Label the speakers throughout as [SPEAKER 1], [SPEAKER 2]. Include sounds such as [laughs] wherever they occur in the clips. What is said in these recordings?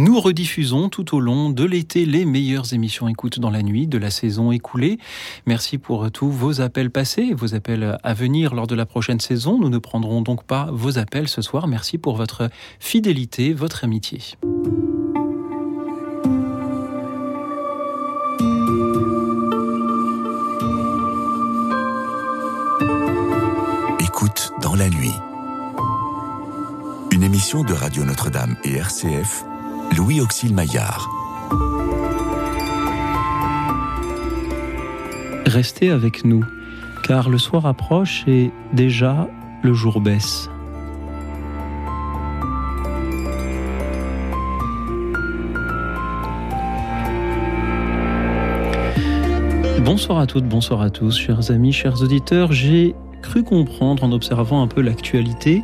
[SPEAKER 1] Nous rediffusons tout au long de l'été les meilleures émissions écoute dans la nuit de la saison écoulée. Merci pour tous vos appels passés, vos appels à venir lors de la prochaine saison. Nous ne prendrons donc pas vos appels ce soir. Merci pour votre fidélité, votre amitié.
[SPEAKER 2] Écoute dans la nuit. Une émission de Radio Notre-Dame et RCF Louis Auxil Maillard.
[SPEAKER 1] Restez avec nous, car le soir approche et déjà le jour baisse. Bonsoir à toutes, bonsoir à tous, chers amis, chers auditeurs. J'ai cru comprendre en observant un peu l'actualité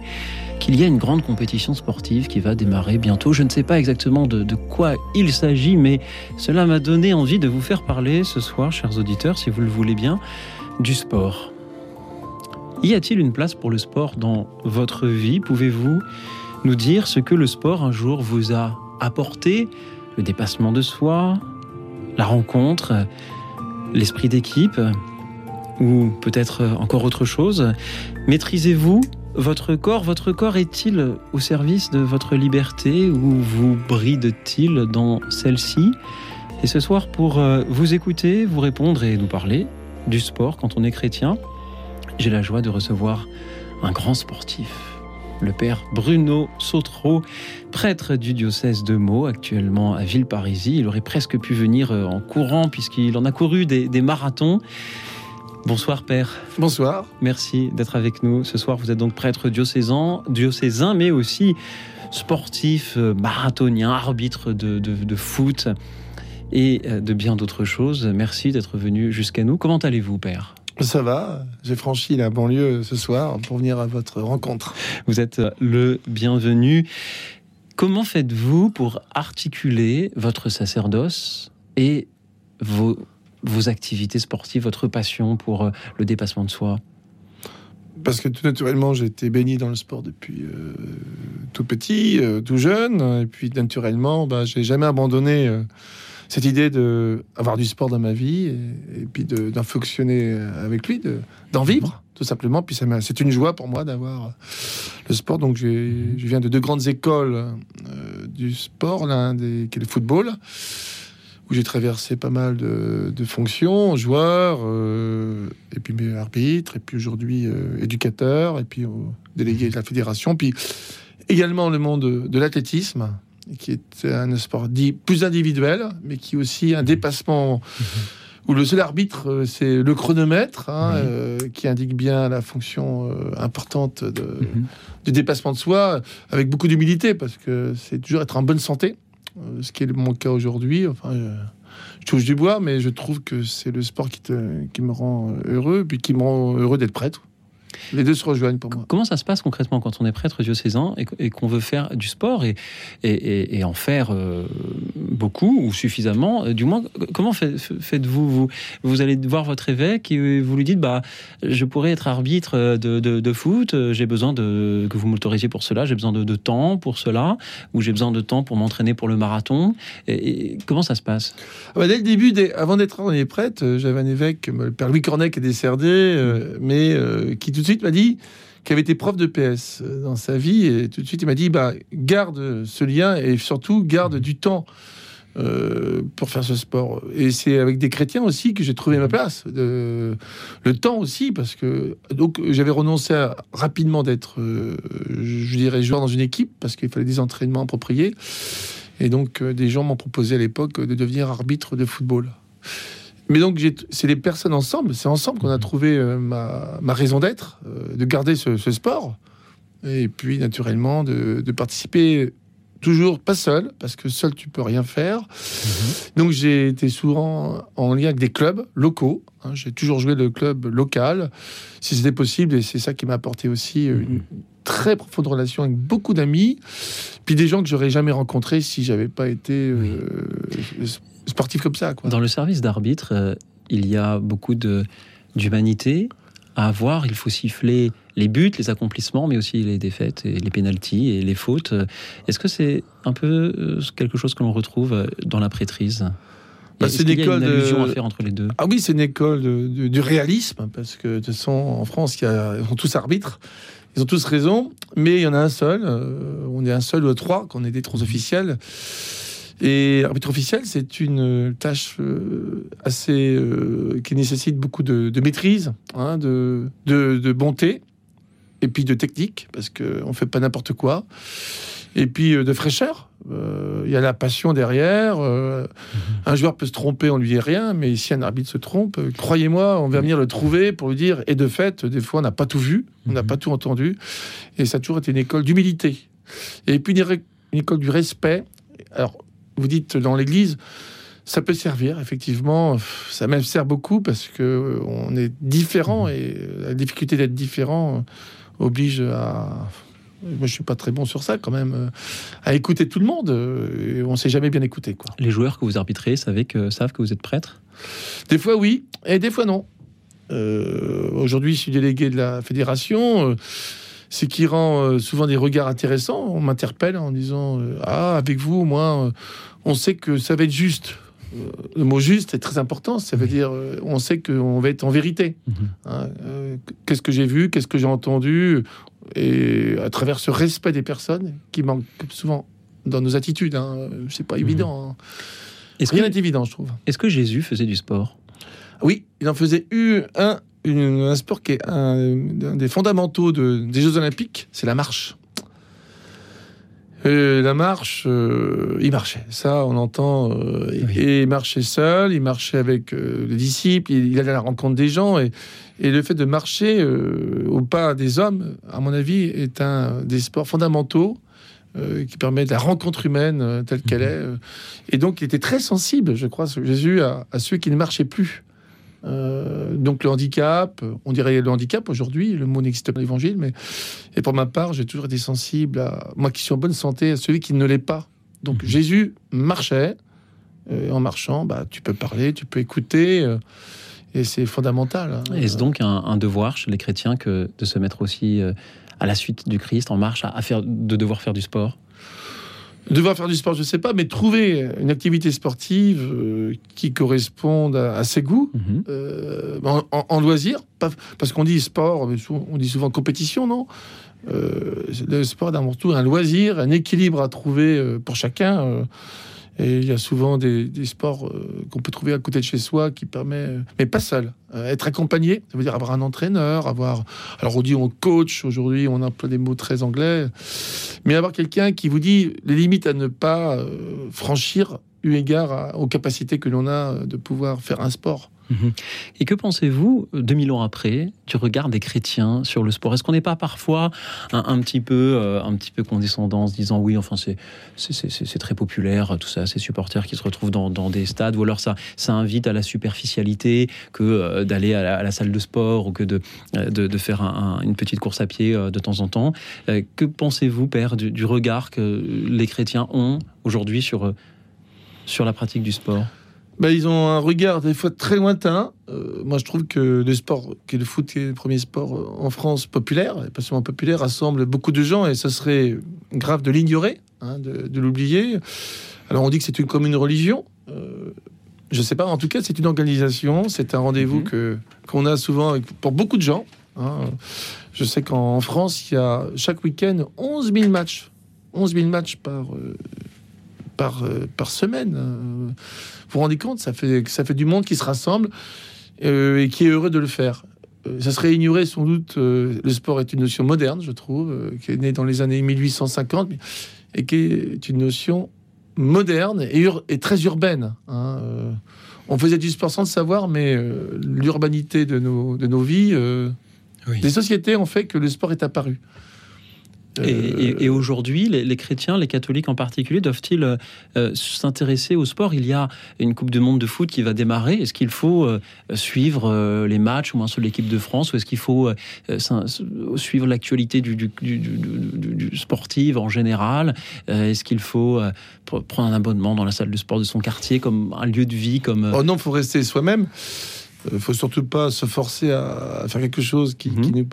[SPEAKER 1] qu'il y a une grande compétition sportive qui va démarrer bientôt. Je ne sais pas exactement de, quoi il s'agit, mais cela m'a donné envie de vous faire parler ce soir, chers auditeurs, si vous le voulez bien, du sport. Y a-t-il une place pour le sport dans votre vie? Pouvez-vous nous dire ce que le sport un jour vous a apporté? Le dépassement de soi, la rencontre, l'esprit d'équipe? Ou peut-être encore autre chose? Maîtrisez-vous votre corps, votre corps est-il au service de votre liberté ou vous bride-t-il dans celle-ci? Et ce soir, pour euh, vous écouter, vous répondre et nous parler du sport quand on est chrétien, j'ai la joie de recevoir un grand sportif, le père Bruno Sautreau, prêtre du diocèse de Meaux, actuellement à Villeparisis. Il aurait presque pu venir euh, en courant puisqu'il en a couru des, des marathons. Bonsoir Père.
[SPEAKER 3] Bonsoir.
[SPEAKER 1] Merci d'être avec nous. Ce soir, vous êtes donc prêtre diocésain, diocésain mais aussi sportif, euh, marathonien, arbitre de, foot et euh, de bien d'autres choses. Merci d'être venu jusqu'à nous. Comment allez-vous, Père?
[SPEAKER 3] Ça va, j'ai franchi la banlieue ce soir pour venir à votre rencontre.
[SPEAKER 1] Vous êtes le bienvenu. Comment faites-vous pour articuler votre sacerdoce et vos vos activités sportives, votre passion pour euh, le dépassement de soi?
[SPEAKER 3] Parce que tout naturellement, j'ai été baigné dans le sport depuis euh, tout petit, euh, tout jeune, et puis naturellement, bah, j'ai jamais abandonné cette idée de avoir du sport dans ma vie et, puis d'en fonctionner avec lui, d'en vivre tout simplement. Puis c'est une joie pour moi d'avoir le sport. Donc je viens de deux grandes écoles du sport, l'un qui est le football où j'ai traversé pas mal de, fonctions, joueur, euh, et puis arbitre, et puis aujourd'hui euh, éducateur, et puis délégué de la fédération, puis également le monde de, l'athlétisme, qui est un sport dit plus individuel, mais qui est aussi un dépassement. où le seul arbitre, euh, c'est le chronomètre, hein, qui indique bien la fonction importante de, mhm. du dépassement de soi, avec beaucoup d'humilité, parce que c'est toujours être en bonne santé. Euh, ce qui est mon cas aujourd'hui. Enfin, je, touche du bois, mais je trouve que c'est le sport qui, qui me rend heureux, puis qui me rend heureux d'être prêtre. Les deux se rejoignent pour moi.
[SPEAKER 1] Comment ça se passe concrètement quand on est prêtre diocésain et, qu'on veut faire du sport et, et, en faire euh, beaucoup ou suffisamment euh, Du moins, comment faites-vous vous, vous allez voir votre évêque et vous lui dites bah, Je pourrais être arbitre de, de, foot, j'ai besoin de, que vous m'autorisiez pour cela, j'ai besoin de, temps pour cela, ou j'ai besoin de temps pour m'entraîner pour le marathon. Et, comment ça se passe?
[SPEAKER 3] Ah bah, Dès le début, avant d'être prêtre, euh, j'avais un évêque, le père Louis Cornet, qui est décédé, mais qui tout de suite m'a dit qu'il avait été prof de PS euh, dans sa vie et tout de suite il m'a dit bah garde ce lien et surtout garde du temps euh, pour faire ce sport. Et c'est avec des chrétiens aussi que j'ai trouvé ma place. Le temps aussi, parce que donc j'avais renoncé rapidement d'être, euh, je dirais, joueur dans une équipe, parce qu'il fallait des entraînements appropriés. Et donc des gens m'ont proposé à l'époque de devenir arbitre de football. Mais donc, c'est les personnes ensemble, c'est ensemble qu'on a trouvé euh, ma, raison d'être, euh, de garder ce, sport. Et puis, naturellement, de, participer toujours pas seul, parce que seul, tu peux rien faire. Mhm. Donc, j'ai été souvent en lien avec des clubs locaux. Hein. j'ai toujours joué le club local, si c'était possible. Et c'est ça qui m'a apporté aussi euh, une très profonde relation avec beaucoup d'amis, puis des gens que j'aurais jamais rencontrés si j'avais pas été sportif comme ça. Quoi.
[SPEAKER 1] Dans le service d'arbitre, euh, il y a beaucoup d'humanité, à avoir. Il faut siffler les buts, les accomplissements, mais aussi les défaites et les pénalties et les fautes. Est-ce que c'est un peu euh, quelque chose que l'on retrouve euh, dans la prêtrise?
[SPEAKER 3] Bah, c'est
[SPEAKER 1] qu'il y a une
[SPEAKER 3] de-
[SPEAKER 1] allusion à faire entre les deux?
[SPEAKER 3] Ah oui, c'est une école de- de- du réalisme, parce que de toute façon, en France, il y a, ils sont tous arbitres, ils ont tous raison, mais il y en a un seul, euh, on est un seul ou trois, qu'on est des trois officiels. Et arbitre officiel, c'est une tâche euh, assez euh, qui nécessite beaucoup de, de maîtrise, hein, de, de, de bonté, et puis de technique, parce qu'on ne fait pas n'importe quoi, et puis euh, de fraîcheur. Euh, Il y a la passion derrière. euh, un joueur peut se tromper, on lui dit rien, mais si un arbitre se trompe, euh, croyez-moi, on va venir le trouver pour lui dire. Et de fait, des fois, on n'a pas tout vu, on n'a
[SPEAKER 1] Mhm.
[SPEAKER 3] pas tout entendu, et ça a toujours été une école d'humilité. Et puis une école du respect. Alors, vous dites dans l'Église, ça peut servir, effectivement, ça même sert beaucoup parce que euh, on est différent et la difficulté d'être différent euh, oblige à. Moi, je suis pas très bon sur ça, quand même, euh, à écouter tout le monde. Et on s'est jamais bien écouté, quoi.
[SPEAKER 1] Les joueurs que vous arbitrez savent que, savent que vous êtes prêtre
[SPEAKER 3] Des fois oui, et des fois non. Euh, Aujourd'hui, je suis délégué de la fédération. euh, ce qui rend euh, souvent des regards intéressants. On m'interpelle en disant euh, Ah, avec vous, moins, euh, on sait que ça va être juste. Le mot juste est très important. Ça veut dire on sait qu'on va être en vérité.
[SPEAKER 1] Mhm.
[SPEAKER 3] Hein, qu'est-ce que j'ai vu, qu'est-ce que j'ai entendu, et à travers ce respect des personnes qui manque souvent dans nos attitudes. Hein, c'est pas évident. hein.
[SPEAKER 1] Est-ce
[SPEAKER 3] Rien
[SPEAKER 1] que,
[SPEAKER 3] n'est évident, je trouve.
[SPEAKER 1] est-ce que Jésus faisait du sport?
[SPEAKER 3] Oui, il en faisait eu un, une- un sport qui est un, un des fondamentaux de- des Jeux Olympiques, c'est la marche. Euh, la marche, euh, il marchait. Ça, on entend. euh, et-
[SPEAKER 1] Oui.
[SPEAKER 3] Et il marchait seul, il marchait avec euh, les disciples, il, il allait à la rencontre des gens. Et, et le fait de marcher au pas des hommes, à mon avis, est un des sports fondamentaux qui permet de la rencontre humaine telle qu'elle
[SPEAKER 1] Mhm.
[SPEAKER 3] est. Et donc, il était très sensible, je crois, Jésus, à, à ceux qui ne marchaient plus. Euh, donc le handicap, on dirait le handicap aujourd'hui, le mot n'existe pas dans l'évangile, mais et pour ma part, j'ai toujours été sensible à moi qui suis en bonne santé, à celui qui ne l'est pas. Donc
[SPEAKER 1] Mhm.
[SPEAKER 3] Jésus marchait, euh, en marchant, bah, tu peux parler, tu peux écouter, euh, et c'est fondamental. hein.
[SPEAKER 1] Est-ce donc un, un devoir chez les chrétiens que de se mettre aussi euh, à la suite du Christ en marche, à, à faire, de devoir faire du sport?
[SPEAKER 3] Devoir faire du sport, je sais pas, mais trouver une activité sportive euh, qui corresponde à, à ses goûts,
[SPEAKER 1] Mhm.
[SPEAKER 3] euh, en, en- en loisir, pas- parce qu'on dit sport, mais souvent- on dit souvent compétition, non? Euh, Le sport est avant tout un loisir, un équilibre à trouver pour chacun. Et il y a souvent des, sports euh, qu'on peut trouver à côté de chez soi qui permet, euh, mais pas seul, euh, être accompagné. Ça veut dire avoir un entraîneur, avoir. Alors on dit on coach aujourd'hui, on emploie des mots très anglais, mais avoir quelqu'un qui vous dit les limites à ne pas franchir eu égard aux capacités que l'on a de pouvoir faire un sport.
[SPEAKER 1] Mhm. Et que pensez-vous, euh, 2000 ans après, du regard des chrétiens sur le sport? Est-ce qu'on n'est pas parfois un, petit peu, euh, un petit peu condescendant, en se disant oui, enfin c'est très populaire, tout ça, ces supporters qui se retrouvent dans, des stades, ou alors ça, ça invite à la superficialité que euh, d'aller à, la- salle de sport ou que de, euh, de, faire un- un- une petite course à pied euh, de temps en temps. Euh, que pensez-vous, Père, du, du regard que les chrétiens ont aujourd'hui sur, euh, sur la pratique du sport?
[SPEAKER 3] Ben, ils ont un regard des fois très lointain. Euh, moi, je trouve que le sport, qui est le foot, qui est le premier sport euh, en France populaire, et pas seulement populaire, rassemble beaucoup de gens et ça serait grave de l'ignorer, hein, de, de l'oublier. Alors, on dit que c'est une commune religion. Euh, je sais pas, en tout cas, c'est une organisation, c'est un rendez-vous
[SPEAKER 1] Mhm.
[SPEAKER 3] que qu'on a souvent avec- pour beaucoup de gens. hein. Je sais qu'en France, il y a chaque week-end 11 000 matchs. 11 000 matchs par, euh, par, euh, par semaine. euh. Vous vous rendez compte, ça fait, ça fait du monde qui se rassemble euh, et qui est heureux de le faire. Euh, ça serait ignorer sans doute, euh, le sport est une notion moderne, je trouve, qui est née dans les années 1850 mais- et qui est une notion moderne et, ur- et très urbaine. hein, on faisait du sport sans le savoir, mais l'urbanité de nos, de nos vies, euh, des sociétés ont fait que le sport est apparu.
[SPEAKER 1] Et,
[SPEAKER 3] Euh,
[SPEAKER 1] et- et aujourd'hui, les, les chrétiens, les catholiques en particulier, doivent-ils euh, s'intéresser au sport? Il y a une Coupe du Monde de foot qui va démarrer. Est-ce qu'il faut euh, suivre euh, les matchs, au moins sur l'équipe de France, ou est-ce qu'il faut suivre l'actualité du, du, sportive en général? Est-ce qu'il faut pr- prendre un abonnement dans la salle de sport de son quartier comme un lieu de vie comme
[SPEAKER 3] Oh non, faut rester soi-même. Il faut surtout pas se forcer à, faire quelque chose qui,
[SPEAKER 1] Mhm.
[SPEAKER 3] qui nous...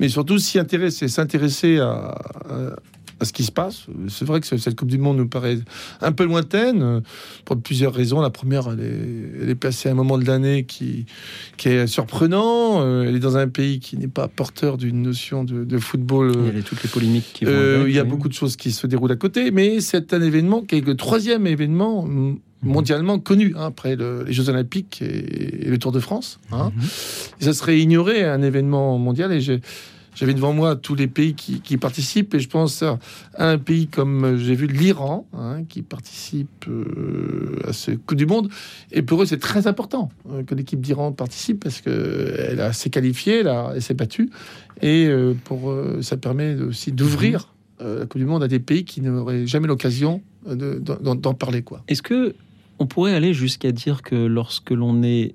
[SPEAKER 3] Mais surtout s'y intéresser, s'intéresser à, à- à ce qui se passe. C'est vrai que cette Coupe du Monde nous paraît un peu lointaine, euh, pour plusieurs raisons. La première, elle est, elle est placée à un moment de l'année qui, qui est surprenant. Euh, elle est dans un pays qui n'est pas porteur d'une notion de, de football.
[SPEAKER 1] Il y
[SPEAKER 3] euh,
[SPEAKER 1] a toutes les polémiques qui vont.
[SPEAKER 3] euh,
[SPEAKER 1] avec,
[SPEAKER 3] il y a
[SPEAKER 1] oui.
[SPEAKER 3] beaucoup de choses qui se déroulent à côté, mais c'est un événement qui est le troisième événement mondialement connu hein, après le- les Jeux Olympiques et, et le Tour de France. hein.
[SPEAKER 1] Mhm.
[SPEAKER 3] Et ça serait ignorer un événement mondial. Et j'avais devant moi tous les pays qui, qui participent, et je pense à, un pays comme j'ai vu l'Iran, hein, qui participe euh, à ce Coupe du Monde. Et pour eux, c'est très important euh, que l'équipe d'Iran participe parce qu'elle s'est qualifiée, elle, a- elle s'est battue, et euh, pour euh, ça permet aussi d'ouvrir euh, la Coupe du Monde à des pays qui n'auraient jamais l'occasion de- d'en parler.
[SPEAKER 1] Est-ce que on pourrait aller jusqu'à dire que lorsque l'on est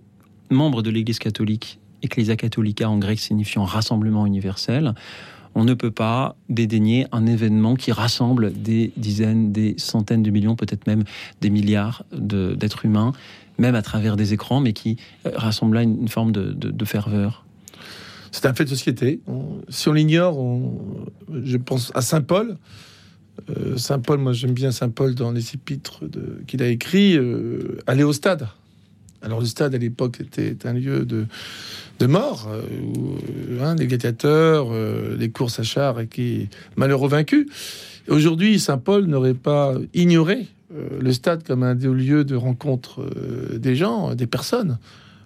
[SPEAKER 1] membre de l'Église catholique, Ecclesia Catholica en grec signifiant rassemblement universel, on ne peut pas dédaigner un événement qui rassemble des dizaines, des centaines de millions, peut-être même des milliards d'êtres humains, même à travers des écrans, mais qui euh, rassemble là une, forme de, ferveur.
[SPEAKER 3] C'est un fait de société. Si on l'ignore, je pense à Saint Paul. Euh, Saint Paul, moi j'aime bien Saint Paul dans les épîtres qu'il a écrit. euh, aller au stade. Alors le stade à l'époque était un lieu de, de mort, euh, euh, hein, gladiateurs, euh, les courses à chars et qui malheureux vaincus. Aujourd'hui, Saint Paul n'aurait pas ignoré le stade comme un des lieux de rencontre des gens, des personnes.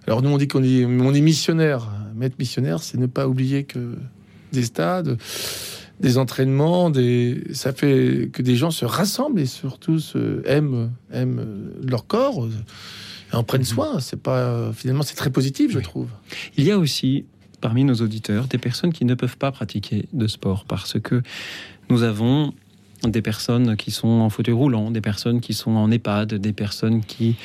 [SPEAKER 3] Alors nous on dit qu'on est, est missionnaire. Maître missionnaire, c'est ne pas oublier que des stades, des entraînements, des, ça fait que des gens se rassemblent et surtout se, aiment, aiment leur corps, et en prennent soin. C'est pas finalement c'est très positif, je
[SPEAKER 1] Oui.
[SPEAKER 3] trouve.
[SPEAKER 1] Il y a aussi parmi nos auditeurs des personnes qui ne peuvent pas pratiquer de sport parce que nous avons des personnes qui sont en fauteuil roulant, des personnes qui sont en EHPAD, des personnes qui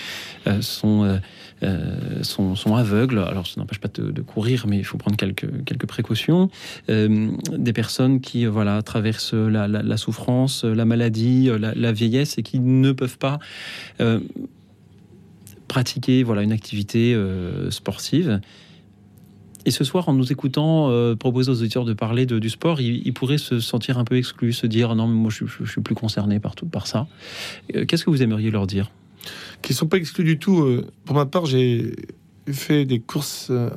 [SPEAKER 1] euh, sont, euh, euh, sont, aveugles. Alors, ça n'empêche pas de, courir, mais il faut prendre quelques, précautions. Euh, des personnes qui voilà, traversent la, souffrance, la maladie, la, vieillesse et qui ne peuvent pas euh, pratiquer voilà, une activité sportive. Et ce soir, en nous écoutant proposer aux auditeurs de parler du sport, ils, pourraient se sentir un peu exclus, se dire non, mais moi je, je- suis plus concerné par tout, par ça. Qu'est-ce que vous aimeriez leur dire?
[SPEAKER 3] Qui sont pas exclus du tout. Euh, Pour ma part, j'ai fait des courses euh,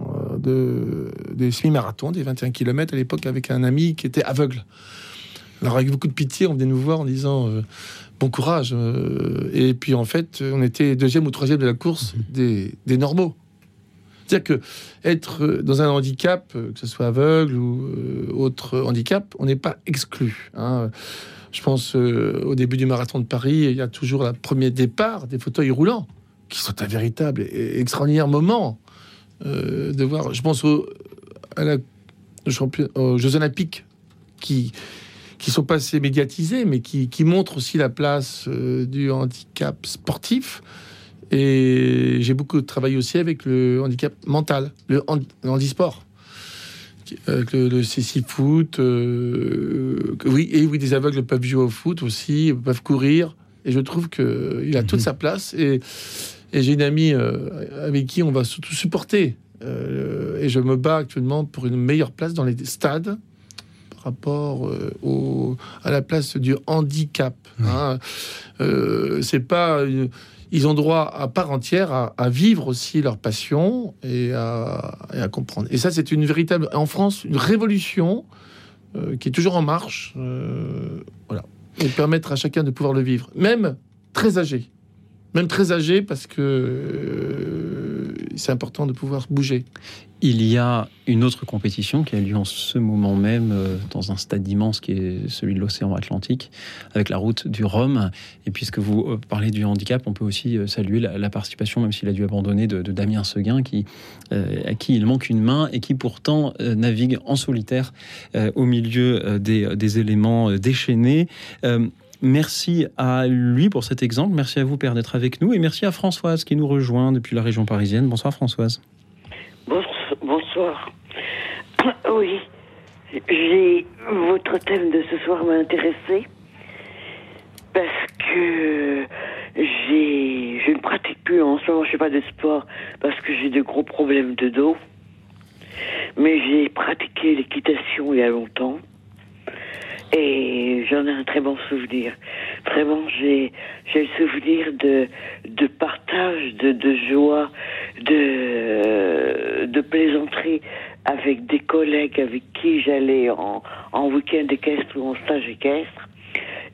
[SPEAKER 3] euh, de des semi-marathons, des 21 km à l'époque avec un ami qui était aveugle. Alors avec beaucoup de pitié, on venait nous voir en disant euh, bon courage. euh, et puis en fait, on était deuxième ou troisième de la course des, des normaux. C'est-à-dire que être dans un handicap, que ce soit aveugle ou euh, autre handicap, on n'est pas exclu. hein. Je pense euh, au début du marathon de Paris, il y a toujours le premier départ des fauteuils roulants, qui sont un véritable et extraordinaire moment euh, de voir. Je pense aux Jeux Olympiques qui, qui sont pas assez médiatisés, mais qui, qui montrent aussi la place euh, du handicap sportif. Et j'ai beaucoup travaillé aussi avec le handicap mental, le handisport. Avec le, le CC foot, euh, que oui, et oui, des aveugles peuvent jouer au foot aussi, peuvent courir. Et je trouve que il a toute
[SPEAKER 1] Mhm.
[SPEAKER 3] sa place. Et, et j'ai une amie euh, avec qui on va surtout supporter. Euh, et je me bats actuellement pour une meilleure place dans les stades par rapport euh, au, à la place du handicap. hein. Euh, c'est pas une- ils ont droit à part entière à, vivre aussi leur passion et à, et à comprendre. Et ça, c'est une véritable, en France, une révolution euh, qui est toujours en marche. euh, voilà. Et permettre à chacun de pouvoir le vivre, même très âgé. Même très âgé, parce que euh, c'est important de pouvoir bouger.
[SPEAKER 1] Il y a une autre compétition qui a lieu en ce moment même euh, dans un stade immense qui est celui de l'océan Atlantique, avec la route du Rhum. Et puisque vous euh, parlez du handicap, on peut aussi euh, saluer la, participation, même s'il a dû abandonner, de, Damien Seguin, qui, à qui il manque une main et qui pourtant navigue en solitaire au milieu des, éléments déchaînés. Merci à lui pour cet exemple. Merci à vous, Père, d'être avec nous. Et merci à Françoise qui nous rejoint depuis la région parisienne. Bonsoir, Françoise.
[SPEAKER 4] Bonsoir. [coughs] Oui, j'ai votre thème de ce soir m'a intéressé parce que j'ai je ne pratique plus en ce moment, je fais pas de sport parce que j'ai de gros problèmes de dos. Mais j'ai pratiqué l'équitation il y a longtemps. Et j'en ai un très bon souvenir. Vraiment, j'ai j'ai le souvenir de de partage, de, de joie, de de plaisanterie avec des collègues avec qui j'allais en, en week-end équestre ou en stage équestre.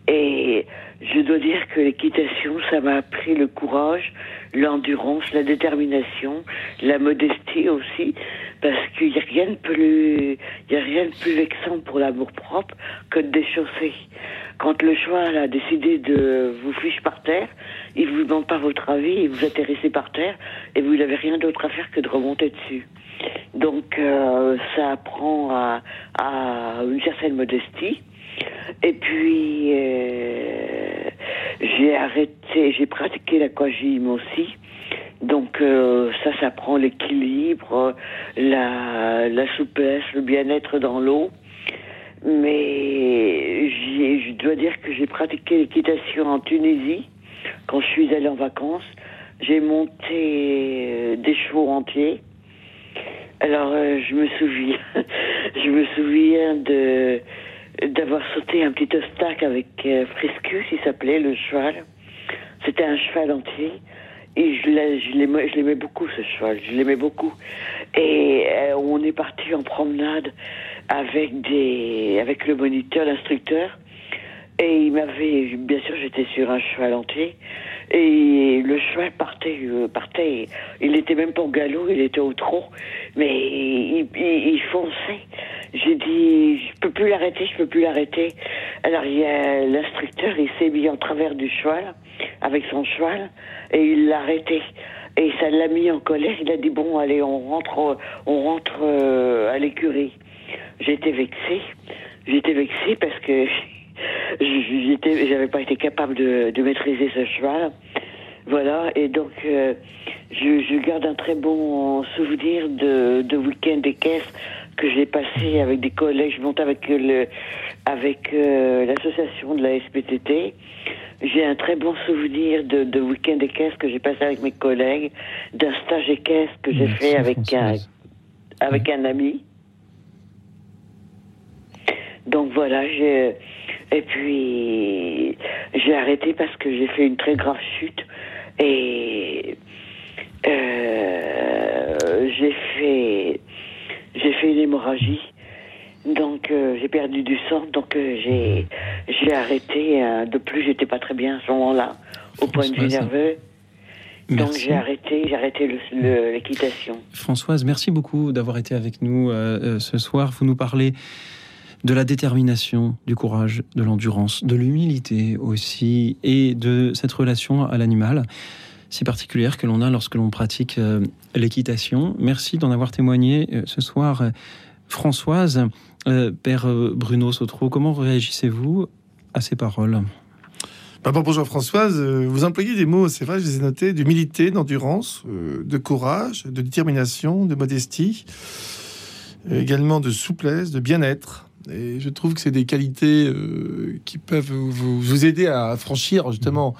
[SPEAKER 4] Et je dois dire que l'équitation, ça m'a appris le courage, l'endurance, la détermination, la modestie aussi, parce qu'il n'y a rien de plus, il y a rien de plus vexant pour l'amour propre que de déchausser. Quand le cheval a décidé de vous fiche par terre, il vous demande pas votre avis, il vous atterrissez par terre, et vous n'avez rien d'autre à faire que de remonter dessus. Donc euh, ça apprend à, à une certaine modestie. Et puis, euh, j'ai arrêté, j'ai pratiqué l'aquagym aussi. Donc, euh, ça, ça prend l'équilibre, la, la souplesse, le bien-être dans l'eau. Mais je dois dire que j'ai pratiqué l'équitation en Tunisie quand je suis allée en vacances. J'ai monté euh, des chevaux entiers. Alors, je me souviens, [laughs] je me souviens de d'avoir sauté un petit obstacle avec euh, Friscus, il s'appelait le cheval. C'était un cheval entier. Et je l'aimais beaucoup, ce cheval. Je l'aimais beaucoup. Et euh, on est parti en promenade avec des, avec le moniteur, l'instructeur. Et il m'avait, bien sûr, j'étais sur un cheval entier. Et le cheval partait, euh, partait. Il était même pas au galop, il était au trot. Mais il, il, fonçait. J'ai dit, je peux plus l'arrêter, je peux plus l'arrêter. Alors l'instructeur, il s'est mis en travers du cheval, avec son cheval, et il l'a arrêté. Et ça l'a mis en colère. Il a dit bon, allez, on rentre, on rentre euh, à l'écurie. J'étais vexée. J'étais vexée parce que [laughs] j'avais pas été capable de, de, maîtriser ce cheval. Voilà. Et donc, euh, je, je, garde un très bon souvenir de, de week-end équestre que j'ai passé avec des collègues. Je monte avec le, avec euh, l'association de la SPTT. J'ai un très bon souvenir de, de week-end équestre que j'ai passé avec mes collègues, d'un stage équestre que j'ai fait avec un, avec un ami. Donc voilà, j'ai et puis j'ai arrêté parce que j'ai fait une très grave chute et euh, j'ai fait j'ai fait une hémorragie. Donc euh, j'ai perdu du sang, donc euh, j'ai j'ai arrêté. De plus, j'étais pas très bien à ce moment-là, au point de vue nerveux. Donc j'ai arrêté, j'ai arrêté l'équitation.
[SPEAKER 1] Françoise, merci beaucoup d'avoir été avec nous ce soir. Vous nous parlez de la détermination, du courage, de l'endurance, de l'humilité aussi, et de cette relation à l'animal si particulière que l'on a lorsque l'on pratique l'équitation. Merci d'en avoir témoigné ce soir, Françoise. Père Bruno Sotro, comment réagissez-vous à ces paroles?
[SPEAKER 3] Bah, bonjour Françoise, vous employez des mots, c'est vrai, je les ai notés, d'humilité, d'endurance, de courage, de détermination, de modestie, également de souplesse, de bien-être. Et je trouve que c'est des qualités qui peuvent vous, vous, aider à franchir justement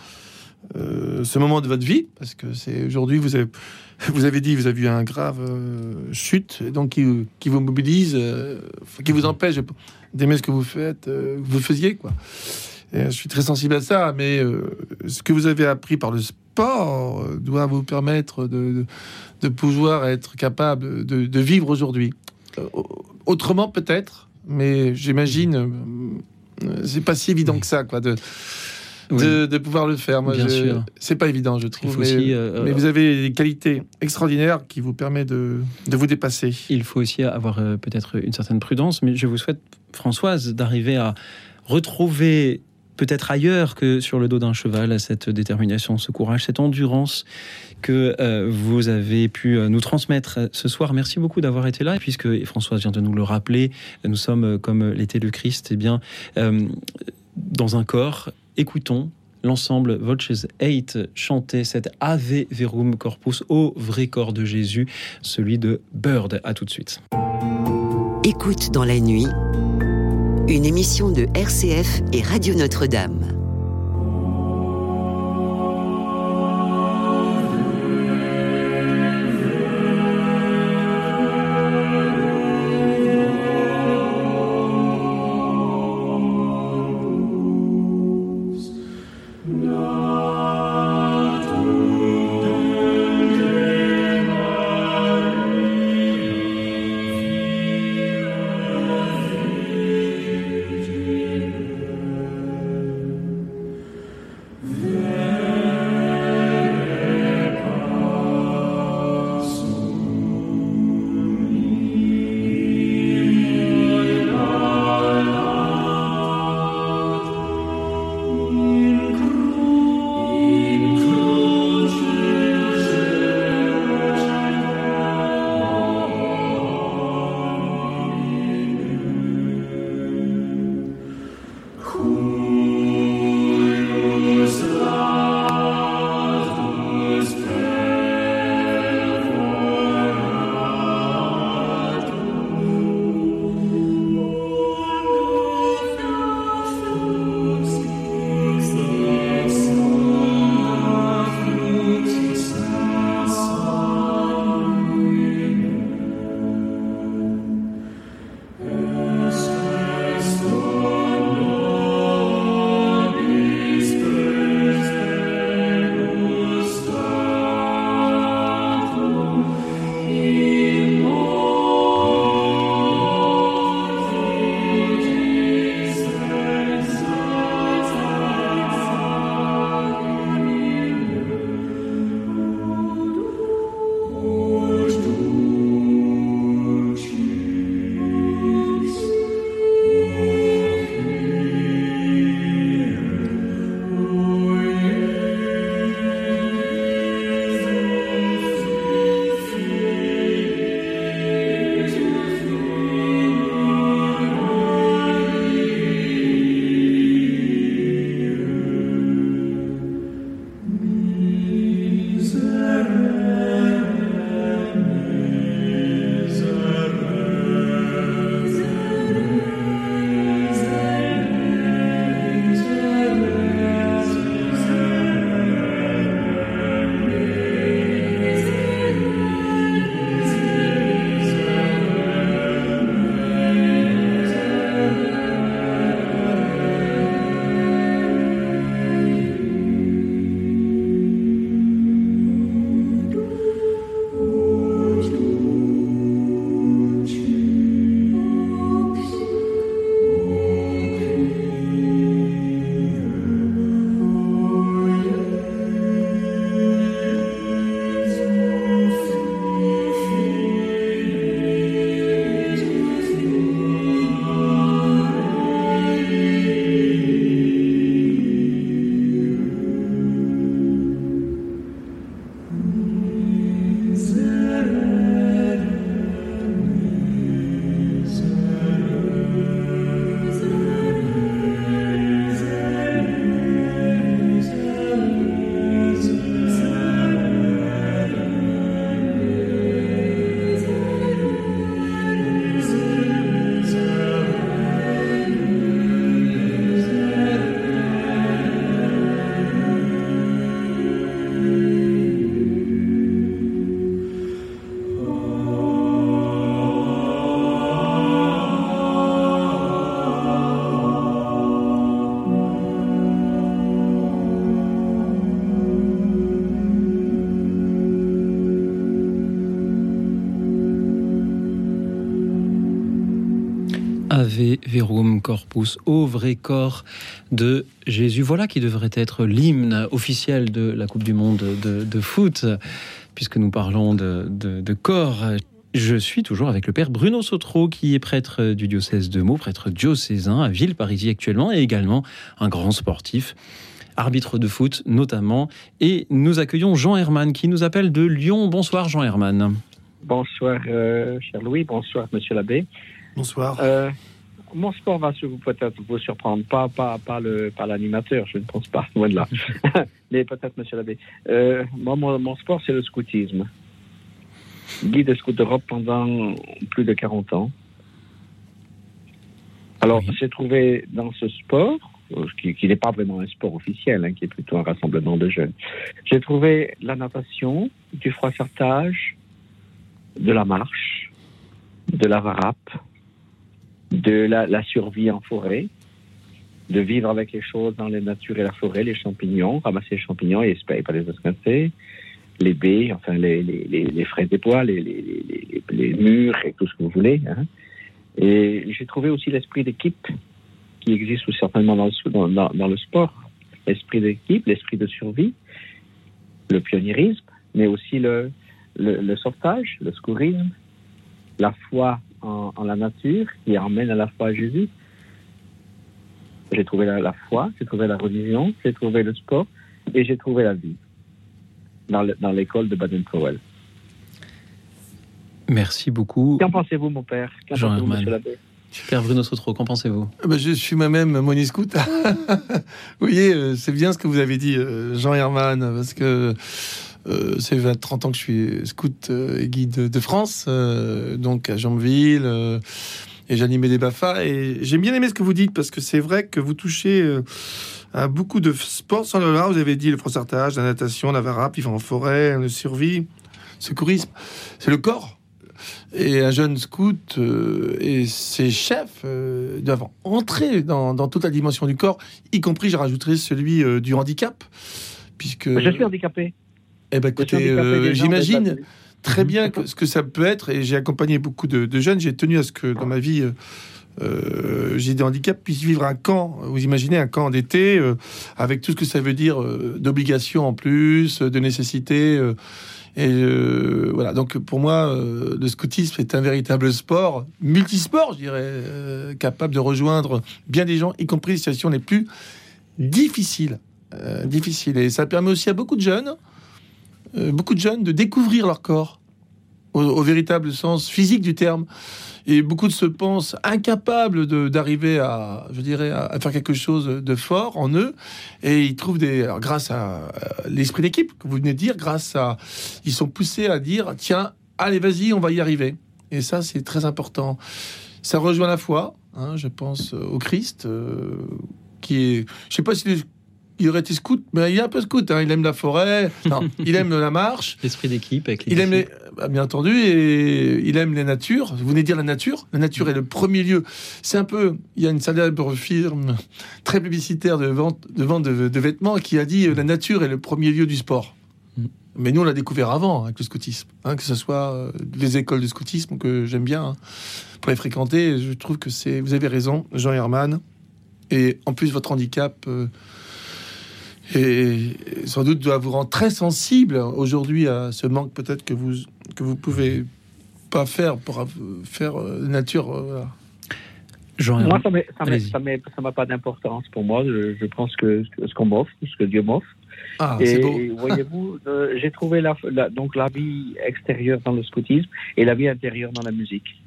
[SPEAKER 3] euh, ce moment de votre vie, parce que c'est aujourd'hui, vous avez, vous avez dit, vous avez eu un grave euh, chute, donc qui, qui, vous mobilise, euh, qui vous empêche d'aimer ce que vous faites, vous faisiez, quoi. Et je suis très sensible à ça, mais ce que vous avez appris par le sport doit vous permettre de, de pouvoir être capable de, de vivre aujourd'hui. autrement, peut-être, mais j'imagine, c'est pas si évident que ça, quoi, de de, pouvoir le faire. Moi, c'est pas évident, je trouve. Mais, euh, mais, vous avez des qualités extraordinaires qui vous permettent de, de vous dépasser.
[SPEAKER 1] Il faut aussi avoir euh, peut-être une certaine prudence, mais je vous souhaite, Françoise, d'arriver à retrouver peut-être ailleurs que sur le dos d'un cheval, cette détermination, ce courage, cette endurance que euh, vous avez pu nous transmettre ce soir. Merci beaucoup d'avoir été là. Et puisque Françoise vient de nous le rappeler, nous sommes comme l'était le Christ, eh bien, dans un corps écoutons l'ensemble Voices 8 chanter cet Ave Verum Corpus au vrai corps de Jésus, celui de Bird. À tout de suite.
[SPEAKER 5] Écoute dans la nuit, une émission de RCF et Radio Notre-Dame.
[SPEAKER 1] Corpus, au vrai corps de Jésus. Voilà qui devrait être l'hymne officiel de la Coupe du Monde de, foot, puisque nous parlons de, de corps. Je suis toujours avec le père Bruno Sautreau, qui est prêtre du diocèse de Meaux, prêtre diocésain à Villeparisis actuellement, et également un grand sportif arbitre de foot notamment. Et nous accueillons Jean Herman qui nous appelle de Lyon. Bonsoir Jean Herman.
[SPEAKER 6] Bonsoir euh, cher Louis, bonsoir monsieur l'abbé.
[SPEAKER 3] Bonsoir.
[SPEAKER 6] Euh, mon sport va peut-être vous surprendre, pas, pas, pas, le, pas l'animateur, je ne pense pas, loin de là. [laughs] Mais peut-être monsieur l'abbé. Euh, moi, mon, sport, c'est le scoutisme. Guide de scout d'Europe pendant plus de 40 ans. Alors, j'ai trouvé dans ce sport euh, qui, n'est pas vraiment un sport officiel, hein, qui est plutôt un rassemblement de jeunes. J'ai trouvé la natation, du froissartage, de la marche, de la varappe, de la, survie en forêt, de vivre avec les choses dans les natures et la forêt, les champignons, ramasser les champignons et espérer pas les esquinter, les baies, enfin les, les, les, frais des bois, les, les, murs et tout ce que vous voulez. Hein. Et j'ai trouvé aussi l'esprit d'équipe qui existe certainement dans le, dans, le sport. L'esprit d'équipe, l'esprit de survie, le pionnierisme, mais aussi le, le, sauvetage, le secourisme, la foi en, la nature qui emmène à la foi à Jésus. J'ai trouvé la, foi, j'ai trouvé la religion, j'ai trouvé le sport et j'ai trouvé la vie dans l'école de Baden-Powell.
[SPEAKER 1] Merci beaucoup.
[SPEAKER 6] Qu'en pensez-vous, mon père? Qu'en
[SPEAKER 1] pensez-vous, monsieur l'abbé? Père Bruno Sotro, qu'en pensez-vous?
[SPEAKER 3] Eh ben, Je suis moi-même moniscout. [laughs] vous voyez, euh, c'est bien ce que vous avez dit, euh, Jean Herman, parce que euh, c'est 20-30 ans que je suis scout et guide de France, donc à Jambeville, et j'animais des BAFA. Et j'ai bien aimé ce que vous dites, parce que c'est vrai que vous touchez à beaucoup de sports sans le. Vous avez dit le froissartage, la natation, la varap, vivre en forêt, le survie, secourisme. C'est le corps et un jeune scout euh, et ses chefs euh, doivent entrer dans, toute la dimension du corps, y compris, je rajouterai celui euh, du handicap, puisque...
[SPEAKER 6] Je suis handicapé.
[SPEAKER 3] Eh ben, écoutez, j'imagine très bien [laughs] ce que ça peut être, et j'ai accompagné beaucoup de, jeunes, j'ai tenu à ce que dans ma vie... j'ai des handicaps, puissent vivre un camp. Vous imaginez un camp d'été avec tout ce que ça veut dire d'obligations en plus, de nécessité. Et euh, voilà, donc pour moi, euh, le scoutisme est un véritable sport, multisport, je dirais, euh, capable de rejoindre bien des gens, y compris les situations les plus difficiles. difficiles. Et ça permet aussi à beaucoup de jeunes, beaucoup de jeunes de découvrir leur corps au véritable sens physique du terme. Et beaucoup de se pensent incapables d'arriver à, je dirais, à, faire quelque chose de fort en eux. Et ils trouvent des, grâce à l'esprit d'équipe que vous venez de dire, grâce à, ils sont poussés à dire, tiens, allez, vas-y, on va y arriver. Et ça, c'est très important. Ça rejoint la foi, hein, je pense, au Christ, euh, qui est, je sais pas si il aurait été scout, mais il est un peu scout. Hein. Il aime la forêt, [laughs] il aime la marche.
[SPEAKER 1] L'esprit d'équipe avec les
[SPEAKER 3] Il aime les, bah, bien entendu, et il aime les natures. Vous venez de dire la nature. La nature est le premier lieu. C'est un peu. Il y a une célèbre firme très publicitaire de vente de, vente de, vêtements qui a dit euh, la nature est le premier lieu du sport. Mm. Mais nous, on l'a découvert avant avec le scoutisme, hein, que ce soit euh, les écoles de scoutisme que j'aime bien hein, pour les fréquenter. Je trouve que c'est. Vous avez raison, Jean Herman. Et en plus, votre handicap. Euh, et sans doute doit vous rendre très sensible aujourd'hui à ce manque peut-être que vous que vous pouvez pas faire pour faire euh, nature. Euh,
[SPEAKER 6] moi, ça n'a pas d'importance pour moi. Je, pense que ce qu'on m'offre, ce que Dieu m'offre.
[SPEAKER 3] Ah, et [laughs]
[SPEAKER 6] voyez-vous, euh, j'ai trouvé la, donc la vie extérieure dans le scoutisme et la vie intérieure dans la musique.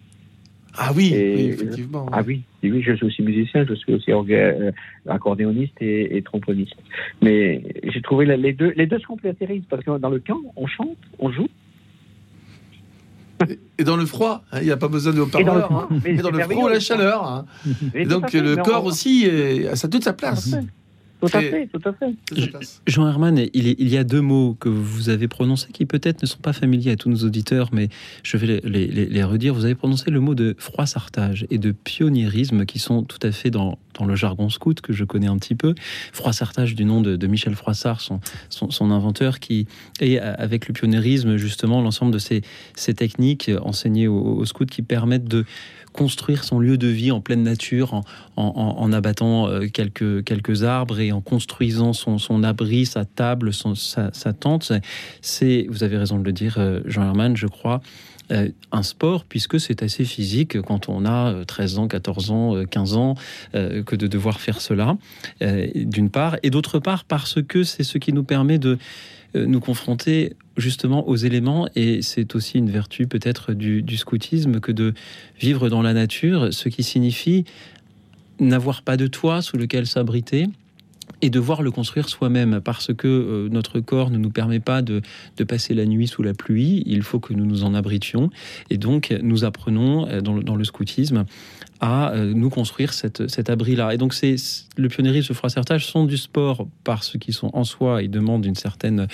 [SPEAKER 3] Ah oui, effectivement.
[SPEAKER 6] Ah oui, oui, je suis aussi musicien, je suis aussi euh, accordéoniste et, tromboniste. Mais j'ai trouvé les deux, les deux se complétaient parce que dans le camp, on chante, on joue.
[SPEAKER 3] Et dans le froid, hein, il n'y a pas besoin de haut-parleurs. Hein. Et dans le, froid, la chaleur. Hein. Et donc le corps aussi, a toute sa place.
[SPEAKER 6] Tout à fait, tout à fait.
[SPEAKER 1] Jean Herman, il, il y a deux mots que vous avez prononcés qui peut-être ne sont pas familiers à tous nos auditeurs, mais je vais les, les- les- les redire. Vous avez prononcé le mot de froissartage et de pionniérisme qui sont tout à fait dans, dans le jargon scout que je connais un petit peu. Froissartage du nom de, de Michel Froissart, son, son, son inventeur, qui et avec le pionniérisme justement l'ensemble de ces, ces techniques enseignées aux, aux scouts qui permettent de construire son lieu de vie en pleine nature, en, en- abattant euh, quelques, arbres et en construisant son, abri, sa table, sa, sa tente. C'est, vous avez raison de le dire, euh, Jean Herman, je crois, euh, un sport, puisque c'est assez physique quand on a euh, 13 ans, 14 ans, euh, 15 ans, que de devoir faire cela, d'une part, et d'autre part, parce que c'est ce qui nous permet de nous confronter justement aux éléments, et c'est aussi une vertu peut-être du, scoutisme que de vivre dans la nature, ce qui signifie n'avoir pas de toit sous lequel s'abriter et devoir le construire soi-même parce que euh, notre corps ne nous permet pas de, de passer la nuit sous la pluie, il faut que nous nous en abritions et donc nous apprenons euh, dans le, dans le scoutisme à euh, nous construire cet abri-là. Et donc c'est le pionniérisme, le froissartage sont du sport parce qu'ils sont en soi et demandent une certaine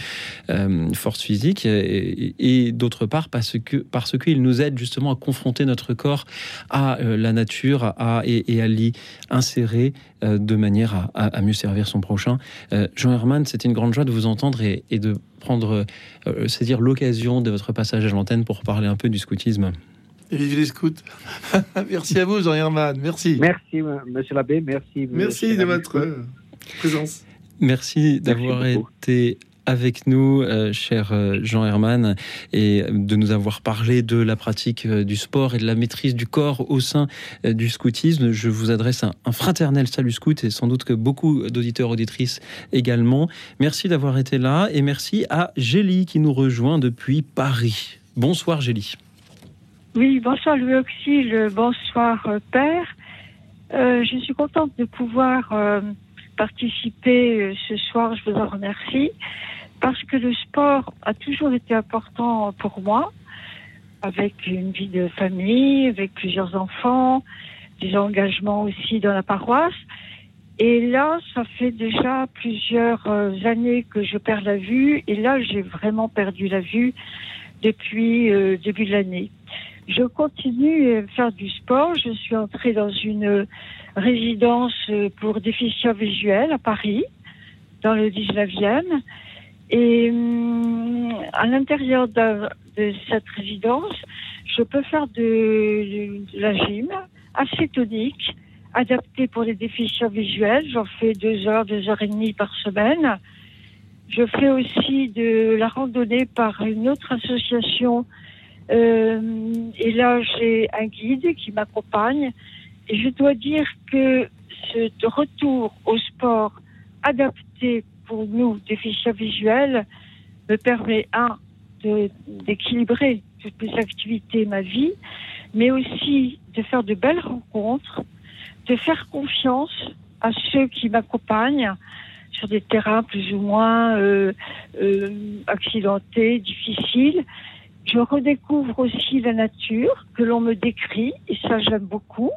[SPEAKER 1] euh, force physique et, d'autre part parce que parce qu'ils nous aident justement à confronter notre corps à euh, la nature et, à l'y insérer de manière à, mieux servir son prochain. Jean Herman, c'était une grande joie de vous entendre et, et de prendre, c'est-à-dire l'occasion de votre passage à l'antenne pour parler un peu du scoutisme.
[SPEAKER 3] Et vive les scouts. [laughs] Merci à vous, Jean Herman. Merci.
[SPEAKER 6] Merci, m- monsieur l'abbé, merci.
[SPEAKER 3] Merci de votre euh, présence.
[SPEAKER 1] Merci d'avoir été avec nous, euh, cher euh, Jean Herman, et de nous avoir parlé de la pratique euh, du sport et de la maîtrise du corps au sein euh, du scoutisme. Je vous adresse un, un fraternel salut scout et sans doute que beaucoup d'auditeurs auditrices également. Merci d'avoir été là et merci à Gélie qui nous rejoint depuis Paris. Bonsoir Gélie.
[SPEAKER 7] Oui, bonsoir Louis bonsoir euh, Père. Euh, je suis contente de pouvoir euh, participer euh, ce soir, je vous en remercie, parce que le sport a toujours été important pour moi, avec une vie de famille, avec plusieurs enfants, des engagements aussi dans la paroisse. Et là, ça fait déjà plusieurs euh, années que je perds la vue, et là, j'ai vraiment perdu la vue depuis euh, début de l'année. Je continue à faire du sport. Je suis entrée dans une résidence pour déficients visuels à Paris, dans le 19e. Et hum, à l'intérieur de, cette résidence, je peux faire de, de la gym assez tonique, adaptée pour les déficients visuels. J'en fais deux heures, deux heures et demie par semaine. Je fais aussi de la randonnée par une autre association et là, j'ai un guide qui m'accompagne. Et je dois dire que ce retour au sport adapté pour nous, déficients visuels, me permet, un, d'équilibrer toutes mes activités, ma vie, mais aussi de faire de belles rencontres, de faire confiance à ceux qui m'accompagnent sur des terrains plus ou moins euh, euh, accidentés, difficiles. Je redécouvre aussi la nature que l'on me décrit, et ça j'aime beaucoup.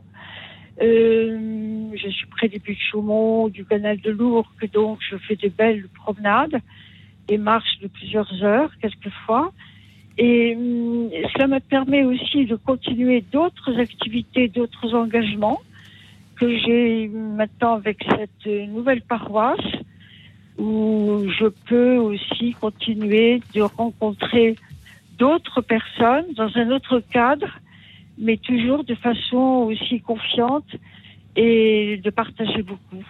[SPEAKER 7] Euh, je suis près des buts de Chaumont, du canal de Lourdes, donc je fais de belles promenades et marches de plusieurs heures quelquefois. Et hum, cela me permet aussi de continuer d'autres activités, d'autres engagements que j'ai maintenant avec cette euh, nouvelle paroisse où je peux aussi continuer de rencontrer d'autres personnes dans un autre cadre, mais toujours de façon aussi confiante et de partager beaucoup.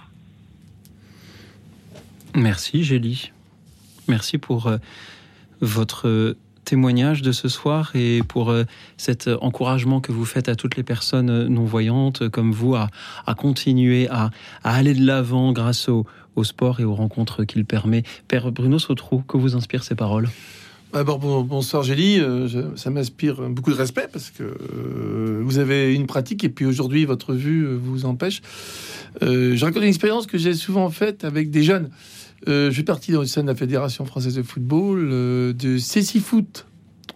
[SPEAKER 1] Merci Gélie. Merci pour euh, votre témoignage de ce soir et pour euh, cet encouragement que vous faites à toutes les personnes euh, non-voyantes comme vous à, continuer à, aller de l'avant grâce au, au sport et aux rencontres qu'il permet. Père Bruno Sautrou, que vous inspirent ces paroles?
[SPEAKER 3] D'abord, bon- bonsoir Gélie. Euh, ça m'inspire beaucoup de respect parce que euh, vous avez une pratique et puis aujourd'hui votre vue euh, vous empêche. Euh, je raconte une expérience que j'ai souvent faite avec des jeunes. Euh, je fais partie dans le sein de la Fédération française de football, euh, de Cécifoot.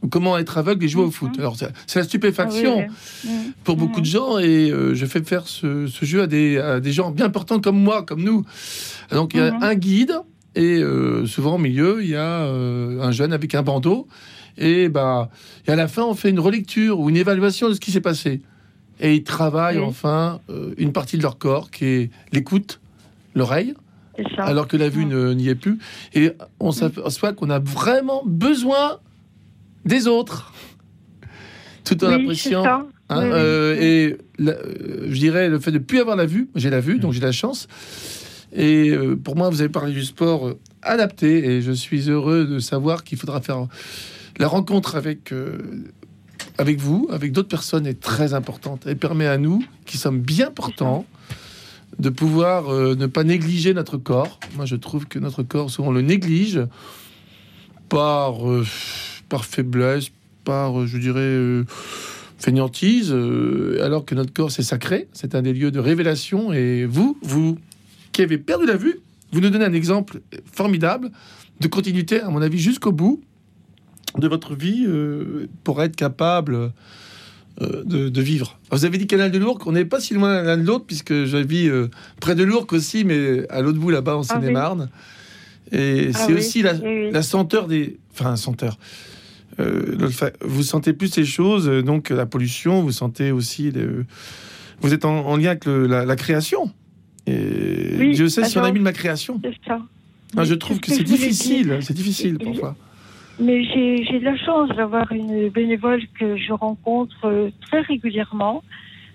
[SPEAKER 3] ou comment être aveugle et jouer au foot. Alors, c'est la stupéfaction
[SPEAKER 7] Ah oui, oui.
[SPEAKER 3] pour beaucoup de gens et je fais faire ce, ce jeu à des, à des gens bien importants comme moi, comme nous. Donc, il y a
[SPEAKER 7] Mhm.
[SPEAKER 3] un guide et euh, souvent au milieu, il y a euh, un jeune avec un bandeau. Et, bah, et à la fin, on fait une relecture ou une évaluation de ce qui s'est passé. Et ils travaillent
[SPEAKER 7] Oui.
[SPEAKER 3] enfin euh, une partie de leur corps qui est l'écoute, l'oreille, alors que la vue ne- n'y est plus. Et on s'aperçoit qu'on a vraiment besoin des autres. Tout en
[SPEAKER 7] oui,
[SPEAKER 3] appréciant
[SPEAKER 7] ça.
[SPEAKER 3] Hein,
[SPEAKER 7] Oui, oui.
[SPEAKER 3] et la- je dirais le fait de plus avoir la vue, j'ai la vue, donc j'ai la chance. Et euh, pour moi, vous avez parlé du sport euh, adapté, et je suis heureux de savoir qu'il faudra faire la rencontre avec euh, avec vous, avec d'autres personnes, est très importante. Elle permet à nous, qui sommes bien portants, de pouvoir ne pas négliger notre corps. Moi, je trouve que notre corps, souvent, on le néglige par par faiblesse, par, je dirais. fainéantise, alors que notre corps c'est sacré, c'est un des lieux de révélation. Et vous, vous qui avez perdu la vue, vous nous donnez un exemple formidable de continuité, à mon avis, jusqu'au bout de votre vie euh, pour être capable euh, de, de vivre. Vous avez dit Canal de Lourdes, on n'est pas si loin l'un de l'autre, puisque je vis euh, près de Lourdes aussi, mais à l'autre bout là-bas en
[SPEAKER 7] Ah.
[SPEAKER 3] Seine-et-Marne. Et
[SPEAKER 7] Ah
[SPEAKER 3] c'est
[SPEAKER 7] oui,
[SPEAKER 3] aussi la,
[SPEAKER 7] oui, oui.
[SPEAKER 3] la senteur des. Enfin, senteur. Euh, vous sentez plus ces choses, donc la pollution, vous sentez aussi. le- Vous êtes en, en lien avec le- la, la création. Et
[SPEAKER 7] Oui,
[SPEAKER 3] Dieu sait si on a mis de ma création.
[SPEAKER 7] C'est ça.
[SPEAKER 3] Ah, je trouve que
[SPEAKER 7] ce
[SPEAKER 3] c'est difficile, c'est difficile parfois.
[SPEAKER 7] Mais j'ai de la chance d'avoir une bénévole que je rencontre euh, très régulièrement,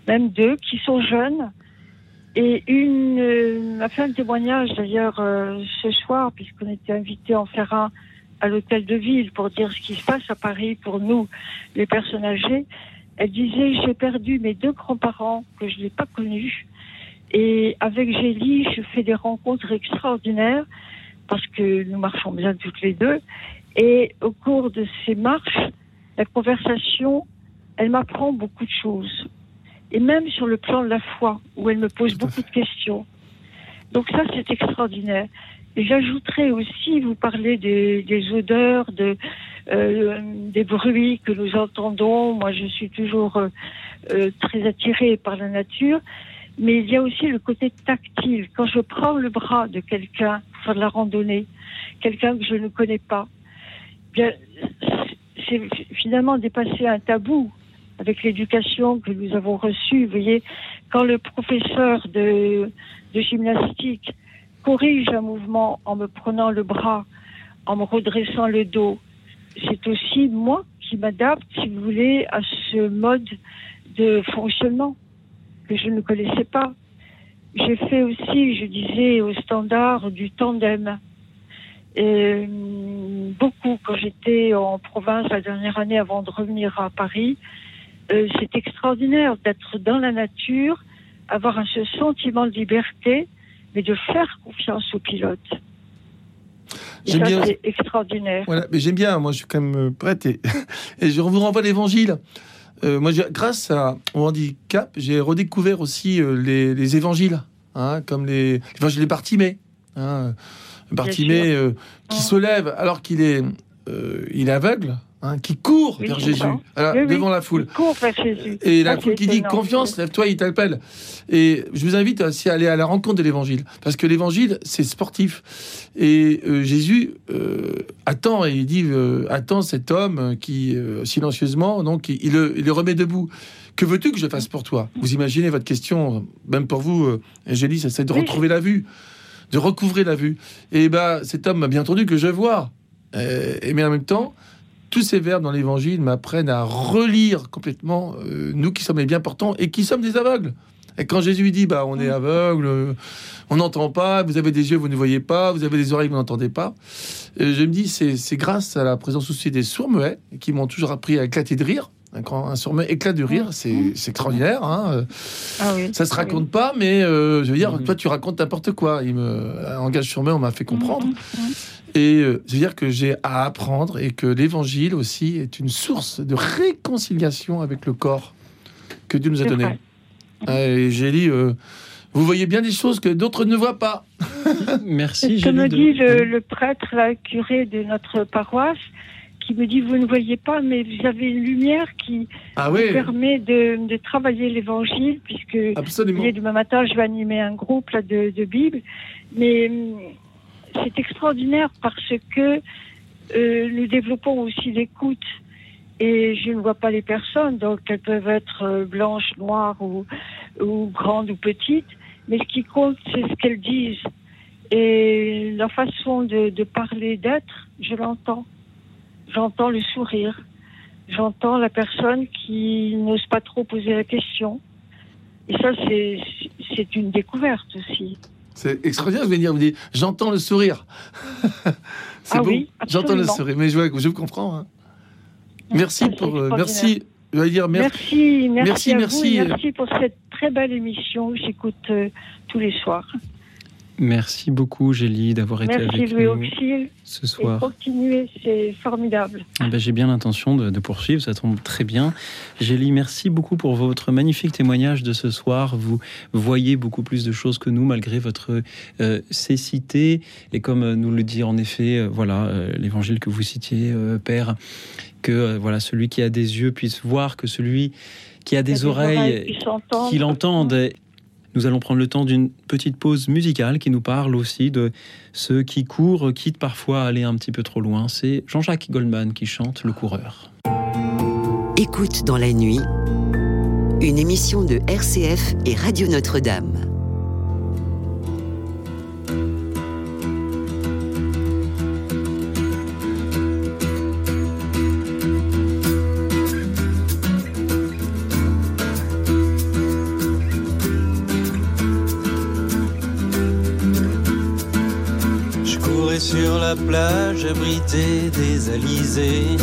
[SPEAKER 7] même deux, qui sont jeunes. Et une euh, m'a fait un témoignage d'ailleurs euh, ce soir, puisqu'on était invité en un à l'hôtel de ville pour dire ce qui se passe à Paris pour nous, les personnes âgées. Elle disait J'ai perdu mes deux grands-parents que je n'ai pas connus. Et avec Gélie, je fais des rencontres extraordinaires parce que nous marchons bien toutes les deux. Et au cours de ces marches, la conversation, elle m'apprend beaucoup de choses. Et même sur le plan de la foi, où elle me pose beaucoup de questions. Donc ça, c'est extraordinaire. Et j'ajouterais aussi, vous parlez des, des odeurs, de, euh, des bruits que nous entendons. Moi, je suis toujours euh, euh, très attirée par la nature. Mais il y a aussi le côté tactile. Quand je prends le bras de quelqu'un de la randonnée, quelqu'un que je ne connais pas, bien, c'est finalement dépasser un tabou avec l'éducation que nous avons reçue. Vous voyez, quand le professeur de gymnastique corrige un mouvement en me prenant le bras, en me redressant le dos, c'est aussi moi qui m'adapte, si vous voulez, à ce mode de fonctionnement que je ne connaissais pas. J'ai fait aussi, je disais, au standard du tandem. Et, hum, beaucoup quand j'étais en province la dernière année avant de revenir à Paris. Euh, c'est extraordinaire d'être dans la nature, avoir un, ce sentiment de liberté, mais de faire confiance au pilote.
[SPEAKER 3] J'aime bien-
[SPEAKER 7] c'est extraordinaire.
[SPEAKER 3] Voilà, mais j'aime bien, moi je suis quand même euh, prête et, [laughs] et je vous renvoie l'évangile. Euh, moi, grâce à mon handicap, j'ai redécouvert aussi euh, les, les évangiles, hein, comme les l'évangile de Bartimée. Hein, Bartimée euh, qui
[SPEAKER 7] Mm.
[SPEAKER 3] se lève alors qu'il est, il est aveugle, hein, qui court
[SPEAKER 7] Oui,
[SPEAKER 3] vers Jésus,
[SPEAKER 7] ça.
[SPEAKER 3] alors,
[SPEAKER 7] Oui, oui.
[SPEAKER 3] devant la foule.
[SPEAKER 7] Il court vers Jésus.
[SPEAKER 3] Et la
[SPEAKER 7] Ah,
[SPEAKER 3] foule qui dit confiance, lève-toi, il t'appelle. Et je vous invite aussi à aller à la rencontre de l'évangile. Parce que l'évangile, c'est sportif. Et euh, Jésus euh, attend, et il dit euh, Attends cet homme qui, silencieusement, donc, il, il le, il le remet debout. Que veux-tu que je fasse pour toi? Vous imaginez votre question, même pour vous, Angélie, c'est de retrouver la vue, de recouvrer la vue. Et ben, cet homme m'a bien entendu que je vois. Et mais en même temps, tous ces verbes dans l'évangile m'apprennent à relire complètement euh, nous qui sommes les bien portants et qui sommes des aveugles. Et quand Jésus dit bah on est aveugle, euh, on n'entend pas, vous avez des yeux, vous ne voyez pas, vous avez des oreilles, vous n'entendez pas. Euh, je me dis c'est grâce à la présence aussi des sourds muets qui m'ont toujours appris à éclater de rire. Grand- un sourd éclate de rire, c'est c'est extraordinaire. Hein.
[SPEAKER 7] Ah oui.
[SPEAKER 3] Ça se
[SPEAKER 7] Oui.
[SPEAKER 3] raconte pas, mais euh, je veux dire,
[SPEAKER 1] Mhm.
[SPEAKER 3] toi tu racontes n'importe quoi. Il me un langage sur on m'a fait comprendre.
[SPEAKER 7] Mhm.
[SPEAKER 3] Et euh, je veux dire que j'ai à apprendre et que l'évangile aussi est une source de réconciliation avec le corps que Dieu nous a donné.
[SPEAKER 7] vrai.
[SPEAKER 3] Et j'ai dit, euh, vous voyez bien des choses que d'autres ne voient pas. [laughs]
[SPEAKER 1] Merci.
[SPEAKER 7] Que me
[SPEAKER 1] Gélie, de-
[SPEAKER 7] dit le, le prêtre, le curé de notre paroisse, qui me dit Vous ne voyez pas, mais vous avez une lumière qui
[SPEAKER 3] Ah
[SPEAKER 7] vous permet de, de travailler l'évangile, puisque
[SPEAKER 3] absolument.
[SPEAKER 7] demain matin, je vais animer un groupe là, de, de Bible. Mais hum, c'est extraordinaire parce que euh, nous développons aussi l'écoute. Et je ne vois pas les personnes, donc elles peuvent être euh, blanches, noires ou, grandes ou petites. Mais ce qui compte, c'est ce qu'elles disent. Et leur façon de, parler, d'être, je l'entends. J'entends le sourire. J'entends la personne qui n'ose pas trop poser la question. Et ça, c'est une découverte aussi.
[SPEAKER 3] C'est extraordinaire, vous venez dire, vous dites, j'entends le sourire. [laughs] c'est
[SPEAKER 7] Ah
[SPEAKER 3] beau,
[SPEAKER 7] oui,
[SPEAKER 3] j'entends le sourire, mais je, je vous comprends. hein. Merci pour, euh, merci, je vais dire merci.
[SPEAKER 7] Merci, merci,
[SPEAKER 3] Merci,
[SPEAKER 7] pour cette très belle émission j'écoute euh, tous les soirs.
[SPEAKER 1] Merci beaucoup, Gélie, d'avoir été
[SPEAKER 7] Merci
[SPEAKER 1] avec
[SPEAKER 7] Louis
[SPEAKER 1] nous
[SPEAKER 7] Auxil
[SPEAKER 1] ce
[SPEAKER 7] et
[SPEAKER 1] soir.
[SPEAKER 7] continuez, c'est formidable.
[SPEAKER 1] Ah ben, J'ai bien l'intention de, de poursuivre, ça tombe très bien. Gélie, merci beaucoup pour votre magnifique témoignage de ce soir. Vous voyez beaucoup plus de choses que nous, malgré votre euh, cécité. Et comme euh, nous le dit en effet, euh, voilà, euh, l'évangile que vous citiez, Père, que voilà, celui qui a des yeux puisse voir, que celui qui a des oreilles
[SPEAKER 7] s'entendent.
[SPEAKER 1] qu'il entende. Nous allons prendre le temps d'une petite pause musicale qui nous parle aussi de ceux qui courent, quitte parfois à aller un petit peu trop loin. C'est Jean-Jacques Goldman qui chante Le coureur.
[SPEAKER 5] Écoute dans la nuit, une émission de RCF et Radio Notre-Dame.
[SPEAKER 8] Sur la plage abritée des alizés.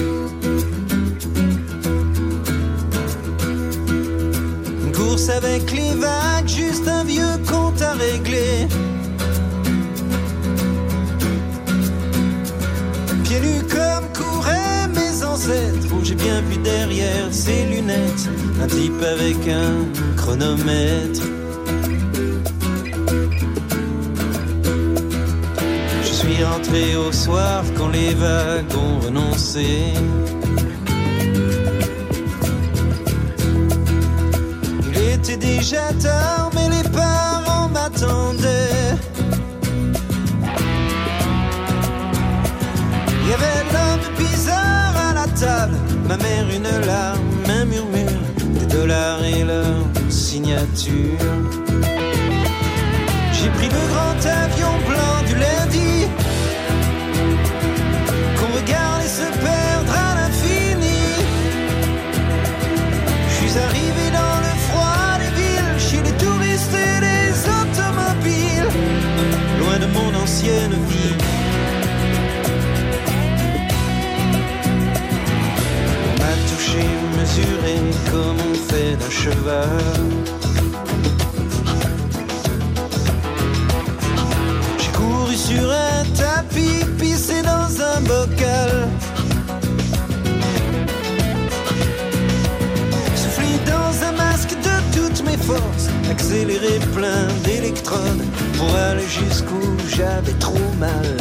[SPEAKER 8] Une course avec les vagues, juste un vieux compte à régler. Pieds nus comme couraient mes ancêtres, où j'ai bien vu derrière ses lunettes un type avec un chronomètre. Suis rentré au soir quand les vagues ont renoncé. Il était déjà tard, mais les parents m'attendaient. Il y avait l'homme bizarre à la table, ma mère une larme, un murmure, des dollars et leur signature. J'ai pris le grand avion blanc Touché, mesuré comme on fait d'un cheval J'ai couru sur un tapis, pissé dans un bocal. Soufflé dans un masque de toutes mes forces, accéléré plein d'électrodes pour aller jusqu'où j'avais trop mal.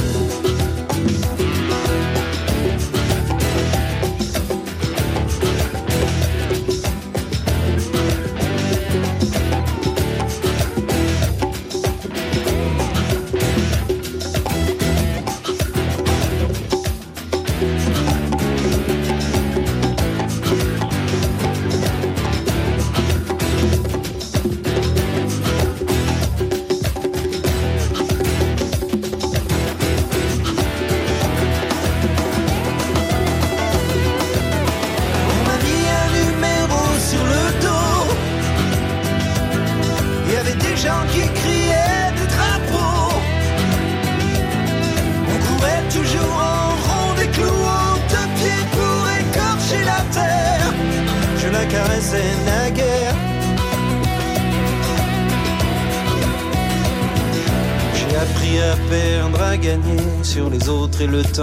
[SPEAKER 8] Le temps.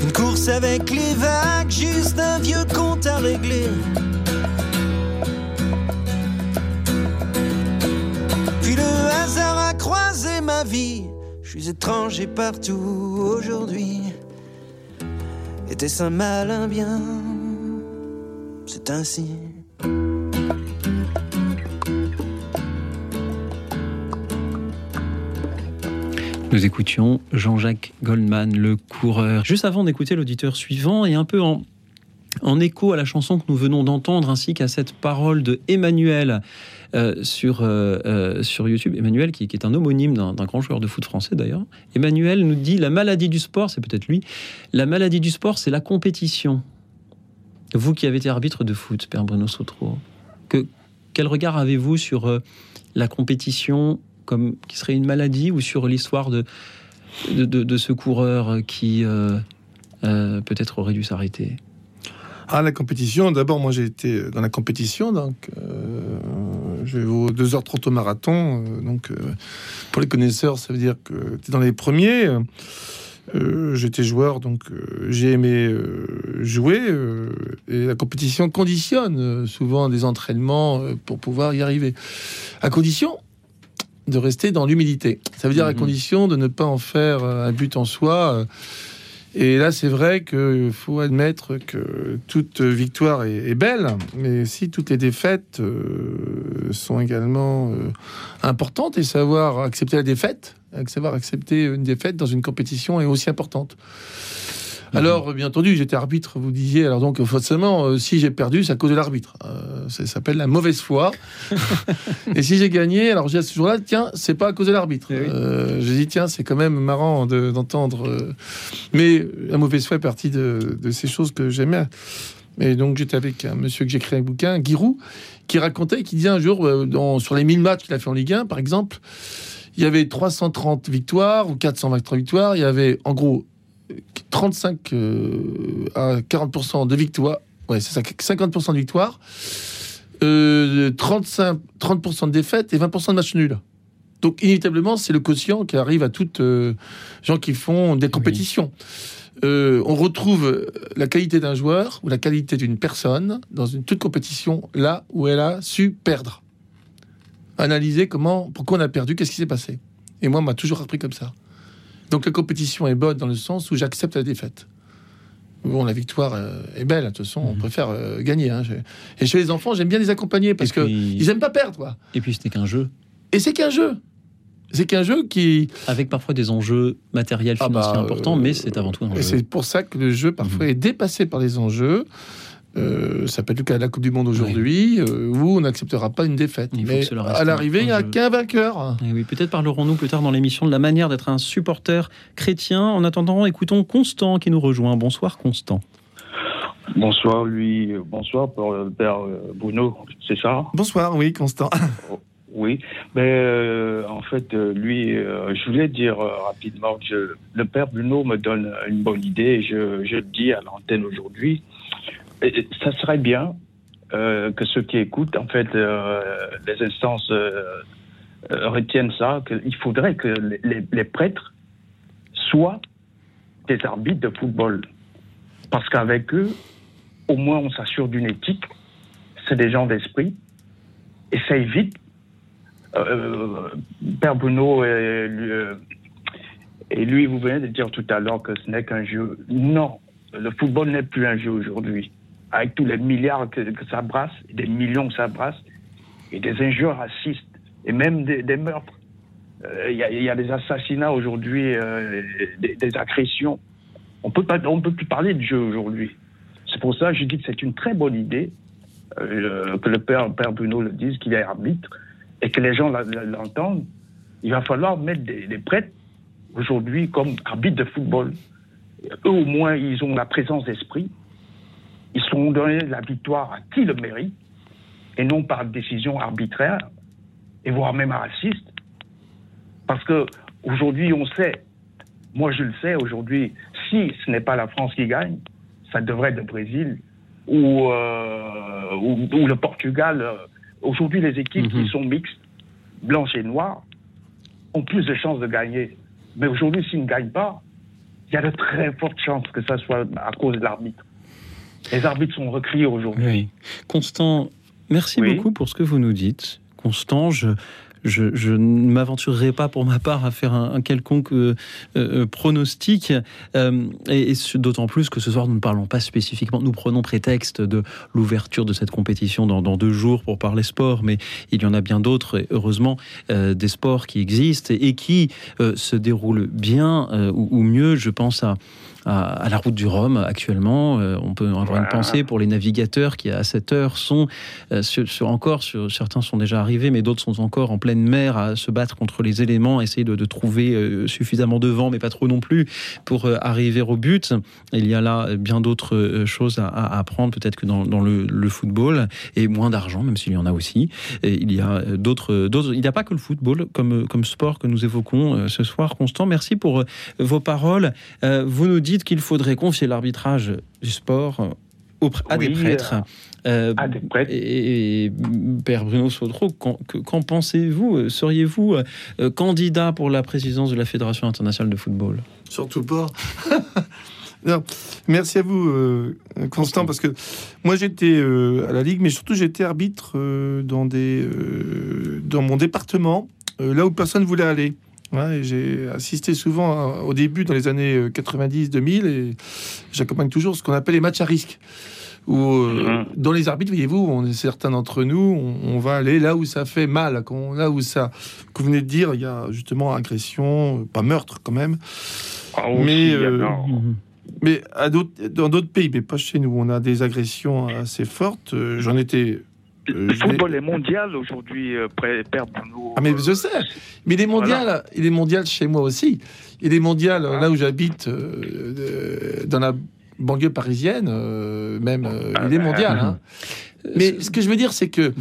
[SPEAKER 8] Une course avec les vagues, juste un vieux compte à régler. Puis le hasard a croisé ma vie. Je suis étranger partout aujourd'hui. Était-ce un mal, un bien C'est ainsi.
[SPEAKER 1] Nous écoutions Jean-Jacques Goldman, le coureur. Juste avant d'écouter l'auditeur suivant, et un peu en, en écho à la chanson que nous venons d'entendre, ainsi qu'à cette parole de Emmanuel euh, sur, euh, euh, sur YouTube. Emmanuel, qui, est un homonyme d'un grand joueur de foot français d'ailleurs. Emmanuel nous dit La maladie du sport, c'est peut-être lui, la maladie du sport, c'est la compétition. Vous qui avez été arbitre de foot, Père Bruno que, quel regard avez-vous sur la compétition comme qui serait une maladie ou sur l'histoire de, de, ce coureur qui euh, euh, peut-être aurait dû s'arrêter?
[SPEAKER 3] Ah, la compétition. D'abord, moi, j'ai été dans la compétition. Donc, euh, je vais au 2h30 au marathon. euh, donc, pour les connaisseurs, ça veut dire que dans les premiers. J'étais joueur, donc j'ai aimé jouer. et la compétition conditionne souvent des entraînements pour pouvoir y arriver. À condition de rester dans l'humilité. Ça veut dire à
[SPEAKER 1] Mhm.
[SPEAKER 3] condition de ne pas en faire euh, un but en soi. euh, et là, c'est vrai qu'il faut admettre que toute victoire est, est belle, mais si toutes les défaites euh, sont également euh, importantes, et savoir accepter la défaite, savoir accepter une défaite dans une compétition est aussi importante. Alors, bien entendu, j'étais arbitre, vous disiez, alors donc forcément, euh, si j'ai perdu, c'est à cause de l'arbitre. Euh, ça s'appelle la mauvaise foi. [laughs] et si j'ai gagné, alors j'ai ce jour-là, tiens, c'est pas à cause de l'arbitre.
[SPEAKER 1] Eh oui.
[SPEAKER 3] Euh, je dis, tiens, c'est quand même marrant de- d'entendre. mais la mauvaise foi est partie de, de ces choses que j'aimais. Et donc, j'étais avec un monsieur que j'ai créé un bouquin, Giroud, qui racontait, qui disait un jour, dans- sur les 1000 matchs qu'il a fait en Ligue 1, par exemple, il y avait 330 victoires ou 423 victoires. Il y avait, en gros, 35 euh, à 40% de victoires. Ouais, c'est ça, 50% de victoires. Euh, 35, 30% de défaites et 20% de matchs nuls. Donc, inévitablement, c'est le quotient qui arrive à toutes euh, gens qui font des compétitions. Euh, on retrouve la qualité d'un joueur ou la qualité d'une personne dans une toute compétition là où elle a su perdre. Analyser comment, pourquoi on a perdu, qu'est-ce qui s'est passé. Et moi, on m'a toujours appris comme ça. Donc la compétition est bonne dans le sens où j'accepte la défaite. Bon, la victoire euh, est belle, de toute façon, on
[SPEAKER 1] Mhm.
[SPEAKER 3] préfère euh, gagner. hein. Et chez les enfants, j'aime bien les accompagner parce
[SPEAKER 1] puis-
[SPEAKER 3] qu'ils ils aiment pas perdre. quoi.
[SPEAKER 1] Et puis c'était qu'un jeu,
[SPEAKER 3] Et c'est qu'un jeu. C'est qu'un jeu qui.
[SPEAKER 1] avec parfois des enjeux matériels,
[SPEAKER 3] Ah bah,
[SPEAKER 1] financiers importants,
[SPEAKER 3] euh,
[SPEAKER 1] mais c'est avant tout un
[SPEAKER 3] Et
[SPEAKER 1] jeu.
[SPEAKER 3] c'est pour ça que le jeu parfois
[SPEAKER 1] Mhm.
[SPEAKER 3] est dépassé par les enjeux. Euh, ça peut être le cas de la Coupe du Monde aujourd'hui, euh, où on n'acceptera pas une défaite.
[SPEAKER 1] Il faut
[SPEAKER 3] Mais
[SPEAKER 1] que cela reste
[SPEAKER 3] à l'arrivée, il n'y a qu'un vainqueur.
[SPEAKER 1] Et oui, peut-être parlerons-nous plus tard dans l'émission de la manière d'être un supporter chrétien. En attendant, écoutons Constant qui nous rejoint. Bonsoir Constant.
[SPEAKER 9] Bonsoir, lui. Bonsoir, pour le père Bruno, c'est ça?
[SPEAKER 3] Bonsoir, oui, Constant. [laughs]
[SPEAKER 9] Oui. Mais euh, en fait, euh, lui, euh, je voulais dire euh, rapidement que je- le père Bruno me donne une bonne idée. je le dis à l'antenne aujourd'hui. Ça serait bien euh, que ceux qui écoutent, en fait, euh, les instances euh, retiennent ça. qu'il faudrait que les, prêtres soient des arbitres de football. Parce qu'avec eux, au moins, on s'assure d'une éthique. C'est des gens d'esprit. Et ça évite Père Bruno et lui, vous venez de dire tout à l'heure que ce n'est qu'un jeu. Non, le football n'est plus un jeu aujourd'hui. Avec tous les milliards que, ça brasse, des millions que ça brasse, et des injures racistes, et même des, meurtres. Euh, Il y, a- des assassinats aujourd'hui, euh, des, agressions. On peut pas, on peut plus parler de jeu aujourd'hui. C'est pour ça que je dis que c'est une très bonne idée euh, que le père, Bruno le dise, qu'il est arbitre et que les gens l'entendent, il va falloir mettre des prêtres aujourd'hui comme arbitres de football. Eux, au moins, ils ont la présence d'esprit. Ils sont donnés la victoire à qui le mérite et non par décision arbitraire et voire même raciste. Parce que aujourd'hui, on sait moi je le sais aujourd'hui, si ce n'est pas la France qui gagne, ça devrait être le Brésil ou, euh, ou, ou le Portugal. Aujourd'hui, les équipes
[SPEAKER 1] Mhm.
[SPEAKER 9] qui sont mixtes, blanches et noires, ont plus de chances de gagner. Mais aujourd'hui, s'ils ne gagnent pas, il y a de très fortes chances que ça soit à cause de l'arbitre. Les arbitres sont recriés aujourd'hui.
[SPEAKER 1] Oui. Constant, merci
[SPEAKER 9] Oui.
[SPEAKER 1] beaucoup pour ce que vous nous dites. Constant, je, je, je ne m'aventurerai pas pour ma part à faire un, un quelconque euh, euh, pronostic, euh, et, d'autant plus que ce soir nous ne parlons pas spécifiquement, nous prenons prétexte de l'ouverture de cette compétition dans, dans deux jours pour parler sport, mais il y en a bien d'autres, et heureusement, des sports qui existent et, et qui se déroulent bien ou, ou mieux, je pense à, à, à la route du Rhum actuellement. Euh, on peut avoir une pensée pour les navigateurs qui, à cette heure, sont euh, sur, sur- encore, sur, certains sont déjà arrivés, mais d'autres sont encore en pleine mer à se battre contre les éléments, essayer de, de trouver euh, suffisamment de vent, mais pas trop non plus, pour arriver au but. Il y a là bien d'autres choses à, à apprendre, peut-être que dans, dans le, le football, et moins d'argent, même s'il y en a aussi. Et il y a d'autres. Il n'y a pas que le football comme, comme sport que nous évoquons ce soir. Constant, merci pour vos paroles. Vous nous dites qu'il faudrait confier l'arbitrage du sport euh, au pr- à des
[SPEAKER 9] Oui,
[SPEAKER 1] prêtres. Euh,
[SPEAKER 9] À des prêtres.
[SPEAKER 1] et, et, Père Bruno Sautreau, qu'en que- qu'en pensez-vous Euh, Seriez-vous euh, euh, candidat pour la présidence de la Fédération internationale de football?
[SPEAKER 3] Surtout pas. [laughs] Non, merci à vous, euh, Constant, parce que moi j'étais euh, à la Ligue, mais surtout j'étais arbitre euh, dans, des, euh, dans mon département, euh, là où personne voulait aller. Ouais, j'ai assisté souvent au début dans les années euh, 90-2000 et j'accompagne toujours ce qu'on appelle les matchs à risque. Où, euh,
[SPEAKER 9] Mhm.
[SPEAKER 3] dans les arbitres, voyez-vous, on, certains d'entre nous, on, on va aller là où ça fait mal, là où ça, que vous venez de dire, il y a justement agression, euh, pas meurtre quand même,
[SPEAKER 9] Ah,
[SPEAKER 3] Mais, euh, à dans d'autres pays, mais pas chez nous, on a des agressions assez fortes. Euh, J'en étais. Euh,
[SPEAKER 9] Le football est mondial aujourd'hui, euh, Bruno.
[SPEAKER 3] Ah, mais je sais. Mais il est mondial, il est mondial chez moi aussi. Il est mondial euh, là où j'habite, euh, euh, dans la banlieue parisienne, euh, même. euh,
[SPEAKER 9] Ah,
[SPEAKER 3] il est
[SPEAKER 9] bah,
[SPEAKER 3] mondial. hein. Mais
[SPEAKER 1] Euh,
[SPEAKER 3] ce que je veux dire, c'est que
[SPEAKER 1] Mhm.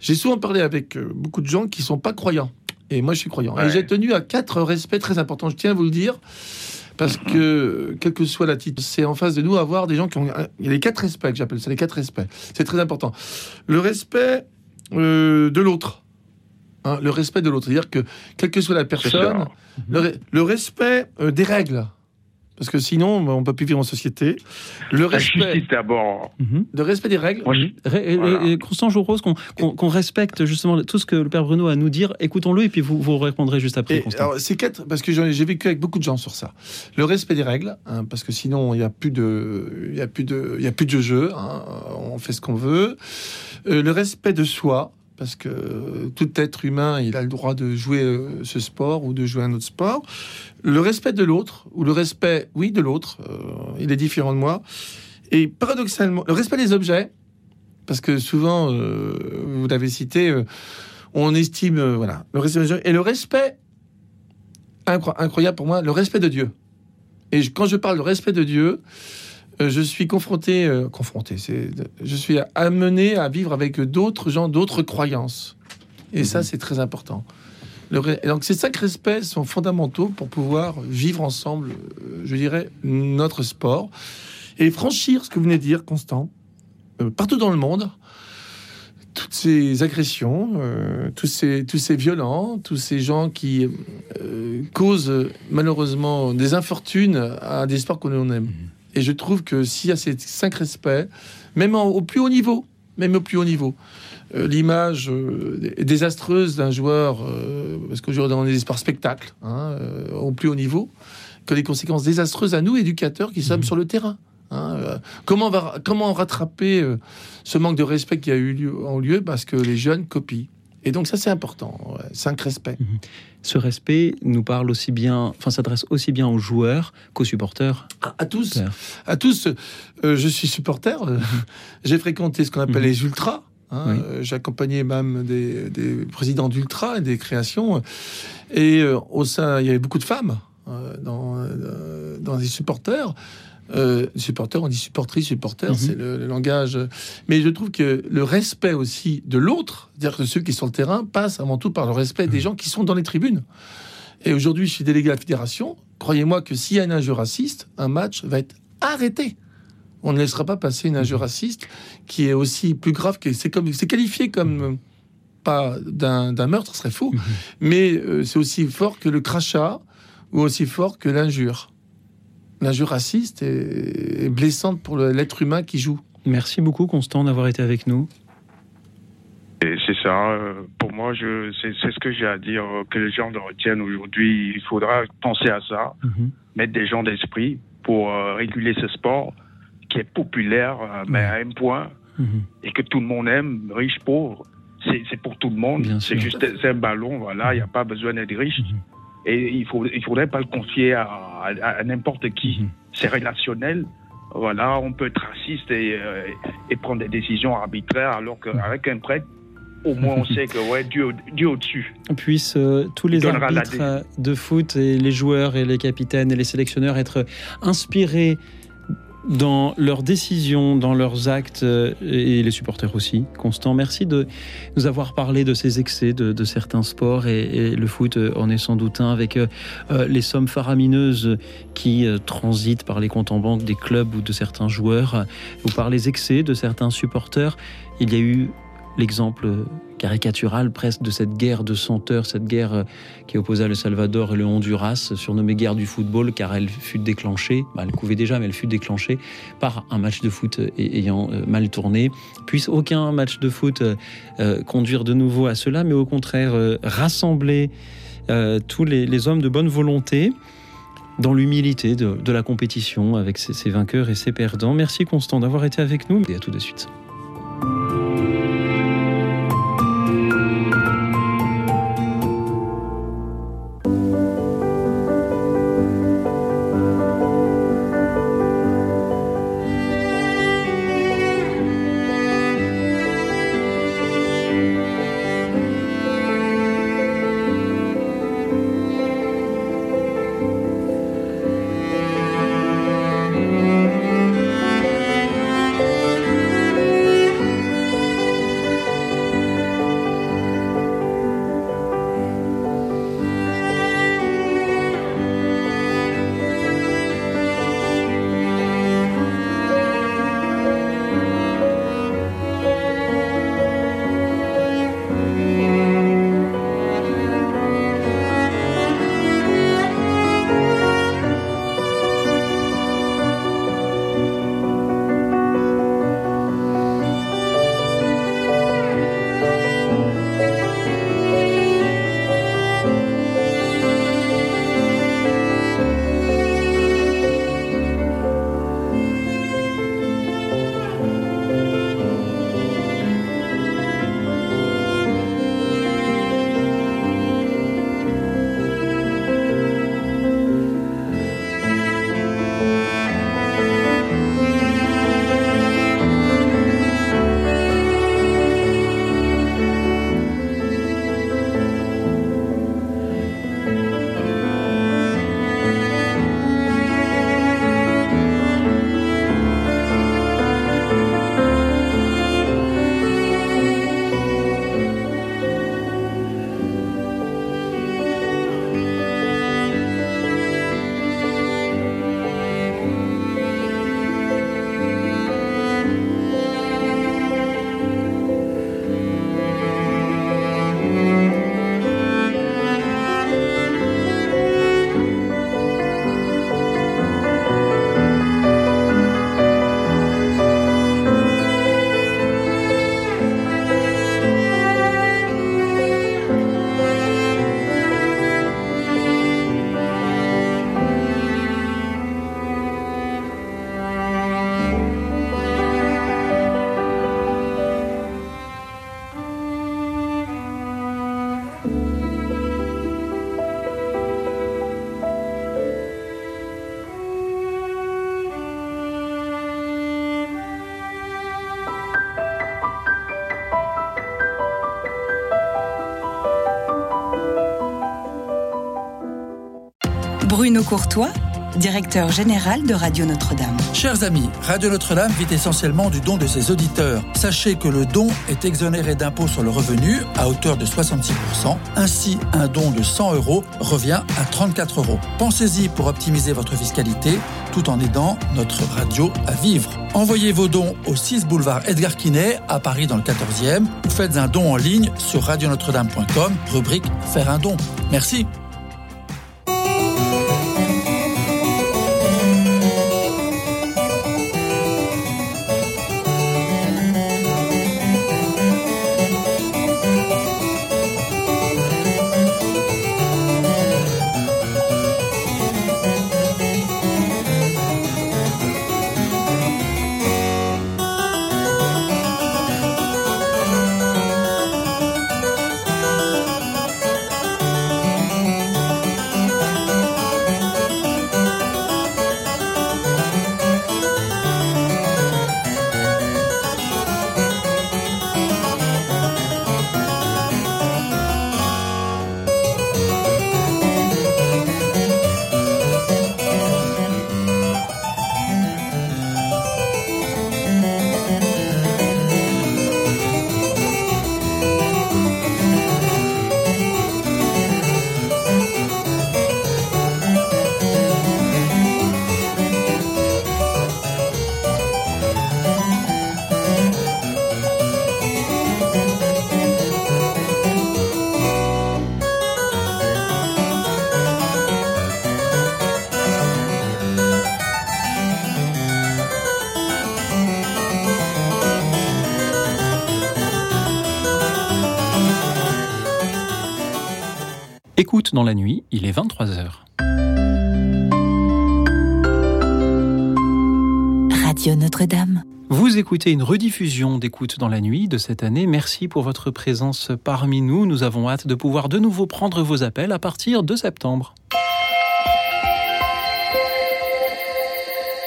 [SPEAKER 3] j'ai souvent parlé avec euh, beaucoup de gens qui sont pas croyants. Et moi, je suis croyant. Et j'ai tenu à quatre respects très importants. Je tiens à vous le dire. Parce que, quelle que soit la titre, c'est en face de nous avoir des gens qui ont. Il y a les quatre respects que j'appelle ça, les quatre respects. C'est très important. Le respect euh, de l'autre. Hein, le respect de l'autre. C'est-à-dire que, quelle que soit la personne, le respect euh, des règles. Parce que sinon, on ne peut plus vivre en société. Le respect,
[SPEAKER 9] d'abord.
[SPEAKER 1] Mhm.
[SPEAKER 3] le respect des règles.
[SPEAKER 1] Et-
[SPEAKER 9] Voilà.
[SPEAKER 1] et- et Constant, je vous propose qu'on respecte justement tout ce que le Père Bruno a à nous dire. Écoutons-le et puis vous, vous répondrez juste après.
[SPEAKER 3] C'est quatre, parce que j'ai vécu avec beaucoup de gens sur ça. Le respect des règles, hein, parce que sinon il n'y a plus de, y a plus de, il y a plus de jeu. hein, on fait ce qu'on veut. Euh, le respect de soi, parce que tout être humain, il a le droit de jouer euh, ce sport ou de jouer un autre sport. Le respect de l'autre, ou le respect, oui, de l'autre. euh, il est différent de moi. Et paradoxalement, le respect des objets, parce que souvent, euh, vous l'avez cité, on estime, voilà, le respect des objets et le respect incro- incroyable pour moi, le respect de Dieu. Et quand je parle de respect de Dieu, je suis confronté, euh, confronté, c'est, je suis amené à vivre avec d'autres gens, d'autres croyances. Et ça, c'est très important. Le et donc ces cinq respects sont fondamentaux pour pouvoir vivre ensemble, euh, je dirais, notre sport et franchir ce que vous venez de dire, Constant, euh, partout dans le monde, toutes ces agressions, euh, tous, ces, tous ces violents, tous ces gens qui euh, causent euh, malheureusement des infortunes à des sports que l'on aime. Et je trouve que s'il y a ces cinq respects, même en- au plus haut niveau, même au plus haut niveau, euh, l'image euh, dé- désastreuse d'un joueur, euh, parce qu'aujourd'hui on est des sports spectacles, hein, au plus haut niveau, que les conséquences désastreuses à nous, éducateurs, qui sommes sur le terrain. hein. Euh, comment, va, comment rattraper euh, ce manque de respect qui a eu lieu, en lieu parce que les jeunes copient Et donc ça c'est important, cinq respects.
[SPEAKER 1] Ce respect nous parle aussi bien, enfin s'adresse aussi bien aux joueurs qu'aux supporters.
[SPEAKER 3] À, à tous,
[SPEAKER 1] Père.
[SPEAKER 3] à tous. euh, je suis supporter. euh, J'ai fréquenté ce qu'on appelle
[SPEAKER 1] Mhm.
[SPEAKER 3] les ultras. hein,
[SPEAKER 1] Oui.
[SPEAKER 3] euh, J'ai accompagné même des, des présidents d'ultras et des créations. Et euh, au sein, il y avait beaucoup de femmes dans, dans les supporters. Euh, supporters, on dit supportrices, supporters,
[SPEAKER 1] Mhm.
[SPEAKER 3] c'est le, le langage. Mais je trouve que le respect aussi de l'autre, c'est-à-dire que ceux qui sont sur le terrain passent avant tout par le respect
[SPEAKER 1] Mhm.
[SPEAKER 3] des gens qui sont dans les tribunes. Et aujourd'hui, je suis délégué à la fédération. Croyez-moi que s'il y a une injure raciste, un match va être arrêté. On ne laissera pas passer une injure raciste qui est aussi plus grave que c'est comme c'est qualifié comme pas d'un d'un meurtre, ce serait faux, mais euh, c'est aussi fort que le crachat ou aussi fort que l'injure. L'injure raciste est, est blessante pour l'être humain qui joue.
[SPEAKER 1] Merci beaucoup, Constant, d'avoir été avec nous.
[SPEAKER 9] C'est ça. euh, Pour moi, c'est, ce que j'ai à dire, euh, que les gens le retiennent aujourd'hui. Il faudra penser à ça,
[SPEAKER 1] Mhm.
[SPEAKER 9] mettre des gens d'esprit pour euh, réguler ce sport qui est populaire, euh, mais à un point,
[SPEAKER 1] Mhm.
[SPEAKER 9] et que tout le monde aime, riche, pauvre. C'est, pour tout le monde. C'est juste un ballon, voilà. Il n'y a pas besoin d'être riche.
[SPEAKER 1] Mhm.
[SPEAKER 9] Et il faut, il faudrait pas le confier à, à- à n'importe qui.
[SPEAKER 1] Mhm.
[SPEAKER 9] C'est relationnel. Voilà, on peut être raciste et, euh, et prendre des décisions arbitraires, alors
[SPEAKER 1] Mhm.
[SPEAKER 9] qu'avec un prêtre, au moins on sait que ouais, Dieu, Dieu au-dessus.
[SPEAKER 1] puissent euh, tous les arbitres euh, de foot et les joueurs et les capitaines et les sélectionneurs être inspirés dans leurs décisions, dans leurs actes euh, et les supporters aussi. Constant, merci de nous avoir parlé de ces excès de, certains sports et, le foot en est sans doute un avec euh, euh, les sommes faramineuses qui transitent par les comptes en banque des clubs ou de certains joueurs ou par les excès de certains supporters. Il y a eu l'exemple caricatural presque de cette guerre de senteurs, cette guerre euh, qui opposa le Salvador et le Honduras, surnommée guerre du football, car elle fut déclenchée, bah, elle couvait déjà, mais elle fut déclenchée par un match de foot euh, ayant euh, mal tourné. Puisse aucun match de foot conduire de nouveau à cela, mais au contraire rassembler tous les, hommes de bonne volonté dans l'humilité de, la compétition avec ses vainqueurs et ses perdants. Merci Constant d'avoir été avec nous et à tout de suite.
[SPEAKER 10] Bruno Courtois directeur général de Radio Notre-Dame.
[SPEAKER 11] Chers amis, Radio Notre-Dame vit essentiellement du don de ses auditeurs. Sachez que le don est exonéré d'impôt sur le revenu à hauteur de 66%. Ainsi, un don de 100 euros revient à 34 euros. Pensez-y pour optimiser votre fiscalité tout en aidant notre radio à vivre. Envoyez vos dons au 6 boulevard Edgar Quinet à Paris dans le 14e ou faites un don en ligne sur radionotre-dame.com, rubrique Faire un don. Merci.
[SPEAKER 1] Dans la nuit, il est 23h.
[SPEAKER 10] Radio Notre-Dame.
[SPEAKER 1] Vous écoutez une rediffusion d'écoute dans la nuit de cette année. Merci pour votre présence parmi nous. Nous avons hâte de pouvoir de nouveau prendre vos appels à partir de septembre.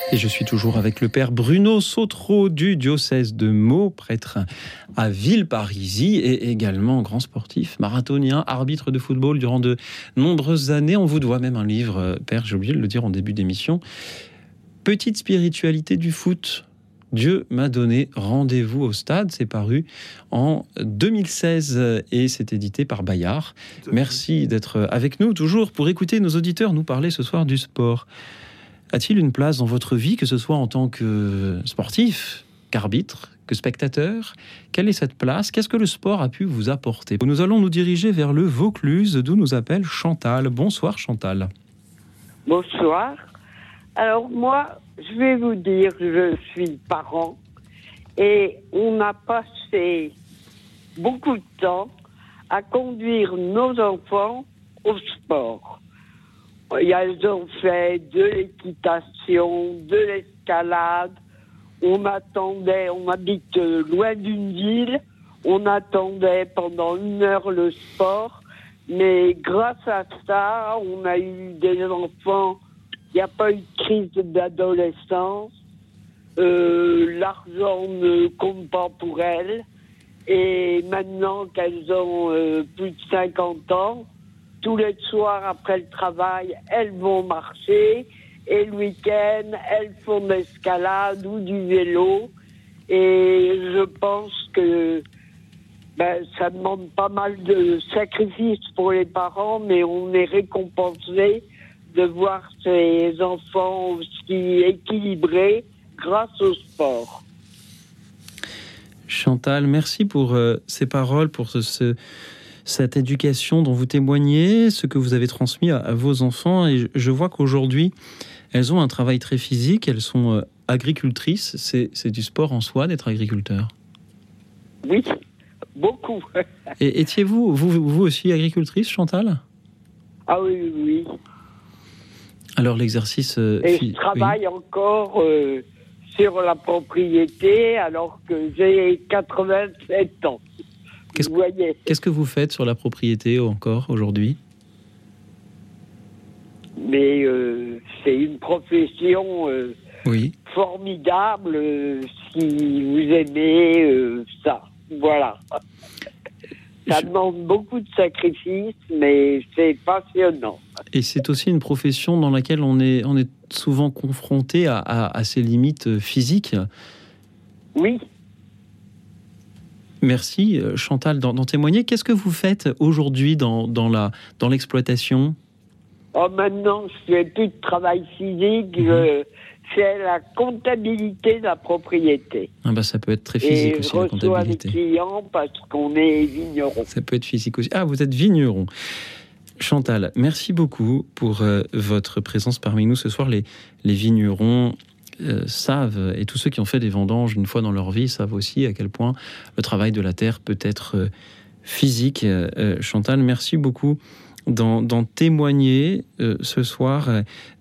[SPEAKER 1] Et je suis toujours avec le père Bruno Sautreau du diocèse de Meaux, prêtre à Villeparisis et également grand sportif, marathonien, arbitre de football durant de nombreuses années. On vous doit même un livre, euh, père, j'ai oublié de le dire en début d'émission. Petite spiritualité du foot. Dieu m'a donné rendez-vous au stade. C'est paru en 2016 et c'est édité par Bayard. Merci d'être avec nous toujours pour écouter nos auditeurs nous parler ce soir du sport a-t-il une place dans votre vie, que ce soit en tant que sportif, qu'arbitre, que spectateur? Quelle est cette place? Qu'est-ce que le sport a pu vous apporter? Nous allons nous diriger vers le Vaucluse, d'où nous appelle Chantal. Bonsoir Chantal.
[SPEAKER 12] Bonsoir. Alors moi, je vais vous dire, je suis parent et on a passé beaucoup de temps à conduire nos enfants au sport. Ils ont fait de l'équitation, de l'escalade. On attendait, on habite loin d'une ville, on attendait pendant une heure le sport. Mais grâce à ça, on a eu des enfants, il n'y a pas eu de crise d'adolescence. Euh, L'argent ne compte pas pour elles. Et maintenant qu'elles ont euh, plus de 50 ans, tous les soirs après le travail, elles vont marcher. Et le week-end, elles font de l'escalade ou du vélo. Et je pense que ben, ça demande pas mal de sacrifices pour les parents, mais on est récompensé de voir ces enfants aussi équilibrés grâce au sport.
[SPEAKER 1] Chantal, merci pour euh, ces paroles, pour ce cette éducation dont vous témoignez, ce que vous avez transmis à, vos enfants. Et je vois qu'aujourd'hui, elles ont un travail très physique, elles sont euh, agricultrices. C'est du sport en soi d'être agriculteur.
[SPEAKER 12] Oui, beaucoup. [laughs]
[SPEAKER 1] Et étiez-vous vous, vous aussi agricultrice, Chantal?
[SPEAKER 12] Ah oui, oui.
[SPEAKER 1] Alors l'exercice... Euh,
[SPEAKER 12] Et je travaille encore euh, sur la propriété alors que j'ai 87 ans.
[SPEAKER 1] Qu'est-ce que vous faites sur la propriété encore aujourd'hui?
[SPEAKER 12] Mais euh, c'est une profession euh,
[SPEAKER 1] oui.
[SPEAKER 12] formidable euh, si vous aimez ça. Voilà. Ça demande beaucoup de sacrifices, mais c'est passionnant.
[SPEAKER 1] Et c'est aussi une profession dans laquelle on est, on est souvent confronté à, à, ses limites physiques?
[SPEAKER 12] Oui.
[SPEAKER 1] Merci Chantal d'en témoigner. Qu'est-ce que vous faites aujourd'hui dans, dans l'exploitation
[SPEAKER 12] dans oh, Maintenant, je fais plus de travail physique. Mhm c'est la comptabilité de la propriété.
[SPEAKER 1] Ah bah ça peut être très physique
[SPEAKER 12] et
[SPEAKER 1] aussi, la comptabilité.
[SPEAKER 12] les clients parce qu'on est vigneron.
[SPEAKER 1] Ça peut être physique aussi. Ah, vous êtes vigneron. Chantal, merci beaucoup pour euh, votre présence parmi nous ce soir. Les, les vignerons euh, savent, et tous ceux qui ont fait des vendanges une fois dans leur vie savent aussi à quel point le travail de la terre peut être euh, physique. Chantal, merci beaucoup d'en témoigner euh, ce soir.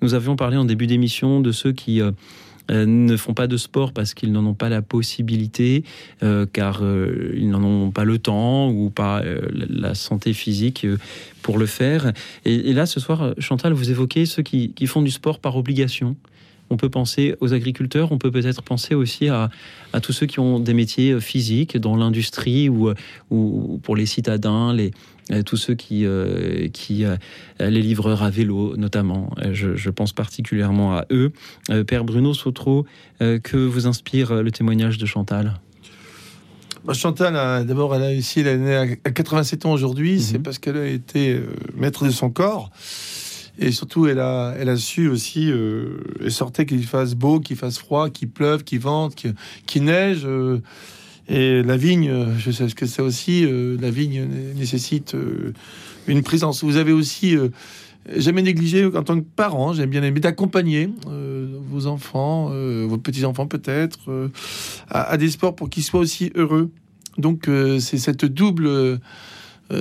[SPEAKER 1] Nous avions parlé en début d'émission de ceux qui euh, euh, ne font pas de sport parce qu'ils n'en ont pas la possibilité, car ils n'en ont pas le temps ou pas la santé physique pour le faire. Et, là, ce soir, Chantal, vous évoquez ceux qui, font du sport par obligation. On peut penser aux agriculteurs, on peut peut-être penser aussi à, tous ceux qui ont des métiers physiques dans l'industrie ou, ou pour les citadins, les, euh, tous ceux qui, euh, qui euh, les livreurs à vélo notamment. Je, pense particulièrement à eux. Père Bruno Sautreau, que vous inspire le témoignage de Chantal?
[SPEAKER 3] Bah, Chantal, d'abord, elle a ici, elle est née à 87 ans aujourd'hui, mhm. c'est parce qu'elle a été maître de son corps. Et surtout, elle a, elle a su aussi, elle sortait qu'il fasse beau, qu'il fasse froid, qu'il pleuve, qu'il vente, qu'il neige. Et la vigne, je sais ce que c'est aussi, euh, la vigne nécessite euh, une présence. Vous avez aussi euh, jamais négligé en tant que parent, j'aime bien aimer d'accompagner vos enfants, vos petits-enfants peut-être, à, des sports pour qu'ils soient aussi heureux. Donc c'est cette double...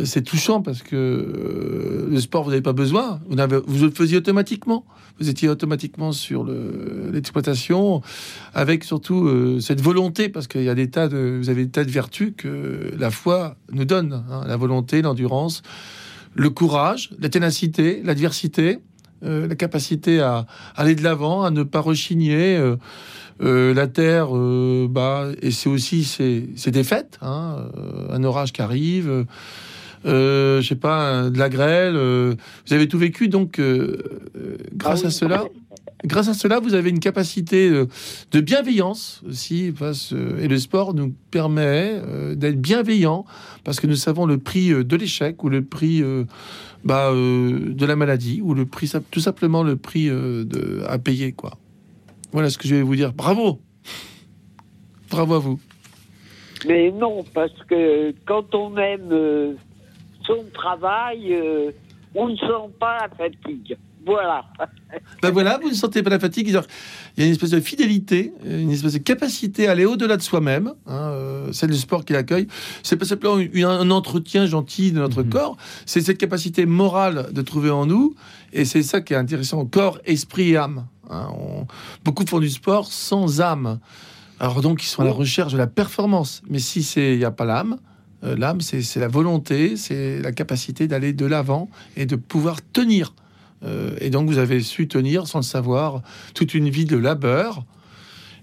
[SPEAKER 3] c'est touchant parce que le sport, vous n'avez pas besoin. Vous, le faisiez automatiquement vous étiez automatiquement sur l'exploitation, avec surtout euh, cette volonté, parce qu'il y a des tas de, vous avez des tas de vertus que la foi nous donne, hein, la volonté, l'endurance, le courage, la ténacité, l'adversité, euh, la capacité à, aller de l'avant, à ne pas rechigner. Euh, la terre, bah, et c'est aussi ces défaites, hein, un orage qui arrive, euh, je sais pas, de la grêle. Euh, vous avez tout vécu, donc euh, grâce ah à cela, grâce à cela, vous avez une capacité de bienveillance aussi. et le sport nous permet d'être bienveillant parce que nous savons le prix de l'échec ou le prix bah, de la maladie ou le prix, tout simplement le prix de, à payer, quoi. Voilà ce que je vais vous dire. Bravo, bravo à vous.
[SPEAKER 12] Mais non, parce que quand on aime son travail, euh, on ne sent pas la fatigue. Voilà. [laughs]
[SPEAKER 3] Ben voilà, vous ne sentez pas la fatigue. Il y a une espèce de fidélité, une espèce de capacité à aller au-delà de soi-même. Hein, euh, c'est le sport qui l'accueille. C'est pas simplement un entretien gentil de notre mhm. corps, c'est cette capacité morale de trouver en nous. Et c'est ça qui est intéressant corps, esprit et âme. Hein. beaucoup font du sport sans âme. Alors donc, ils sont à la recherche de la performance. Mais si il n'y a pas l'âme, euh, l'âme, c'est la volonté, c'est la capacité d'aller de l'avant et de pouvoir tenir. Euh, et donc vous avez su tenir, sans le savoir, toute une vie de labeur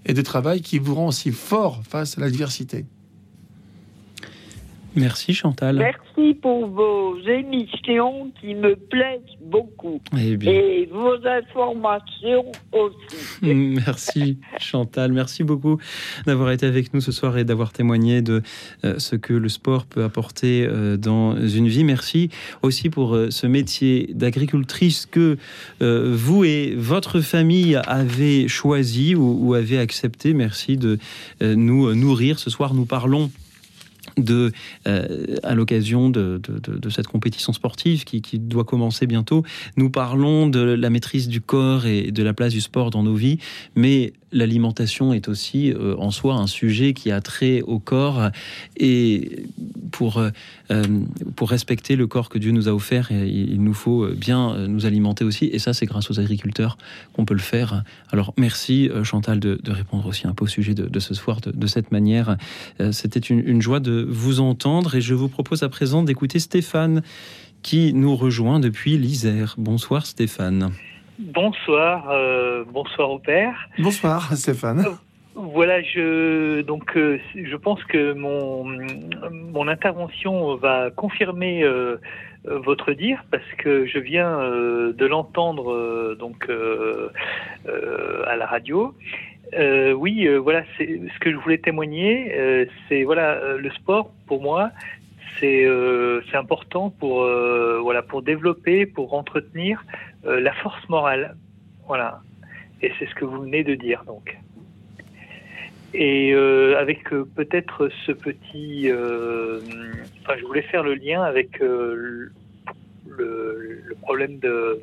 [SPEAKER 3] et de travail qui vous rend aussi fort face à l'adversité.
[SPEAKER 1] Merci Chantal.
[SPEAKER 12] Merci pour vos émissions qui me plaisent beaucoup. Eh Et vos informations aussi. [laughs]
[SPEAKER 1] Merci Chantal. Merci beaucoup d'avoir été avec nous ce soir et d'avoir témoigné de euh, ce que le sport peut apporter euh, dans une vie. Merci aussi pour euh, ce métier d'agricultrice que vous et votre famille avez choisi ou, ou avez accepté. Merci de nous nourrir. Ce soir, nous parlons de, euh, à l'occasion de, cette compétition sportive qui, qui, doit commencer bientôt. Nous parlons de la maîtrise du corps et de la place du sport dans nos vies, mais l'alimentation est aussi euh, en soi un sujet qui a trait au corps et pour, euh, pour respecter le corps que Dieu nous a offert, il nous faut bien nous alimenter aussi et ça c'est grâce aux agriculteurs qu'on peut le faire. Alors merci Chantal de, répondre aussi un peu au sujet de, ce soir de, cette manière. C'était une, une joie de vous entendre et je vous propose à présent d'écouter Stéphane qui nous rejoint depuis l'Isère. Bonsoir Stéphane.
[SPEAKER 13] Bonsoir, euh, bonsoir au père.
[SPEAKER 3] Bonsoir Stéphane.
[SPEAKER 13] Voilà, je donc euh, je pense que mon mon intervention va confirmer euh, euh, votre dire parce que je viens euh, de l'entendre euh, donc euh, euh, à la radio. Euh, oui, euh, voilà, c'est ce que je voulais témoigner. euh, c'est voilà, euh, le sport pour moi, c'est euh, c'est important pour euh, voilà pour développer, pour entretenir euh, la force morale. Voilà, et c'est ce que vous venez de dire donc. Et euh, avec euh, peut-être ce petit, euh, enfin, je voulais faire le lien avec euh, le, le problème de,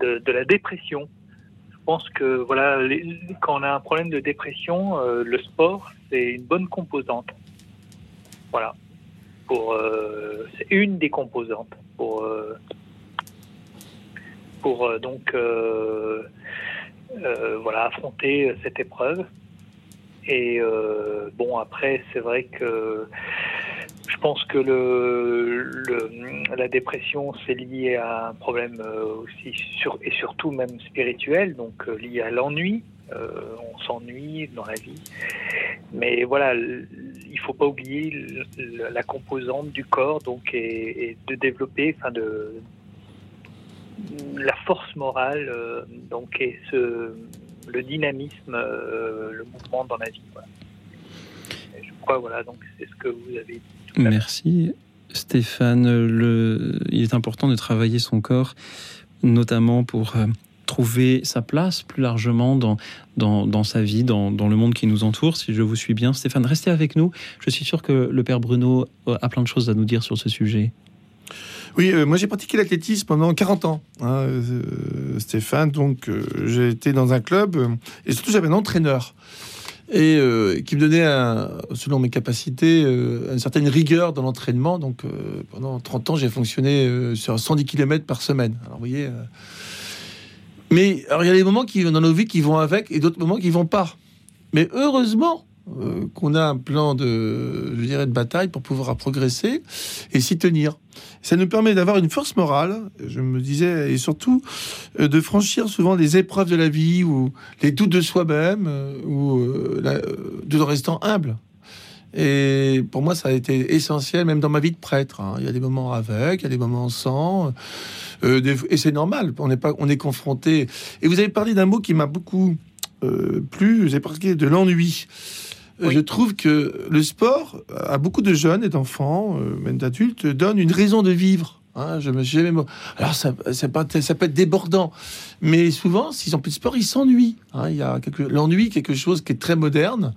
[SPEAKER 13] de, la dépression. Je pense que voilà, quand on a un problème de dépression, le sport c'est une bonne composante. Voilà, pour c'est une des composantes pour pour euh, donc euh, euh, voilà affronter cette épreuve. Et bon, après, c'est vrai que je pense que le, la dépression, c'est lié à un problème aussi, sur, et surtout même spirituel, donc lié à l'ennui. On s'ennuie dans la vie. Mais voilà, il faut pas oublier la composante du corps, donc, et, et de développer, enfin, de la force morale, euh, donc, et ce, le dynamisme, euh, le mouvement dans la vie. Je crois, voilà, donc c'est ce que vous avez dit.
[SPEAKER 1] Merci Stéphane. Le... Il est important de travailler son corps, notamment pour euh, trouver sa place plus largement dans, sa vie, dans, dans le monde qui nous entoure, si je vous suis bien. Stéphane, restez avec nous. Je suis sûr que le père Bruno a plein de choses à nous dire sur ce sujet.
[SPEAKER 3] Oui, euh, moi j'ai pratiqué l'athlétisme pendant 40 ans, hein, euh, Stéphane. Donc euh, j'ai été dans un club et surtout j'avais un entraîneur et qui me donnait, selon mes capacités, une certaine rigueur dans l'entraînement. Donc pendant 30 ans, j'ai fonctionné sur 110 km par semaine. Alors vous voyez. Mais alors il y a des moments qui dans nos vies qui vont avec et d'autres moments qui vont pas. Mais heureusement euh, qu'on a un plan de, je dirais, de bataille pour pouvoir progresser et s'y tenir. Ça nous permet d'avoir une force morale, je me disais, et surtout euh, de franchir souvent les épreuves de la vie ou les doutes de soi-même euh, ou en restant humble. Et pour moi, ça a été essentiel, même dans ma vie de prêtre. hein. Il y a des moments avec, il y a des moments sans. et c'est normal, on est, pas, on est confronté. Et vous avez parlé d'un mot qui m'a beaucoup plu, avez parlé de l'ennui. Je trouve que le sport, à beaucoup de jeunes et d'enfants, euh, même d'adultes, donne une raison de vivre. Hein, je me suis jamais- Alors ça, ça, peut être, ça peut être débordant, mais souvent, s'ils ont plus de sport, ils s'ennuient. hein. il y a quelque... l'ennui, quelque chose qui est très moderne,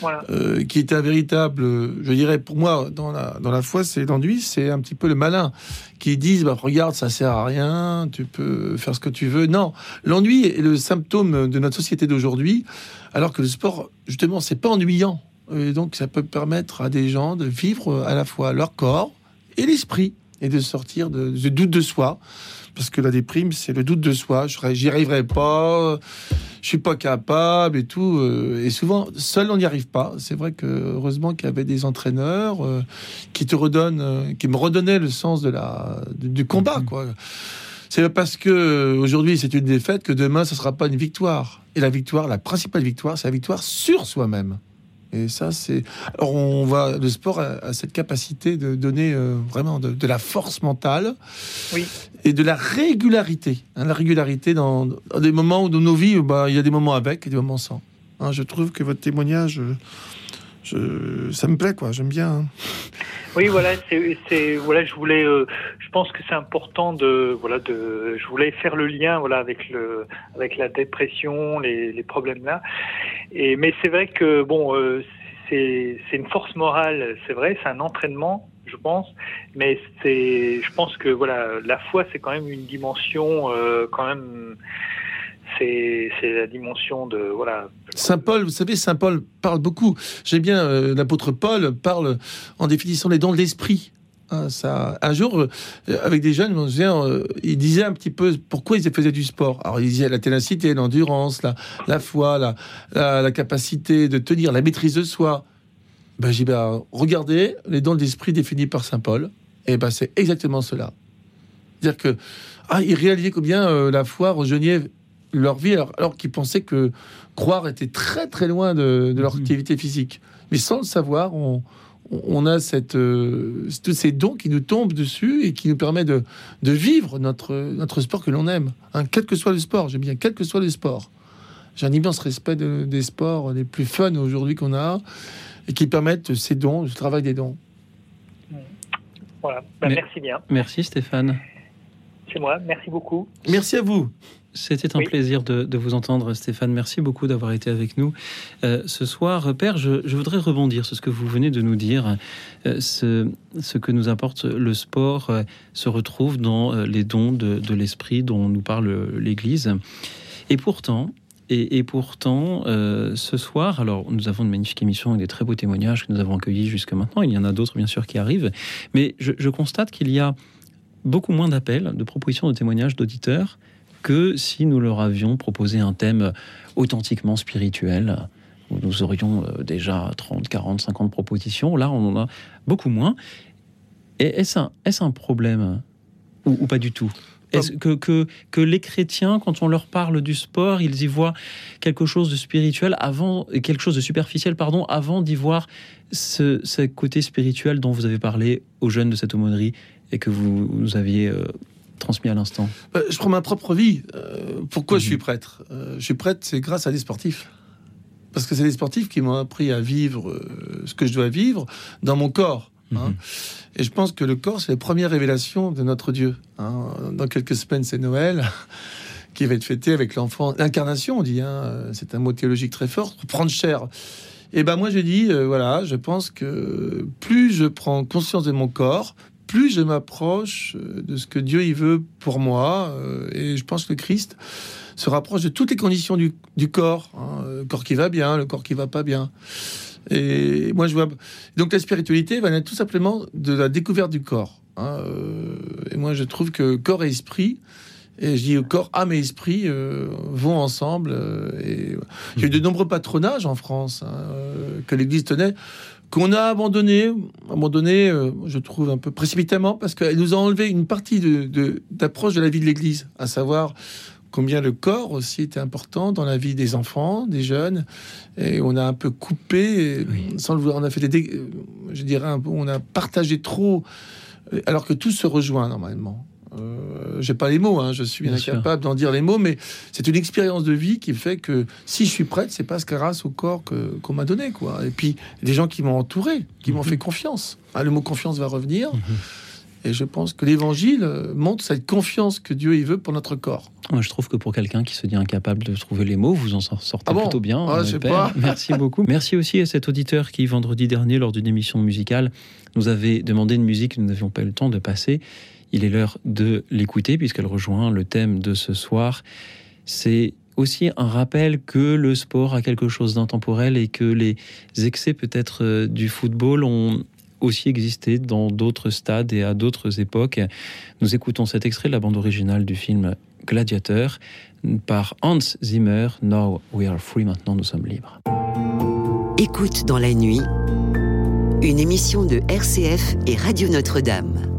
[SPEAKER 13] Voilà.
[SPEAKER 3] euh, qui est un véritable, je dirais pour moi, dans la, dans la foi, c'est l'ennui, c'est un petit peu le malin, qui disent, bah, regarde, ça sert à rien, tu peux faire ce que tu veux. Non, l'ennui est le symptôme de notre société d'aujourd'hui, alors que le sport, justement, c'est pas ennuyant. Et donc, ça peut permettre à des gens de vivre à la fois leur corps et l'esprit, et de sortir de, ce doute de soi. Parce que la déprime, c'est le doute de soi. J'y arriverai pas, je suis pas capable et tout. euh, Et souvent, seul, on n'y arrive pas. C'est vrai que heureusement qu'il y avait des entraîneurs euh, qui te redonnent, euh, qui me redonnaient le sens de la, du du combat, quoi. C'est parce que aujourd'hui c'est une défaite que demain ce sera pas une victoire. Et la victoire, la principale victoire, c'est la victoire sur soi-même. Et ça, c'est. Alors, on va. Le sport a, a cette capacité de donner euh, vraiment de, de la force mentale
[SPEAKER 13] Oui.
[SPEAKER 3] et de la régularité. hein, la régularité dans, dans des moments où dans nos vies, bah, il y a des moments avec et des moments sans. Hein, je trouve que votre témoignage, euh, ça me plaît, quoi. J'aime bien. hein.
[SPEAKER 13] Oui, voilà, c'est, voilà, je voulais, euh, je pense que c'est important de, voilà, de, je voulais faire le lien, voilà, avec le, avec la dépression, les, les problèmes là. Et mais c'est vrai que bon, euh, c'est, c'est une force morale, c'est vrai, c'est un entraînement, je pense. Mais c'est, je pense que voilà, la foi, c'est quand même une dimension, euh, quand même, c'est, la dimension de, voilà,
[SPEAKER 3] Saint Paul, vous savez, Saint Paul parle beaucoup. J'aime bien euh, l'apôtre Paul parle en définissant les dons de l'esprit. Hein, ça, un jour, euh, avec des jeunes, je me souviens, euh, il disait un petit peu pourquoi ils faisaient du sport. Alors, il disait la ténacité, l'endurance, la, la foi, la, la, capacité de tenir, la maîtrise de soi. Ben, j'ai ben, regardez les dons de l'esprit définis par Saint Paul. Et ben, c'est exactement cela. C'est-à-dire que, ah, il réalisait combien euh, la foi rejoignait leur vie, alors, alors qu'ils pensaient que croire était très très loin de, de leur
[SPEAKER 1] Mhm.
[SPEAKER 3] activité physique. Mais sans le savoir, on, on a cette, euh, tous ces dons qui nous tombent dessus et qui nous permettent de, de vivre notre, notre sport que l'on aime. hein, quel que soit le sport, j'aime bien, quel que soit le sport. J'ai un immense respect de- des sports les plus fun aujourd'hui qu'on a et qui permettent ces dons, le travail des dons.
[SPEAKER 13] Voilà. Ben,
[SPEAKER 1] Mais-
[SPEAKER 13] Merci bien.
[SPEAKER 1] Merci Stéphane.
[SPEAKER 13] C'est moi. Merci beaucoup.
[SPEAKER 3] Merci à vous.
[SPEAKER 1] C'était un
[SPEAKER 13] Oui.
[SPEAKER 1] plaisir de, de vous entendre, Stéphane. Merci beaucoup d'avoir été avec nous Euh, ce soir. Père, je, je voudrais rebondir sur ce que vous venez de nous dire. Euh, ce, ce que nous apporte le sport euh, se retrouve dans euh, les dons de, de l'esprit dont nous parle l'Église. Et pourtant, et, et pourtant, euh, ce soir, alors nous avons une magnifique émission avec des très beaux témoignages que nous avons accueillis jusque maintenant. Il y en a d'autres, bien sûr, qui arrivent. Mais je, je constate qu'il y a beaucoup moins d'appels, de propositions, de témoignages d'auditeurs que si nous leur avions proposé un thème authentiquement spirituel, où nous aurions euh, déjà 30, 40, 50 propositions. Là, on en a beaucoup moins. Et est-ce un, est un problème ou, ou pas du tout? Est-ce que, que, que les chrétiens, quand on leur parle du sport, ils y voient quelque chose de spirituel avant, quelque chose de superficiel, pardon, avant d'y voir ce, ce côté spirituel dont vous avez parlé aux jeunes de cette aumônerie et que vous nous aviez euh, transmis à l'instant
[SPEAKER 3] Euh, je prends ma propre vie. Euh, pourquoi je suis prêtre? Euh, Je suis prêtre, c'est grâce à des sportifs. Parce que c'est les sportifs qui m'ont appris à vivre ce que je dois vivre dans mon corps. hein. Et je pense que le corps, c'est la première révélation de notre Dieu. hein. Dans quelques semaines, c'est Noël, [laughs] qui va être fêté avec l'enfant. L'incarnation, on dit, hein, c'est un mot théologique très fort, prendre chair. Et ben moi, je dis, euh, voilà, je pense que plus je prends conscience de mon corps, plus je m'approche euh, de ce que Dieu il veut pour moi. euh, Et je pense que le Christ se rapproche de toutes les conditions du, du corps. hein, le corps qui va bien, le corps qui va pas bien. Et moi, je vois. Donc, la spiritualité va naître tout simplement de la découverte du corps. hein, euh, et moi, je trouve que corps et esprit, et je dis corps, âme et esprit euh, vont ensemble. euh, et il y a eu de nombreux patronages en France hein, que l'Église tenait, qu'on a abandonné, abandonné, euh, je trouve un peu précipitamment, parce qu'elle nous a enlevé une partie de- de- d'approche de, la vie de l'Église, à savoir combien le corps aussi était important dans la vie des enfants, des jeunes, et on a un peu coupé, sans le vouloir, on a fait des, dé- euh, je dirais un peu, on a partagé trop, euh, alors que tout se rejoint normalement. Euh, J'ai pas les mots, hein, je suis
[SPEAKER 1] Bien
[SPEAKER 3] incapable d'en dire les mots, mais c'est une expérience de vie qui fait que si je suis prête, c'est parce que grâce au corps que- qu'on m'a donné, quoi. Et puis des gens qui m'ont entouré, qui
[SPEAKER 1] Mhm.
[SPEAKER 3] m'ont fait confiance. Ah, le mot confiance va revenir. Et je pense que l'Évangile euh, montre cette confiance que Dieu y veut pour notre corps.
[SPEAKER 1] Moi, je trouve que pour quelqu'un qui se dit incapable de trouver les mots, vous en sortez
[SPEAKER 3] Ah bon
[SPEAKER 1] plutôt bien.
[SPEAKER 3] Ah,
[SPEAKER 1] euh,
[SPEAKER 3] je sais
[SPEAKER 1] Père.
[SPEAKER 3] pas. [laughs]
[SPEAKER 1] Merci beaucoup. Merci aussi à cet auditeur qui, vendredi dernier, lors d'une émission musicale, nous avait demandé une musique que nous n'avions pas eu le temps de passer. Il est l'heure de l'écouter puisqu'elle rejoint le thème de ce soir. C'est aussi un rappel que le sport a quelque chose d'intemporel et que les excès peut-être euh, du football ont aussi existé dans d'autres stades et à d'autres époques. Nous écoutons cet extrait de la bande originale du film Gladiateur par Hans Zimmer. Now we are free, maintenant nous sommes libres.
[SPEAKER 5] Écoute dans la nuit, une émission de RCF et Radio Notre-Dame.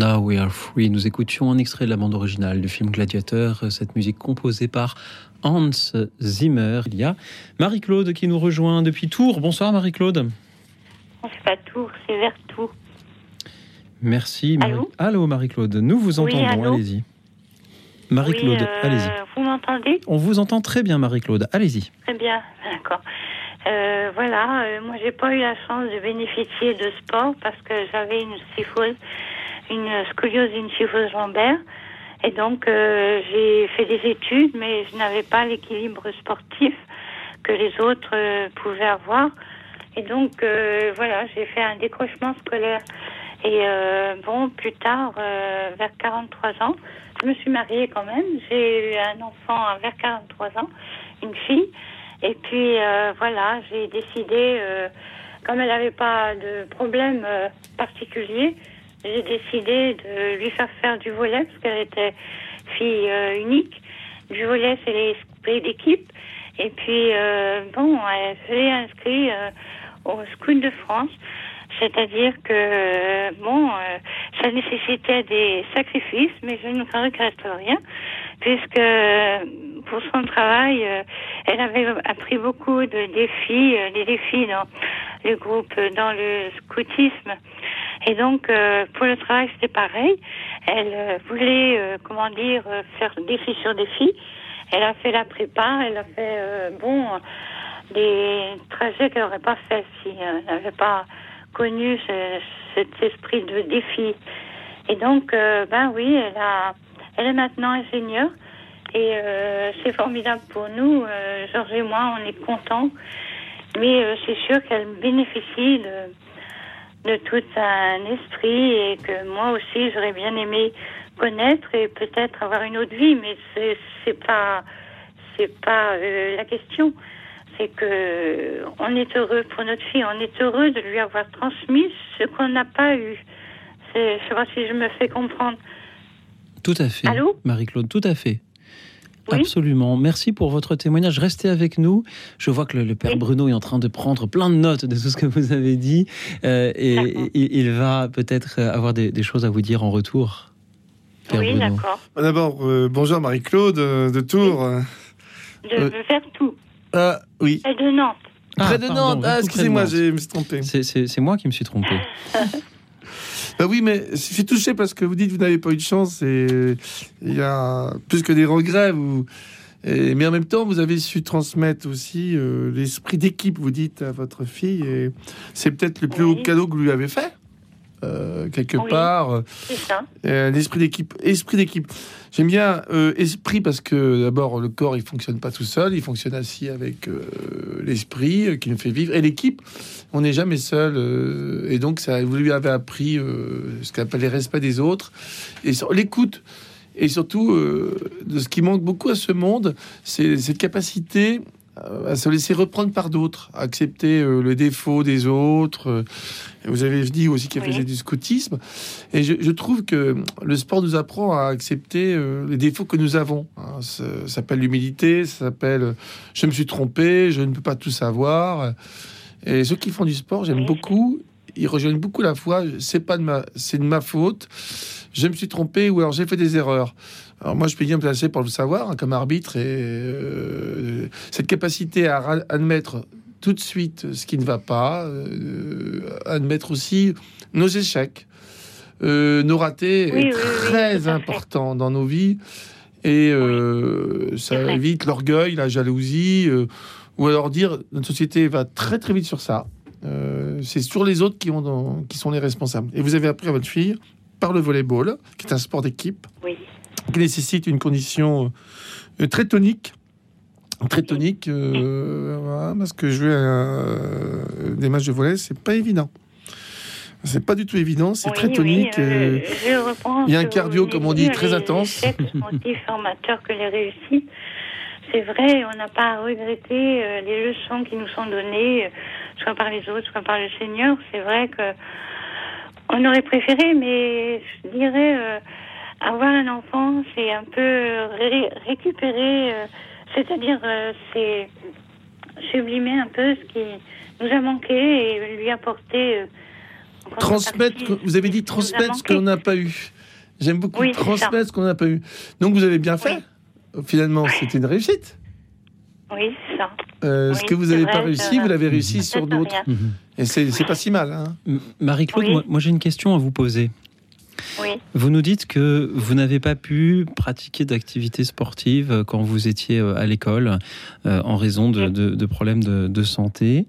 [SPEAKER 1] Now We Are Free. Nous écoutions un extrait de la bande originale du film Gladiateur, cette musique composée par Hans Zimmer. Il y a Marie-Claude qui nous rejoint depuis Tours. Bonsoir Marie-Claude.
[SPEAKER 14] C'est pas Tours, c'est Vertou.
[SPEAKER 1] Merci. Marie-
[SPEAKER 14] Allô
[SPEAKER 1] Allô Marie-Claude, nous vous entendons, allez-y. Marie-Claude,
[SPEAKER 14] Oui, euh,
[SPEAKER 1] allez-y.
[SPEAKER 14] Vous m'entendez?
[SPEAKER 1] On vous entend très bien Marie-Claude, allez-y.
[SPEAKER 14] Très bien, d'accord. Euh, voilà, euh, moi j'ai pas eu la chance de bénéficier de sport parce que j'avais une syphose, une scoliose, une syphose lombaire. Et donc euh, j'ai fait des études, mais je n'avais pas l'équilibre sportif que les autres euh, pouvaient avoir. Et donc euh, voilà, j'ai fait un décrochement scolaire. Et bon, plus tard, vers 43 ans, je me suis mariée quand même. J'ai eu un enfant vers 43 ans, une fille. Et puis voilà, j'ai décidé, comme elle n'avait pas de problème particulier, j'ai décidé de lui faire faire du volet parce qu'elle était fille euh, unique. Du volet, c'est l'esprit d'équipe. Et puis euh, bon, elle s'est inscrite euh, au Scout de France. C'est-à-dire que, euh, bon, euh, ça nécessitait des sacrifices, mais je ne regrette rien, puisque euh, pour son travail, elle avait appris beaucoup de défis, des défis dans le groupe, dans le scoutisme. Et donc, pour le travail, c'était pareil. Elle voulait, comment dire, faire défi sur défi. Elle a fait la prépa, elle a fait, bon, des trajets qu'elle n'aurait pas fait si elle n'avait pas connu ce- cet esprit de défi. Et donc, euh, ben oui, elle, a, elle est maintenant ingénieure et euh, c'est formidable pour nous. Euh, Georges et moi, on est contents, mais euh, c'est sûr qu'elle bénéficie de, de tout un esprit et que moi aussi, j'aurais bien aimé connaître et peut-être avoir une autre vie, mais c'est c'est pas c'est pas euh, la question. C'est que on est heureux pour notre fille, on est heureux de lui avoir transmis ce qu'on n'a pas eu. C'est- Je sais pas si je me fais comprendre.
[SPEAKER 1] Tout à fait.
[SPEAKER 14] Allô
[SPEAKER 1] Marie-Claude, tout à fait. Absolument. Merci pour votre témoignage. Restez avec nous. Je vois que le, le père Bruno est en train de prendre plein de notes de tout ce que vous avez dit. euh, et et- il va peut-être avoir des, des choses à vous dire en retour. Père
[SPEAKER 14] Oui, d'accord.
[SPEAKER 3] D'abord, euh, bonjour Marie-Claude euh, de Tours.
[SPEAKER 14] De
[SPEAKER 3] Euh. Ah, oui.
[SPEAKER 14] Et de Nantes.
[SPEAKER 3] Près de Nantes. Ah,
[SPEAKER 1] près
[SPEAKER 3] excusez-moi, je me suis trompé.
[SPEAKER 1] C'est- moi qui me suis trompé. [laughs]
[SPEAKER 3] Bah oui, mais je suis touché parce que vous dites que vous n'avez pas eu de chance et il y a plus que des regrets. Vous... Et, mais en même temps, vous avez su transmettre aussi euh, l'esprit d'équipe, vous dites à votre fille. Et c'est peut-être le plus haut cadeau que vous lui avez fait, euh, quelque
[SPEAKER 14] Oui.
[SPEAKER 3] part. euh, l'esprit d'équipe. Esprit d'équipe. J'aime bien euh, esprit parce que d'abord le corps il fonctionne pas tout seul, il fonctionne assis avec euh, l'esprit qui nous fait vivre et l'équipe. On n'est jamais seul et donc ça vous lui avez appris ce qu'on appelle les respects des autres et l'écoute et surtout de ce qui manque beaucoup à ce monde, c'est cette capacité à se laisser reprendre par d'autres, à accepter le défaut des autres. Vous avez dit aussi qu'elle faisait du scoutisme. Et je, je trouve que le sport nous apprend à accepter euh, les défauts que nous avons. hein. Ça, ça s'appelle l'humilité, ça s'appelle euh, je me suis trompé, je ne peux pas tout savoir. Et ceux qui font du sport, j'aime beaucoup. Ils rejoignent beaucoup la foi. C'est pas de ma, c'est de ma faute. Je me suis trompé ou alors j'ai fait des erreurs. Alors moi, je peux bien me placer pour le savoir hein, comme arbitre et euh, cette capacité à admettre tout de suite ce qui ne va pas, euh, admettre aussi nos échecs. euh, nos ratés
[SPEAKER 14] Oui,
[SPEAKER 3] est
[SPEAKER 14] oui, oui,
[SPEAKER 3] très important dans nos vies et euh, ça évite l'orgueil, la jalousie, euh, ou alors dire notre société va très très vite sur ça. C'est sur les autres qui, ont dans- qui sont les responsables. Et vous avez appris à votre fille par le volleyball, qui est un sport d'équipe, qui nécessite une condition très tonique. Très tonique, euh, voilà, parce que jouer à, des matchs de volley, c'est pas évident. C'est pas du tout évident, c'est
[SPEAKER 14] Oui,
[SPEAKER 3] très tonique.
[SPEAKER 14] euh,
[SPEAKER 3] euh, il y a un cardio, comme on dit, très intense.
[SPEAKER 14] Les formateurs que les réussites. C'est vrai, on n'a pas à regretter euh, les leçons qui nous sont données, euh, soit par les autres, soit par le Seigneur. C'est vrai que on aurait préféré, mais je dirais, euh, avoir un enfant, c'est un peu ré- récupérer, euh, c'est-à-dire, euh, c'est sublimer un peu ce qui nous a manqué et lui apporter. euh,
[SPEAKER 3] transmettre, vous avez dit transmettre ce qu'on n'a pas eu. J'aime beaucoup
[SPEAKER 14] Oui,
[SPEAKER 3] transmettre ce qu'on n'a pas eu. Donc vous avez bien fait. Finalement, c'était une réussite.
[SPEAKER 14] Oui, c'est ça.
[SPEAKER 3] Euh, ce que vous n'avez pas réussi, vous l'avez réussi sur d'autres.
[SPEAKER 14] rien.
[SPEAKER 3] Et c'est pas si mal. Hein.
[SPEAKER 1] Marie-Claude,
[SPEAKER 14] Oui.
[SPEAKER 1] moi, moi, j'ai une question à vous poser.
[SPEAKER 14] Oui.
[SPEAKER 1] Vous nous dites que vous n'avez pas pu pratiquer d'activités sportives euh, quand vous étiez euh, à l'école euh, en raison de, de- de problèmes de, de santé.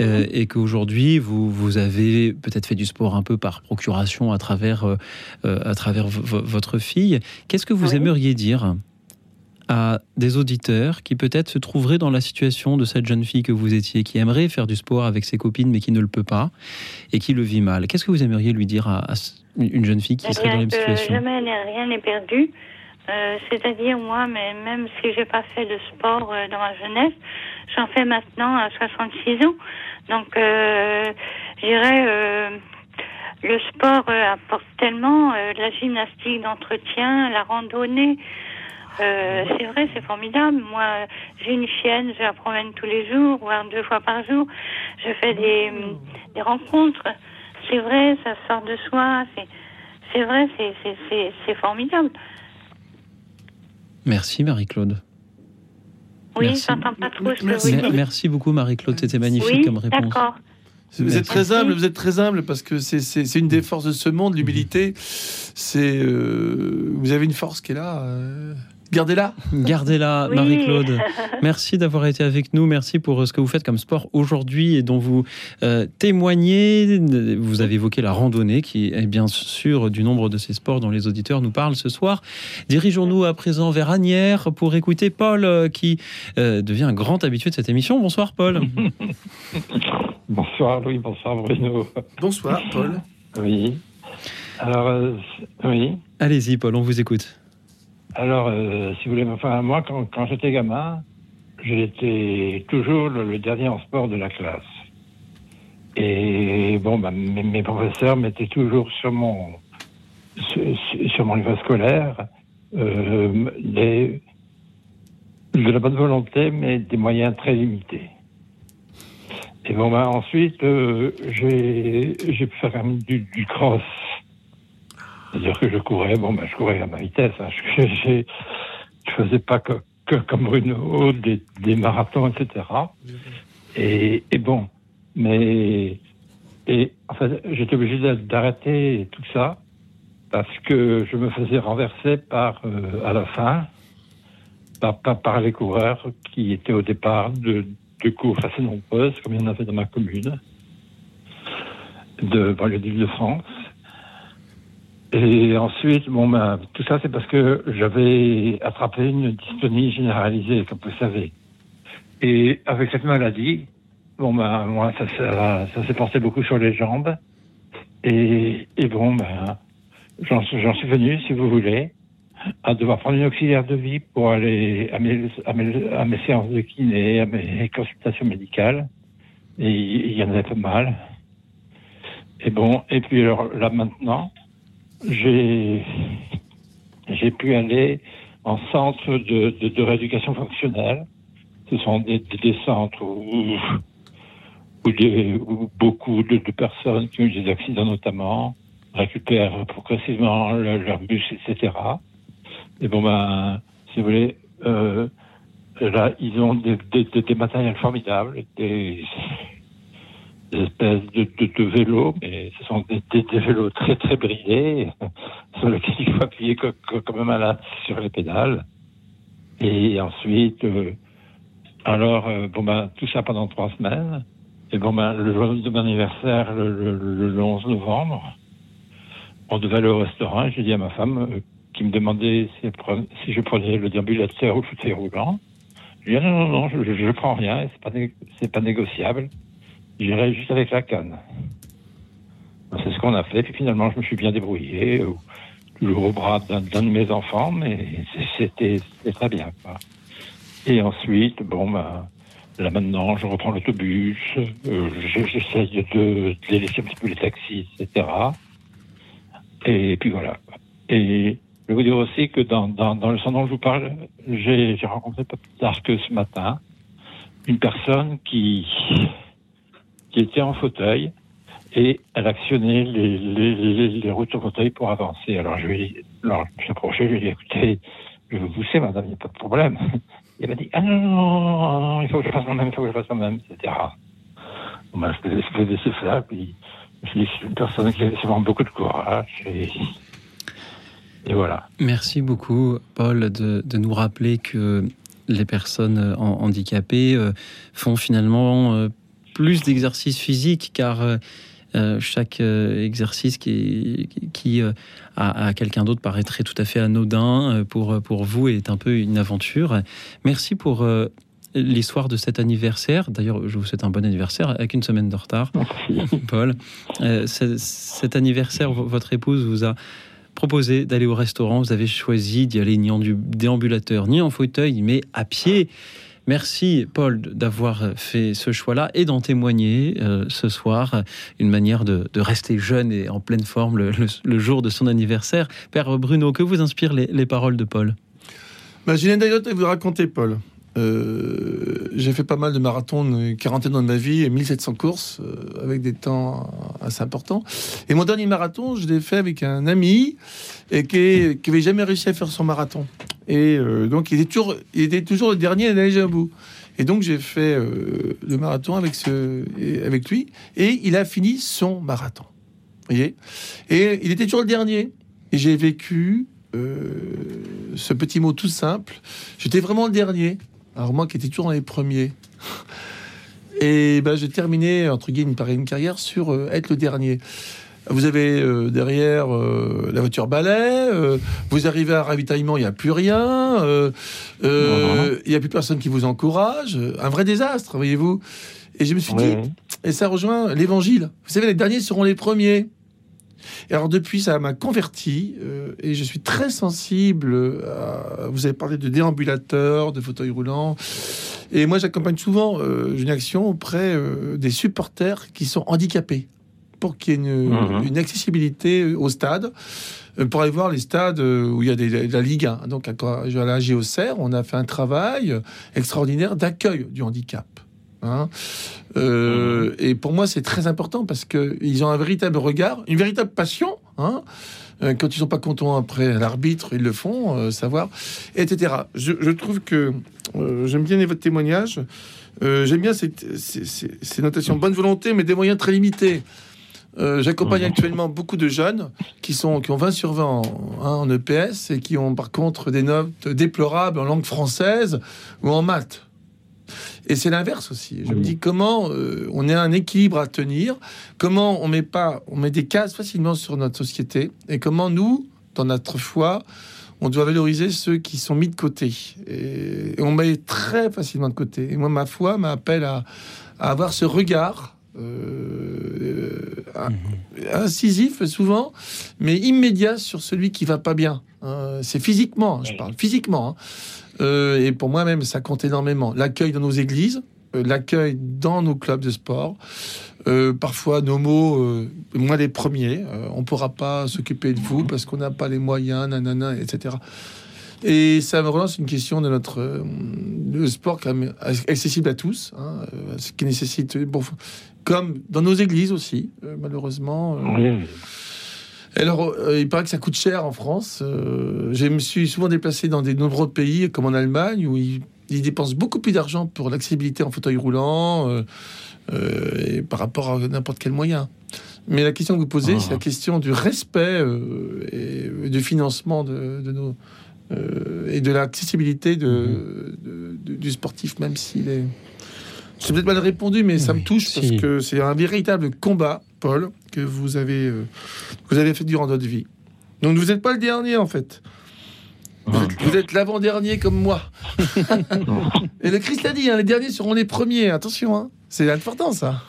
[SPEAKER 1] Euh, et qu'aujourd'hui vous, vous avez peut-être fait du sport un peu par procuration à travers, euh, à travers vo- vo- votre fille. Qu'est-ce que vous aimeriez dire? À des auditeurs qui peut-être se trouveraient dans la situation de cette jeune fille que vous étiez, qui aimerait faire du sport avec ses copines mais qui ne le peut pas et qui le vit mal Qu'est-ce que vous aimeriez lui dire à, une jeune fille qui serait dans la même situation?
[SPEAKER 14] Jamais rien n'est perdu. Euh, C'est-à-dire, moi, mais même si j'ai pas fait de sport euh, dans ma jeunesse, j'en fais maintenant à 66 ans. Donc, euh, je dirais, euh, le sport apporte tellement la gymnastique d'entretien, la randonnée. Euh, c'est vrai, c'est formidable. Moi, j'ai une chienne, je la promène tous les jours, voire deux fois par jour. Je fais des, des rencontres. C'est vrai, ça sort de soi. C'est, c'est vrai, c'est, c'est, c'est, c'est formidable.
[SPEAKER 1] Merci Marie-Claude.
[SPEAKER 14] Oui,
[SPEAKER 1] Merci.
[SPEAKER 14] j'entends pas trop ce que
[SPEAKER 3] Merci.
[SPEAKER 14] vous
[SPEAKER 1] Mer-
[SPEAKER 14] dites.
[SPEAKER 1] Merci beaucoup Marie-Claude, c'était magnifique
[SPEAKER 14] Oui,
[SPEAKER 1] comme réponse.
[SPEAKER 14] d'accord.
[SPEAKER 3] Vous êtes très humble, vous êtes très humble parce que c'est- c'est c'est une des forces de ce monde, l'humilité. C'est euh, vous avez une force qui est là. euh, Gardez-la.
[SPEAKER 1] Gardez-la,
[SPEAKER 3] Oui.
[SPEAKER 1] Marie-Claude. [laughs] Merci d'avoir été avec nous. Merci pour euh, ce que vous faites comme sport aujourd'hui et dont vous euh, témoignez. Vous avez évoqué la randonnée, qui est bien sûr du nombre de ces sports dont les auditeurs nous parlent ce soir. Dirigeons-nous à présent vers Agnières pour écouter Paul, euh, qui euh, devient un grand habitué de cette émission. Bonsoir, Paul. [laughs]
[SPEAKER 15] Bonsoir Louis, bonsoir Bruno.
[SPEAKER 3] Bonsoir Paul.
[SPEAKER 15] Oui. Alors, euh, oui.
[SPEAKER 1] Allez-y, Paul, on vous écoute.
[SPEAKER 15] Alors, euh, si vous voulez, enfin, moi, quand, quand j'étais gamin, j'étais toujours le, le dernier en sport de la classe. Et bon, bah, mes, mes professeurs mettaient toujours sur mon, sur, mon livre scolaire euh, des- de la bonne volonté, mais des moyens très limités. Et bon, bah, ensuite, euh, j'ai pu faire du, du cross. C'est-à-dire que je courais, bon, ben, je courais à ma vitesse. Hein. [laughs] Je, faisais pas que, que comme Bruno, des, marathons, etc. Et, bon, mais et en fait, j'étais obligé d'a- d'arrêter tout ça parce que je me faisais renverser par euh, à la fin par les coureurs qui étaient au départ de, de courses assez nombreuses, comme il y en avait dans ma commune, de banlieue d'Île-de-France. Et ensuite, bon, ben, tout ça, c'est parce que j'avais attrapé une dystonie généralisée, comme vous savez. Et avec cette maladie, bon, ben, moi, ça, ça, ça s'est porté beaucoup sur les jambes. Et, et bon, ben, j'en suis venu, si vous voulez, à devoir prendre une auxiliaire de vie pour aller à mes, à mes, à mes séances de kiné, à mes consultations médicales. Et il y en avait pas mal. Et bon, et puis alors là maintenant, j'ai j'ai pu aller en centre de, de, de rééducation fonctionnelle. Ce sont des, des, centres où, où, des, où beaucoup de, de personnes qui ont eu des accidents notamment récupèrent progressivement le- leurs muscles, etc. Et bon ben, si vous voulez, euh, là ils ont des- des matériels formidables, des, des espèces de, de, de vélos, mais ce sont des, des- des vélos très très bridés, [laughs] sur lesquels il faut appuyer co- co- comme un malade sur les pédales. Et ensuite, euh, alors, euh, bon ben, tout ça pendant trois semaines. Et bon ben, le jour de mon anniversaire, le, le- le- le 11 novembre, on devait aller au restaurant. et J'ai dit à ma femme, euh, qui me demandait si, je prenais le déambulateur ou le fauteuil roulant. Je lui ai dit, non, non, non, je, je, prends rien, c'est pas, pas négociable. J'irai juste avec la canne. Ben, C'est ce qu'on a fait, puis finalement, je me suis bien débrouillé, euh, toujours au bras d'un de mes enfants, mais c'était très bien. Et ensuite, bon, ben, là maintenant, je reprends l'autobus, euh, je- j'essaye de, de laisser un petit peu les taxis, etc. Et puis voilà. Et je vais vous dire aussi que dans, dans, le sens dont je vous parle, j'ai rencontré pas plus tard que ce matin une personne qui, qui était en fauteuil et elle actionnait les, les, les, routes au fauteuil pour avancer. Alors je lui ai suis approché, je lui ai dit, écoutez, je vais vous pousser, madame, il n'y a pas de problème. [laughs] Et elle m'a dit, ah non, non, non, il faut que je fasse moi-même, il faut que je fasse moi-même, etc. Ben, je vais laisser faire, puis je c'est une personne qui a vraiment beaucoup de courage, et, voilà.
[SPEAKER 1] Merci beaucoup, Paul, de, nous rappeler que les personnes handicapées euh, font finalement euh, plus d'exercices physiques, car euh, euh, chaque euh, exercice qui, qui euh, à, à quelqu'un d'autre paraîtrait tout à fait anodin pour, pour vous est un peu une aventure. Merci pour euh, l'histoire de cet anniversaire. D'ailleurs, je vous souhaite un bon anniversaire avec une semaine de retard, [laughs] Paul. Euh, ce- cet anniversaire, votre épouse vous a proposé d'aller au restaurant. Vous avez choisi d'y aller ni en déambulateur, ni en fauteuil, mais à pied. Merci, Paul, d'avoir fait ce choix-là et d'en témoigner euh, ce soir. Une manière de, rester jeune et en pleine forme le, jour de son anniversaire. Père Bruno, que vous inspirent les, les paroles de Paul?
[SPEAKER 3] Bah, J'ai une anecdote à vous raconter, Paul. Euh, j'ai fait pas mal de marathons, une quarantaine dans ma vie, et 1700 courses, euh, avec des temps assez importants. Et mon dernier marathon, je l'ai fait avec un ami et qui n'avait jamais réussi à faire son marathon. Et euh, donc, il était, toujours, le dernier à aller au bout. Et donc, j'ai fait le marathon avec, avec lui, et il a fini son marathon. Vous voyez? Et il était toujours le dernier. Et j'ai vécu ce petit mot tout simple. J'étais vraiment le dernier. Alors moi qui étais toujours dans les premiers. Et ben, j'ai terminé, entre guillemets, par une carrière sur euh, être le dernier. Vous avez euh, derrière euh, la voiture balai, euh, vous arrivez à un ravitaillement, il n'y a plus rien, euh, euh, il n'y a plus personne qui vous encourage, un vrai désastre, voyez-vous. Et je me suis dit,
[SPEAKER 15] Ouais,
[SPEAKER 3] et ça rejoint l'évangile. Vous savez, les derniers seront les premiers. Et alors depuis, ça m'a converti euh, et je suis très sensible. À, vous avez parlé de déambulateurs, de fauteuils roulants. Et moi, j'accompagne souvent euh, une action auprès euh, des supporters qui sont handicapés pour qu'il y ait une,
[SPEAKER 15] Mhm.
[SPEAKER 3] une accessibilité au stade. euh, Pour aller voir les stades euh, où il y a des, de la Ligue 1. Donc, à, à la GOCR, on a fait un travail extraordinaire d'accueil du handicap. Hein. Euh, Et pour moi, c'est très important parce qu'ils ont un véritable regard, une véritable passion. hein. Euh, Quand ils sont pas contents après l'arbitre, ils le font, euh, savoir, etc. Je, je trouve que euh, j'aime bien votre témoignage. J'aime bien ces, ces- ces- ces notations bonne volonté, mais des moyens très limités. Euh, J'accompagne actuellement beaucoup de jeunes qui, sont, qui ont 20 sur 20 en, hein, en EPS et qui ont par contre des notes déplorables en langue française ou en maths. Et c'est l'inverse aussi. Je me dis comment euh, on a un équilibre à tenir, comment on met pas, on met des cases facilement sur notre société, et comment nous, dans notre foi, on doit valoriser ceux qui sont mis de côté. Et, et on met très facilement de côté. Et moi, ma foi m'appelle à, à avoir ce regard. euh, euh, incisif souvent, mais immédiat sur celui qui va pas bien. hein. c'est physiquement, hein, je parle physiquement. hein. Euh, et pour moi-même, ça compte énormément. L'accueil dans nos églises, euh, l'accueil dans nos clubs de sport. Euh, parfois, nos mots, moi les premiers, on pourra pas s'occuper de vous parce qu'on n'a pas les moyens, nanana, etc. Et ça me relance une question de notre sport quand même accessible à tous, hein, ce qui nécessite, comme dans nos églises aussi, euh, malheureusement.
[SPEAKER 15] oui.
[SPEAKER 3] Alors, euh, il paraît que ça coûte cher en France. Euh, je me suis souvent déplacé dans des nombreux pays, comme en Allemagne, où ils, il y dépense beaucoup plus d'argent pour l'accessibilité en fauteuil roulant euh, et par rapport à n'importe quel moyen. Mais la question que vous posez,
[SPEAKER 1] Ah.
[SPEAKER 3] c'est la question du respect et du financement de, de nos et de l'accessibilité de, de- de- du sportif, même s'il est. C'est peut-être mal répondu, mais ça me touche parce que c'est un véritable combat, Paul, que vous avez, euh, que vous avez fait durant votre vie. Donc vous n'êtes pas le dernier en fait. Vous êtes, vous êtes l'avant-dernier comme moi. [laughs] Et le Christ l'a dit, hein, les derniers seront les premiers. Attention, hein. c'est important ça.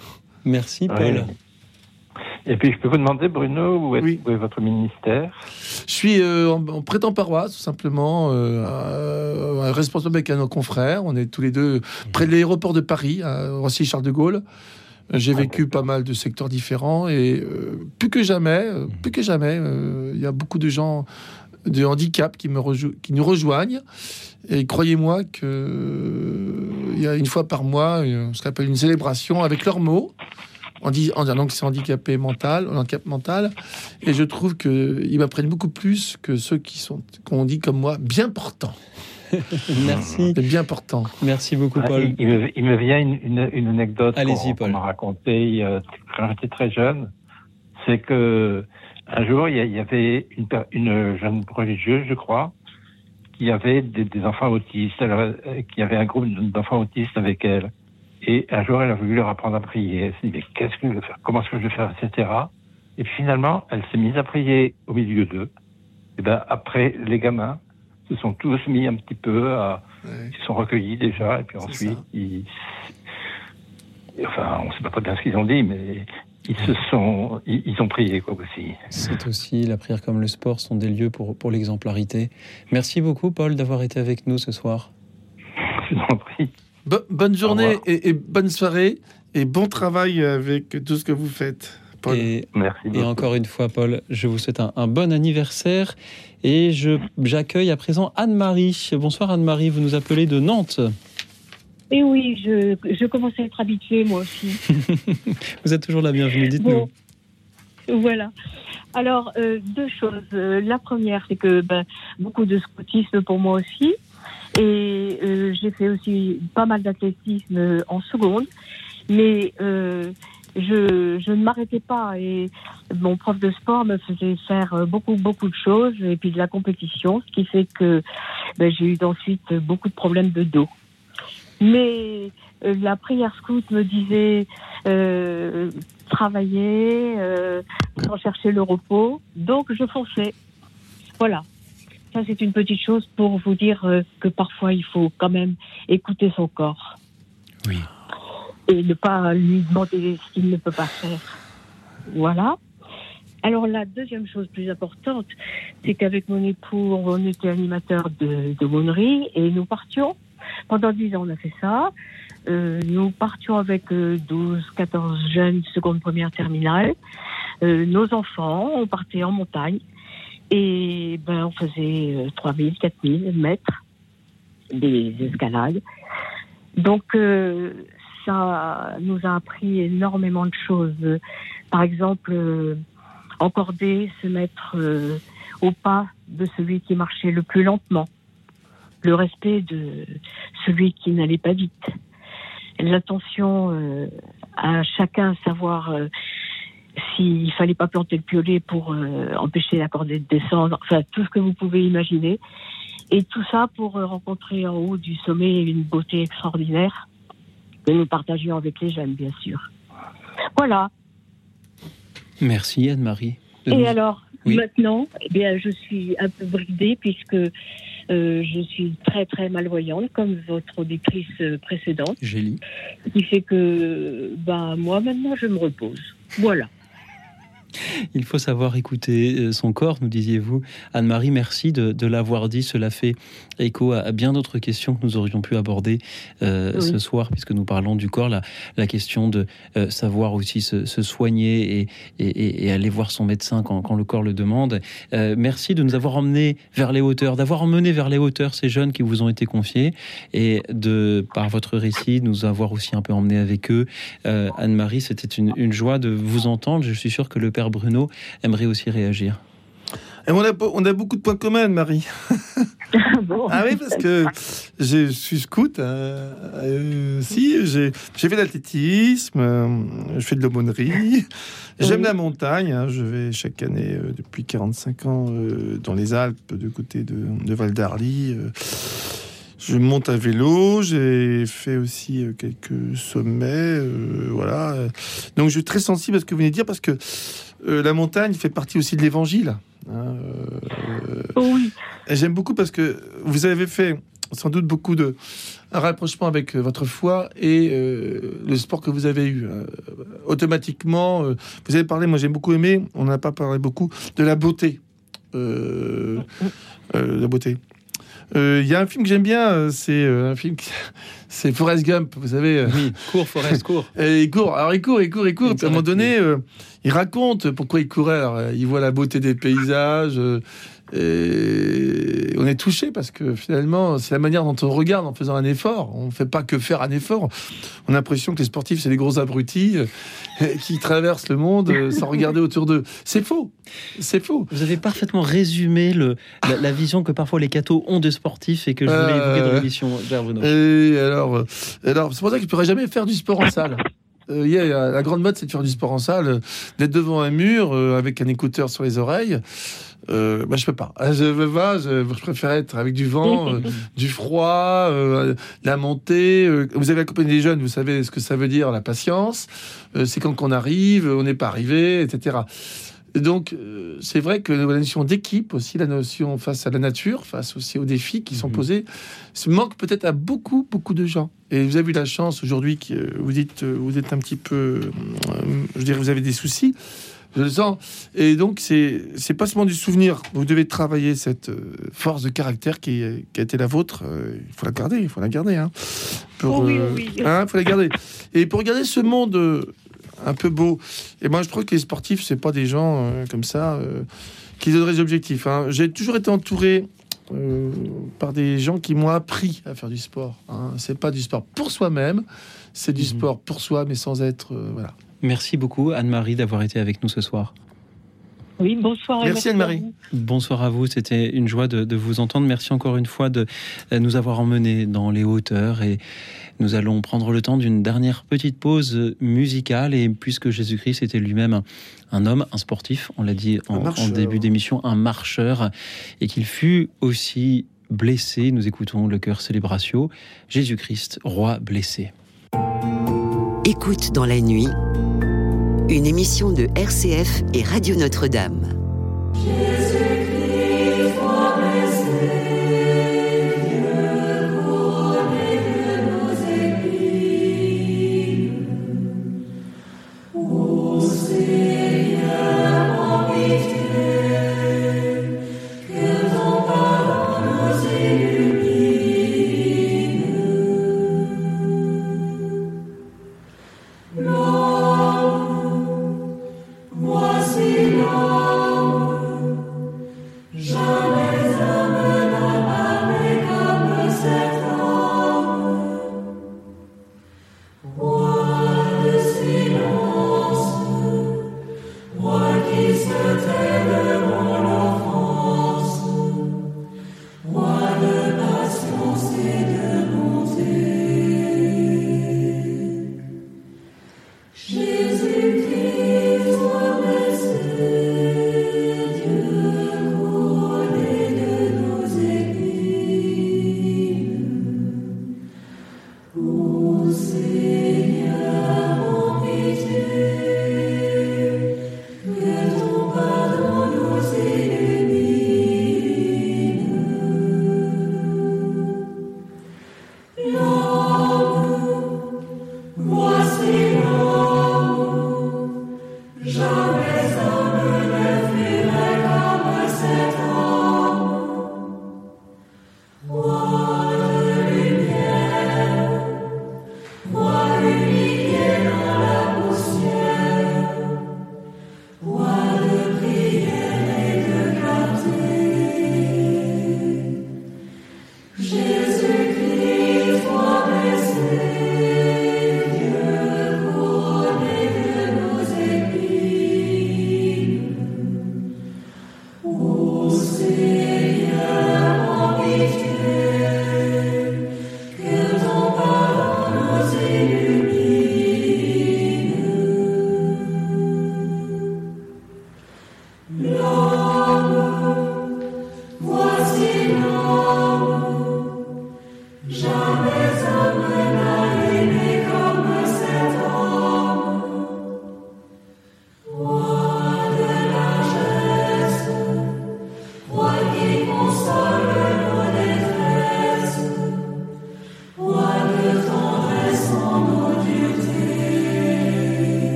[SPEAKER 1] Merci
[SPEAKER 15] Ouais. Et puis, je peux vous demander, Bruno, où est, où est votre ministère?
[SPEAKER 3] Je suis euh, en, en prêtant paroisse, tout simplement, euh, euh, responsable avec un de nos confrères. On est tous les deux près de l'aéroport de Paris, à Roissy-Charles de Gaulle. J'ai vécu pas mal de secteurs différents et euh, plus que jamais, euh, plus que jamais, euh, il y a beaucoup de gens de handicap qui, me rejou- qui nous rejoignent. Et croyez-moi que euh, il y a une fois par mois ce qu'on appelle une célébration avec leurs mots en disant que c'est handicapé mental, handicap mental. Et je trouve qu'ils m'apprennent beaucoup plus que ceux qui sont, qu'on dit comme moi, bien portants. [laughs]
[SPEAKER 1] Merci.
[SPEAKER 3] bien portants.
[SPEAKER 1] Merci beaucoup,
[SPEAKER 15] Ah,
[SPEAKER 1] Paul.
[SPEAKER 15] il, il me, il me vient une, une- une anecdote
[SPEAKER 1] Allez-y,
[SPEAKER 15] qu'on qu'on m'a racontée euh, quand j'étais très jeune. C'est que un jour, il y, avait une, jeune religieuse, je crois, qui avait des, des enfants autistes, elle euh, qui avait un groupe d'enfants autistes avec elle. Et un jour, elle a voulu leur apprendre à prier. Elle s'est dit, mais qu'est-ce que je vais faire? Comment est-ce que je vais faire? Etc. Et puis finalement, elle s'est mise à prier au milieu d'eux. Et ben après, les gamins se sont tous mis un petit peu à... Ils se sont recueillis déjà, et puis ensuite, ils... Enfin, on ne sait pas très bien ce qu'ils ont dit, mais ils se sont... Ils, ils ont prié, quoi, aussi.
[SPEAKER 1] C'est aussi la prière comme le sport sont des lieux pour, pour l'exemplarité. Merci beaucoup, Paul, d'avoir été avec nous ce soir.
[SPEAKER 15] Je vous en prie.
[SPEAKER 3] Bo- bonne journée et, et bonne soirée et bon travail avec tout ce que vous faites. Paul.
[SPEAKER 1] Et,
[SPEAKER 15] Merci
[SPEAKER 1] et encore une fois, Paul, je vous souhaite un, un bon anniversaire. Et je, j'accueille à présent Anne-Marie. Bonsoir Anne-Marie, vous nous appelez de Nantes.
[SPEAKER 16] Et oui, je, je commence à être habituée, moi aussi. [laughs]
[SPEAKER 1] Vous êtes toujours la bienvenue, dites-nous.
[SPEAKER 16] Bon. Voilà. Alors, euh, deux choses. Euh, la première, c'est que ben, beaucoup de scoutisme pour moi aussi. Et euh, j'ai fait aussi pas mal d'athlétisme en seconde. Mais euh, je, je ne m'arrêtais pas. Et mon prof de sport me faisait faire euh, beaucoup, beaucoup de choses. Et puis de la compétition, ce qui fait que ben, j'ai eu ensuite beaucoup de problèmes de dos. Mais euh, la prière scout me disait euh, travailler, euh, sans chercher le repos. Donc je fonçais. Voilà. Ça, c'est une petite chose pour vous dire euh, que parfois, il faut quand même écouter son corps.
[SPEAKER 1] Oui.
[SPEAKER 16] Ne pas lui demander ce qu'il ne peut pas faire. Voilà. Alors, la deuxième chose plus importante, c'est qu'avec mon époux, on était animateur de, et nous partions. Pendant dix ans, on a fait ça. Euh, nous partions avec euh, 12, 14 jeunes, seconde, première, terminale. Euh, nos enfants, on partait en montagne. Et ben, on faisait euh, 3000, 4000 mètres des escalades. Donc, euh, ça nous a appris énormément de choses. Par exemple, euh, encorder, se mettre euh, au pas de celui qui marchait le plus lentement. Le respect de celui qui n'allait pas vite. L'attention euh, à chacun savoir s'il fallait pas planter le piolet pour empêcher la cordée de descendre, enfin tout ce que vous pouvez imaginer. Et tout ça pour rencontrer en haut du sommet une beauté extraordinaire que nous partagions avec les jeunes, bien sûr. Voilà.
[SPEAKER 1] Merci Anne-Marie.
[SPEAKER 16] Et
[SPEAKER 1] nous-
[SPEAKER 16] alors,
[SPEAKER 1] Oui.
[SPEAKER 16] maintenant, eh bien, je suis un peu bridée puisque euh, je suis très très malvoyante, comme votre auditrice euh, précédente.
[SPEAKER 1] Gélie.
[SPEAKER 16] Ce qui fait que, bah, moi maintenant, je me repose. Voilà.
[SPEAKER 1] Il faut savoir écouter euh, son corps, nous disiez-vous. Anne-Marie, merci de, de l'avoir dit. Cela fait écho à, à bien d'autres questions que nous aurions pu aborder euh,
[SPEAKER 16] Oui.
[SPEAKER 1] ce soir, puisque nous parlons du corps. La, la question de euh, savoir aussi se, se soigner et, et- et- et aller voir son médecin quand, quand le corps le demande. Euh, merci de nous avoir emmenés vers les hauteurs, d'avoir emmené vers les hauteurs ces jeunes qui vous ont été confiés et de, par votre récit, nous avoir aussi un peu emmenés avec eux. Anne-Marie, c'était une, une joie de vous entendre. Je suis sûr que le père Bruno aimerait aussi réagir.
[SPEAKER 3] Et on, a, on a beaucoup de points communs, Marie. [laughs] ah oui, parce que je suis scout. hein. Euh, si, j'ai fait de l'athlétisme, euh, je fais de l'aumônerie. J'aime la montagne. hein. Je vais chaque année euh, depuis 45 ans euh, dans les Alpes, de côté de, de Val d'Arly. euh. je monte à vélo. J'ai fait aussi quelques sommets. euh, voilà. Donc, je suis très sensible à ce que vous venez de dire parce que euh, la montagne fait partie aussi de l'évangile. hein, euh, et J'aime beaucoup parce que vous avez fait sans doute beaucoup de un rapprochement avec euh, votre foi et euh, le sport que vous avez eu. Euh, automatiquement, euh, vous avez parlé, moi j'ai beaucoup aimé, on n'a pas parlé beaucoup, de la beauté. Euh, euh, la beauté. Euh, Il y a un film que j'aime bien, euh, c'est euh, un film, qui- [laughs] c'est Forrest Gump, vous savez.
[SPEAKER 1] Oui, cours, Forrest, [laughs] cours.
[SPEAKER 3] Et il court, alors il court, il court, il court. À un moment donné, euh, il raconte pourquoi il courait. Alors, euh, il voit la beauté des paysages. Euh, et on est touché parce que finalement, c'est la manière dont on regarde en faisant un effort. On ne fait pas que faire un effort. On a l'impression que les sportifs, c'est des gros abrutis euh, qui traversent le monde euh, sans regarder autour d'eux. C'est faux. C'est faux.
[SPEAKER 1] Vous avez parfaitement résumé le, la, la vision que parfois les cathos ont des sportifs et que je voulais évoquer dans
[SPEAKER 3] Euh,
[SPEAKER 1] l'émission.
[SPEAKER 3] Et alors, euh, alors c'est pour ça je ne pourrais jamais faire du sport en salle. Euh, yeah, euh, la grande mode, c'est de faire du sport en salle, euh, d'être devant un mur euh, avec un écouteur sur les oreilles. Euh, bah, je peux pas. Ah, Je veux pas. Je, je préfère être avec du vent, [laughs] euh, du froid, euh, la montée. euh, vous avez accompagné des jeunes, vous savez ce que ça veut dire, la patience. Euh, c'est quand qu'on arrive, on n'est pas arrivé, etc. Donc, euh, c'est vrai que la notion d'équipe, aussi la notion face à la nature, face aussi aux défis qui sont posés, se manque peut-être à beaucoup, beaucoup de gens. Et vous avez eu la chance aujourd'hui que vous dites, vous êtes un petit peu, euh, je dirais, vous avez des soucis. Je le sens. Et donc, c'est c'est pas seulement du souvenir. Vous devez travailler cette euh, force de caractère qui, est- qui a été la vôtre. Euh, Il faut la garder, il faut la garder. Hein, pour,
[SPEAKER 16] Oh oui,
[SPEAKER 3] euh,
[SPEAKER 16] oui.
[SPEAKER 3] hein, faut la garder. Et pour regarder ce monde euh, un peu beau, et moi, je trouve que les sportifs, c'est pas des gens euh, comme ça euh, qui donneraient des objectifs. hein. J'ai toujours été entouré euh, par des gens qui m'ont appris à faire du sport. Hein. C'est pas du sport pour soi-même, c'est du sport pour soi, mais sans être euh, voilà.
[SPEAKER 1] Merci beaucoup, Anne-Marie, d'avoir été avec nous ce soir.
[SPEAKER 16] Oui, bonsoir.
[SPEAKER 3] Merci,
[SPEAKER 16] à
[SPEAKER 3] Anne-Marie.
[SPEAKER 1] Bonsoir à vous, c'était une joie de, de vous entendre. Merci encore une fois de euh, nous avoir emmenés dans les hauteurs et nous allons prendre le temps d'une dernière petite pause musicale et puisque Jésus-Christ était lui-même un, un homme, un sportif, on l'a dit en début d'émission, un marcheur et qu'il fut aussi blessé, nous écoutons le cœur célébratio, Jésus-Christ, roi blessé.
[SPEAKER 5] Écoute dans la nuit, une émission de RCF et Radio Notre-Dame.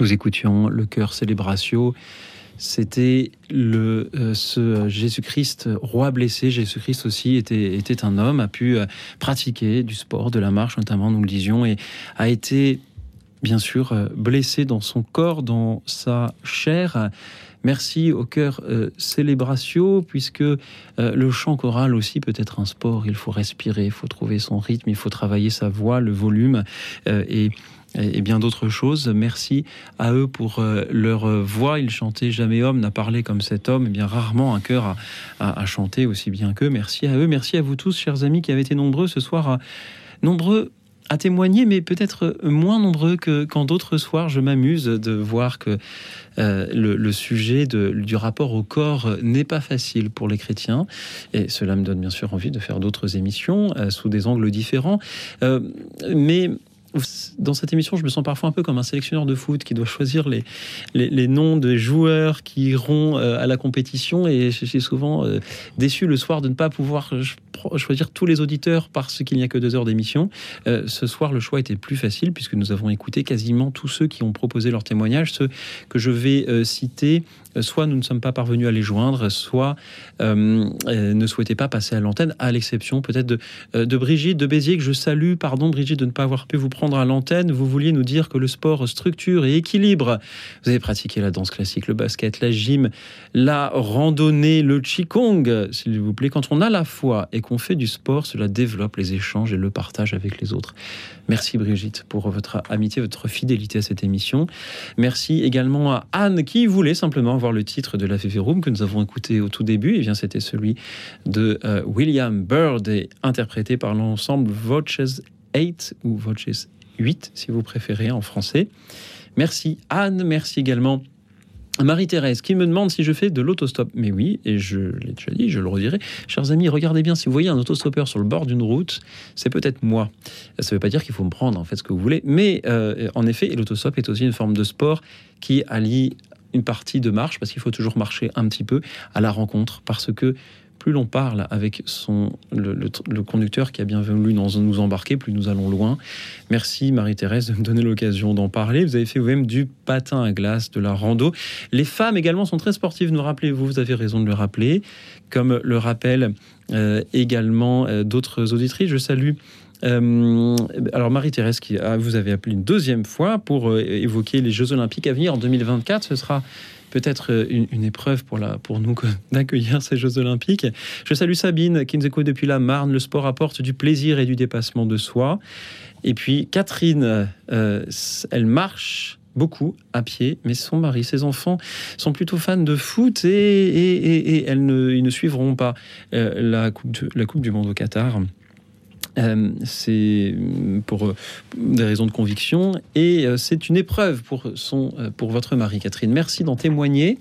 [SPEAKER 1] Nous écoutions le chœur Célébratio. C'était le euh, ce Jésus-Christ roi blessé. Jésus-Christ aussi était était un homme, a pu euh, pratiquer du sport, de la marche notamment, nous le disions, et a été bien sûr euh, blessé dans son corps, dans sa chair. Merci au cœur euh, puisque le chant choral aussi peut être un sport. Il faut respirer, il faut trouver son rythme, il faut travailler sa voix, le volume et, et bien d'autres choses. Merci à eux pour euh, leur voix. Ils chantaient Jamais homme n'a parlé comme cet homme. Et bien rarement un cœur a, chanté aussi bien qu'eux. Merci à eux. Merci à vous tous, chers amis, qui avez été nombreux ce soir. nombreux à témoigner, mais peut-être moins nombreux que qu'en d'autres soirs. Je m'amuse de voir que euh, le, sujet du rapport au corps n'est pas facile pour les chrétiens. Et cela me donne bien sûr envie de faire d'autres émissions euh, sous des angles différents. Mais dans cette émission, je me sens parfois un peu comme un sélectionneur de foot qui doit choisir les, les, noms de joueurs qui iront euh, à la compétition. Et je suis souvent euh, déçu le soir de ne pas pouvoir choisir tous les auditeurs parce qu'il n'y a que deux heures d'émission. Euh, ce soir, le choix était plus facile puisque nous avons écouté quasiment tous ceux qui ont proposé leur témoignage, ceux que je vais citer. Soit nous ne sommes pas parvenus à les joindre, soit euh, euh, ne souhaitaient pas passer à l'antenne, à l'exception peut-être de, euh, de Brigitte de Béziers, que je salue. Pardon Brigitte de ne pas avoir pu vous prendre à l'antenne. Vous vouliez nous dire que le sport structure et équilibre. Vous avez pratiqué la danse classique, le basket, la gym, la randonnée, le qigong, s'il vous plaît. Quand on a la foi et qu'on fait du sport, cela développe les échanges et le partage avec les autres. Merci Brigitte pour votre amitié, votre fidélité à cette émission. Merci également à Anne qui voulait simplement avoir le titre de la VV Room que nous avons écouté au tout début. Et bien c'était celui de euh, William Byrd et interprété par l'ensemble Voices 8 ou Voices 8 si vous préférez en français. Merci Anne, merci également Marie-Thérèse qui me demande si je fais de l'autostop. Mais oui, et je l'ai déjà dit, je le redirai. Chers amis, regardez bien, si vous voyez un autostoppeur sur le bord d'une route, c'est peut-être moi. Ça ne veut pas dire qu'il faut me prendre, en fait, ce que vous voulez. Mais euh, en effet, l'autostop est aussi une forme de sport qui allie une partie de marche, parce qu'il faut toujours marcher un petit peu, à la rencontre, parce que plus l'on parle avec son, le, conducteur qui a bien voulu nous, nous embarquer, plus nous allons loin. Merci Marie-Thérèse de me donner l'occasion d'en parler. Vous avez fait vous-même du patin à glace, de la rando. Les femmes également sont très sportives, nous rappelez-vous, vous avez raison de le rappeler, comme le rappellent euh, également euh, d'autres auditrices. Je salue euh, alors Marie-Thérèse, qui vous avez appelé une deuxième fois pour euh, évoquer les Jeux Olympiques à venir en 2024, ce sera peut-être euh, une, épreuve pour, nous [laughs] d'accueillir ces Jeux Olympiques. Je salue Sabine qui nous écoute depuis la Marne. Le sport apporte du plaisir et du dépassement de soi. Et puis Catherine, elle marche beaucoup à pied, mais son mari, ses enfants sont plutôt fans de foot et, ne, ils ne suivront pas la Coupe du Monde au Qatar. Euh, c'est pour euh, des raisons de conviction et euh, c'est une épreuve pour, son, pour votre mari, Catherine. Merci d'en témoigner.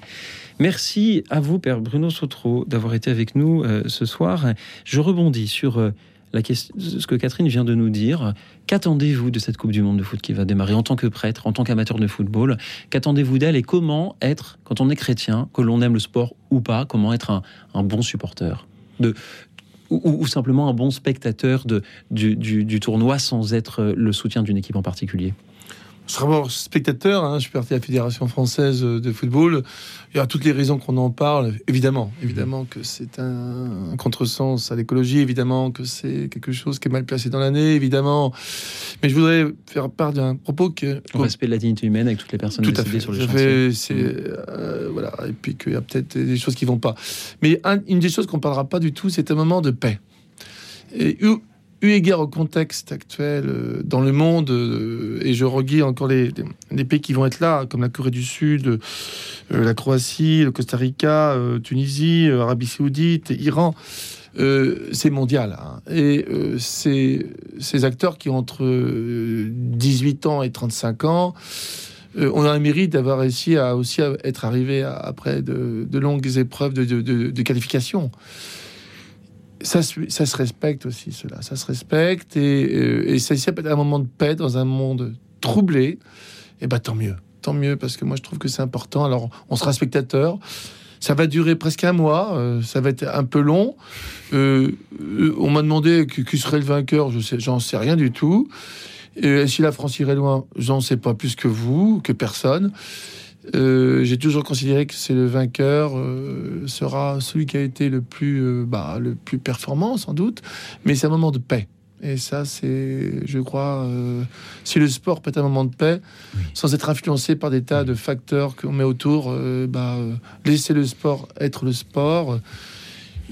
[SPEAKER 1] Merci à vous, Père Bruno Sautreau, d'avoir été avec nous ce soir. Je rebondis sur la question, ce que Catherine vient de nous dire. Qu'attendez-vous de cette Coupe du Monde de foot qui va démarrer en tant que prêtre, en tant qu'amateur de football? Qu'attendez-vous d'elle et comment être, quand on est chrétien, que l'on aime le sport ou pas, comment être un, un bon supporter de, ou, simplement un bon spectateur du, tournoi sans être le soutien d'une équipe en particulier?
[SPEAKER 3] Je serai d'abord spectateur, hein, je suis parti à la Fédération française de football. Il y a toutes les raisons qu'on en parle. Évidemment, évidemment que c'est un, un contresens à l'écologie, évidemment que c'est quelque chose qui est mal placé dans l'année, évidemment. Mais je voudrais faire part d'un propos que...
[SPEAKER 1] Au respect de la dignité humaine avec toutes les personnes
[SPEAKER 3] Tout à fait.
[SPEAKER 1] sur le
[SPEAKER 3] Ça
[SPEAKER 1] chantier.
[SPEAKER 3] fait- euh, voilà, et puis qu'il y a peut-être des choses qui vont pas. Mais un- une des choses qu'on parlera pas du tout, c'est un moment de paix. Et eu, eu égard au contexte actuel euh, dans le monde, euh, et je reguis encore les, pays qui vont être là, comme la Corée du Sud, euh, la Croatie, le Costa Rica, Tunisie, Arabie Saoudite, Iran. c'est mondial. hein. Et ces, acteurs qui ont entre euh, 18 ans et 35 ans, euh, on a un mérite d'avoir réussi à aussi être arrivé à- après de, longues épreuves de qualification. Ça, se- respecte aussi, cela. Ça se respecte. Et, euh, et ça, peut être un moment de paix dans un monde troublé. Et ben tant mieux. Tant mieux, parce que moi, je trouve que c'est important. Alors, on sera spectateur. Ça va durer presque un mois. euh, ça va être un peu long. Euh, on m'a demandé qui, qui serait le vainqueur. Je sais, j'en sais rien du tout. Et si la France irait loin, j'en sais pas plus que vous, que personne. Euh, J'ai toujours considéré que c'est le vainqueur euh, sera celui qui a été le plus, euh, bah, le plus performant sans doute, mais c'est un moment de paix. Et ça, c'est, je crois, si le sport peut être un moment de paix, sans être influencé par des tas de facteurs qu'on met autour, bah, laisser le sport être le sport.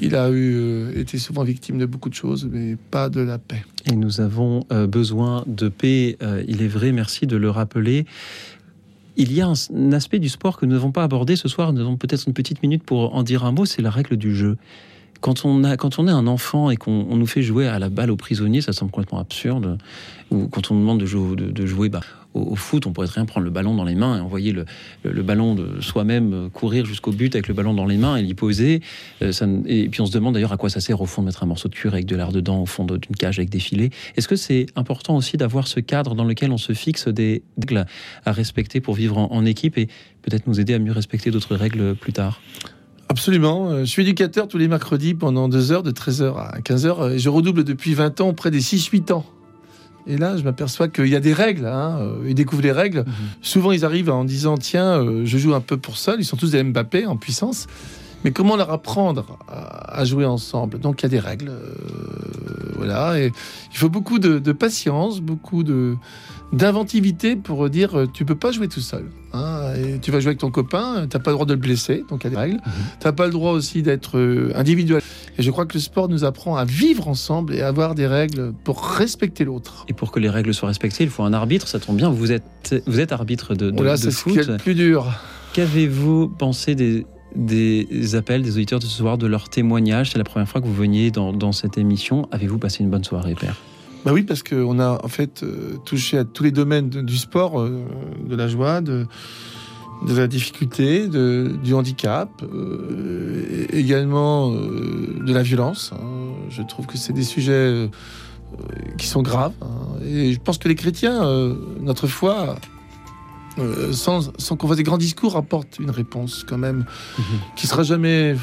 [SPEAKER 3] Il a eu, été souvent victime de beaucoup de choses, mais pas de la paix.
[SPEAKER 1] Et nous avons besoin de paix, il est vrai, merci de le rappeler. Il y a un, aspect du sport que nous n'avons pas abordé ce soir, nous avons peut-être une petite minute pour en dire un mot, c'est la règle du jeu. Quand on, quand on est un enfant et qu'on on nous fait jouer à la balle aux prisonniers, ça semble complètement absurde. Ou quand on demande de jouer, de, bah, au, foot, on pourrait très bien prendre le ballon dans les mains et envoyer le, ballon de soi-même euh, courir jusqu'au but avec le ballon dans les mains et l'y poser. Euh, et puis on se demande d'ailleurs à quoi ça sert au fond de mettre un morceau de cuir avec de l'air dedans au fond d'une cage avec des filets. Est-ce que c'est important aussi d'avoir ce cadre dans lequel on se fixe des règles à respecter pour vivre en, équipe et peut-être nous aider à mieux respecter d'autres règles plus tard?
[SPEAKER 3] Absolument. Euh, Je suis éducateur tous les mercredis pendant deux heures, de 13h à 15h. Et je redouble depuis 20 ans, près des 6-8 ans. Et là, je m'aperçois qu'il y a des règles. Hein. euh, Ils découvrent les règles. Souvent, ils arrivent en disant Tiens, euh, je joue un peu pour seul. Ils sont tous des Mbappé en puissance. Mais comment leur apprendre à, à jouer ensemble? Donc, il y a des règles. euh, voilà. Et il faut beaucoup de, de patience, beaucoup de d'inventivité pour dire euh, tu peux pas jouer tout seul. hein. et tu vas jouer avec ton copain, tu n'as pas le droit de le blesser, donc il y a des règles. Tu n'as pas le droit aussi d'être euh, individuel. Et je crois que le sport nous apprend à vivre ensemble et à avoir des règles pour respecter l'autre.
[SPEAKER 1] Et pour que les règles soient respectées, il faut un arbitre. Ça tombe bien, vous êtes, vous êtes arbitre de, de,
[SPEAKER 3] Voilà,
[SPEAKER 1] de
[SPEAKER 3] c'est ce
[SPEAKER 1] foot.
[SPEAKER 3] qui est le plus dur.
[SPEAKER 1] Qu'avez-vous pensé des, des appels des auditeurs de ce soir, de leurs témoignages C'est la première fois que vous veniez dans, cette émission. Avez-vous passé une bonne soirée, Père?
[SPEAKER 3] Bah oui, parce qu'on a en fait euh, touché à tous les domaines du sport, euh, de la joie, de, la difficulté, du handicap, euh, également de la violence. hein. Je trouve que c'est des sujets qui sont graves. hein. Et je pense que les chrétiens, notre foi, euh, sans, sans qu'on fasse des grands discours, apporte une réponse quand même qui sera jamais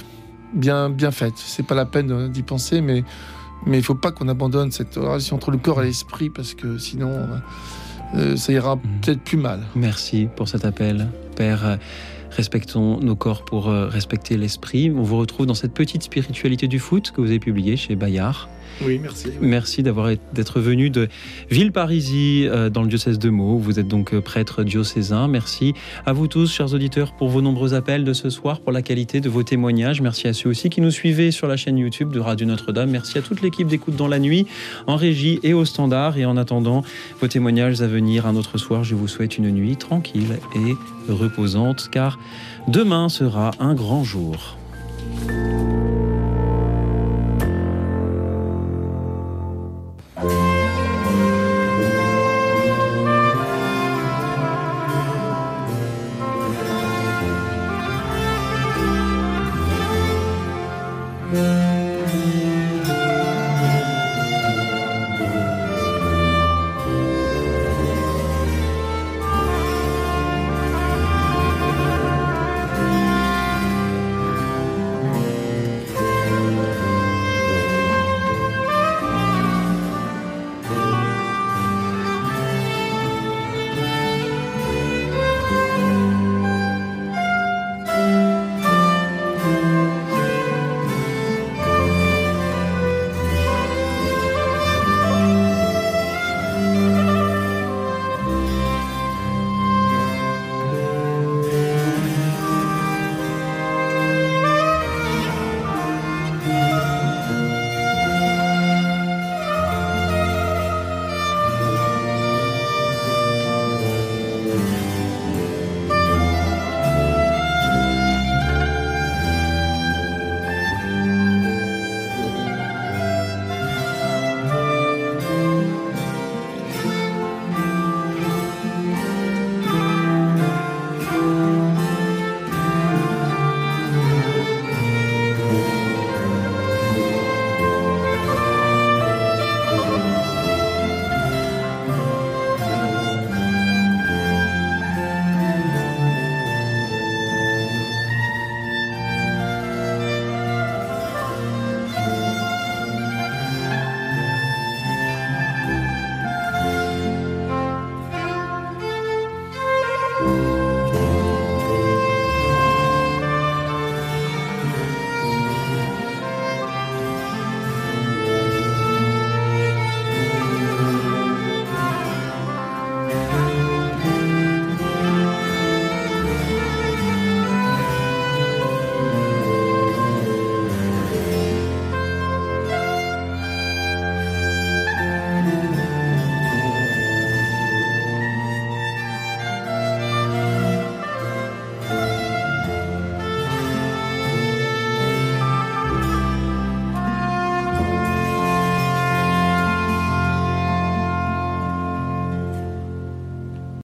[SPEAKER 3] bien, bien faite. C'est pas la peine d'y penser, mais mais il faut pas qu'on abandonne cette relation entre le corps et l'esprit parce que sinon euh, ça ira peut-être plus mal.
[SPEAKER 1] Merci pour cet appel, Père. Euh, Respectons nos corps pour euh, respecter l'esprit. On vous retrouve dans cette petite spiritualité du foot que vous avez publiée chez Bayard.
[SPEAKER 3] Oui, merci.
[SPEAKER 1] Merci d'avoir d'être venu de Villeparisis euh, dans le diocèse de Meaux. Vous êtes donc euh, prêtre diocésain. Merci à vous tous, chers auditeurs, pour vos nombreux appels de ce soir, pour la qualité de vos témoignages. Merci à ceux aussi qui nous suivaient sur la chaîne YouTube de Radio Notre-Dame. Merci à toute l'équipe d'écoute dans la nuit, en régie et au standard. Et en attendant vos témoignages à venir un autre soir, je vous souhaite une nuit tranquille et reposante, car demain sera un grand jour.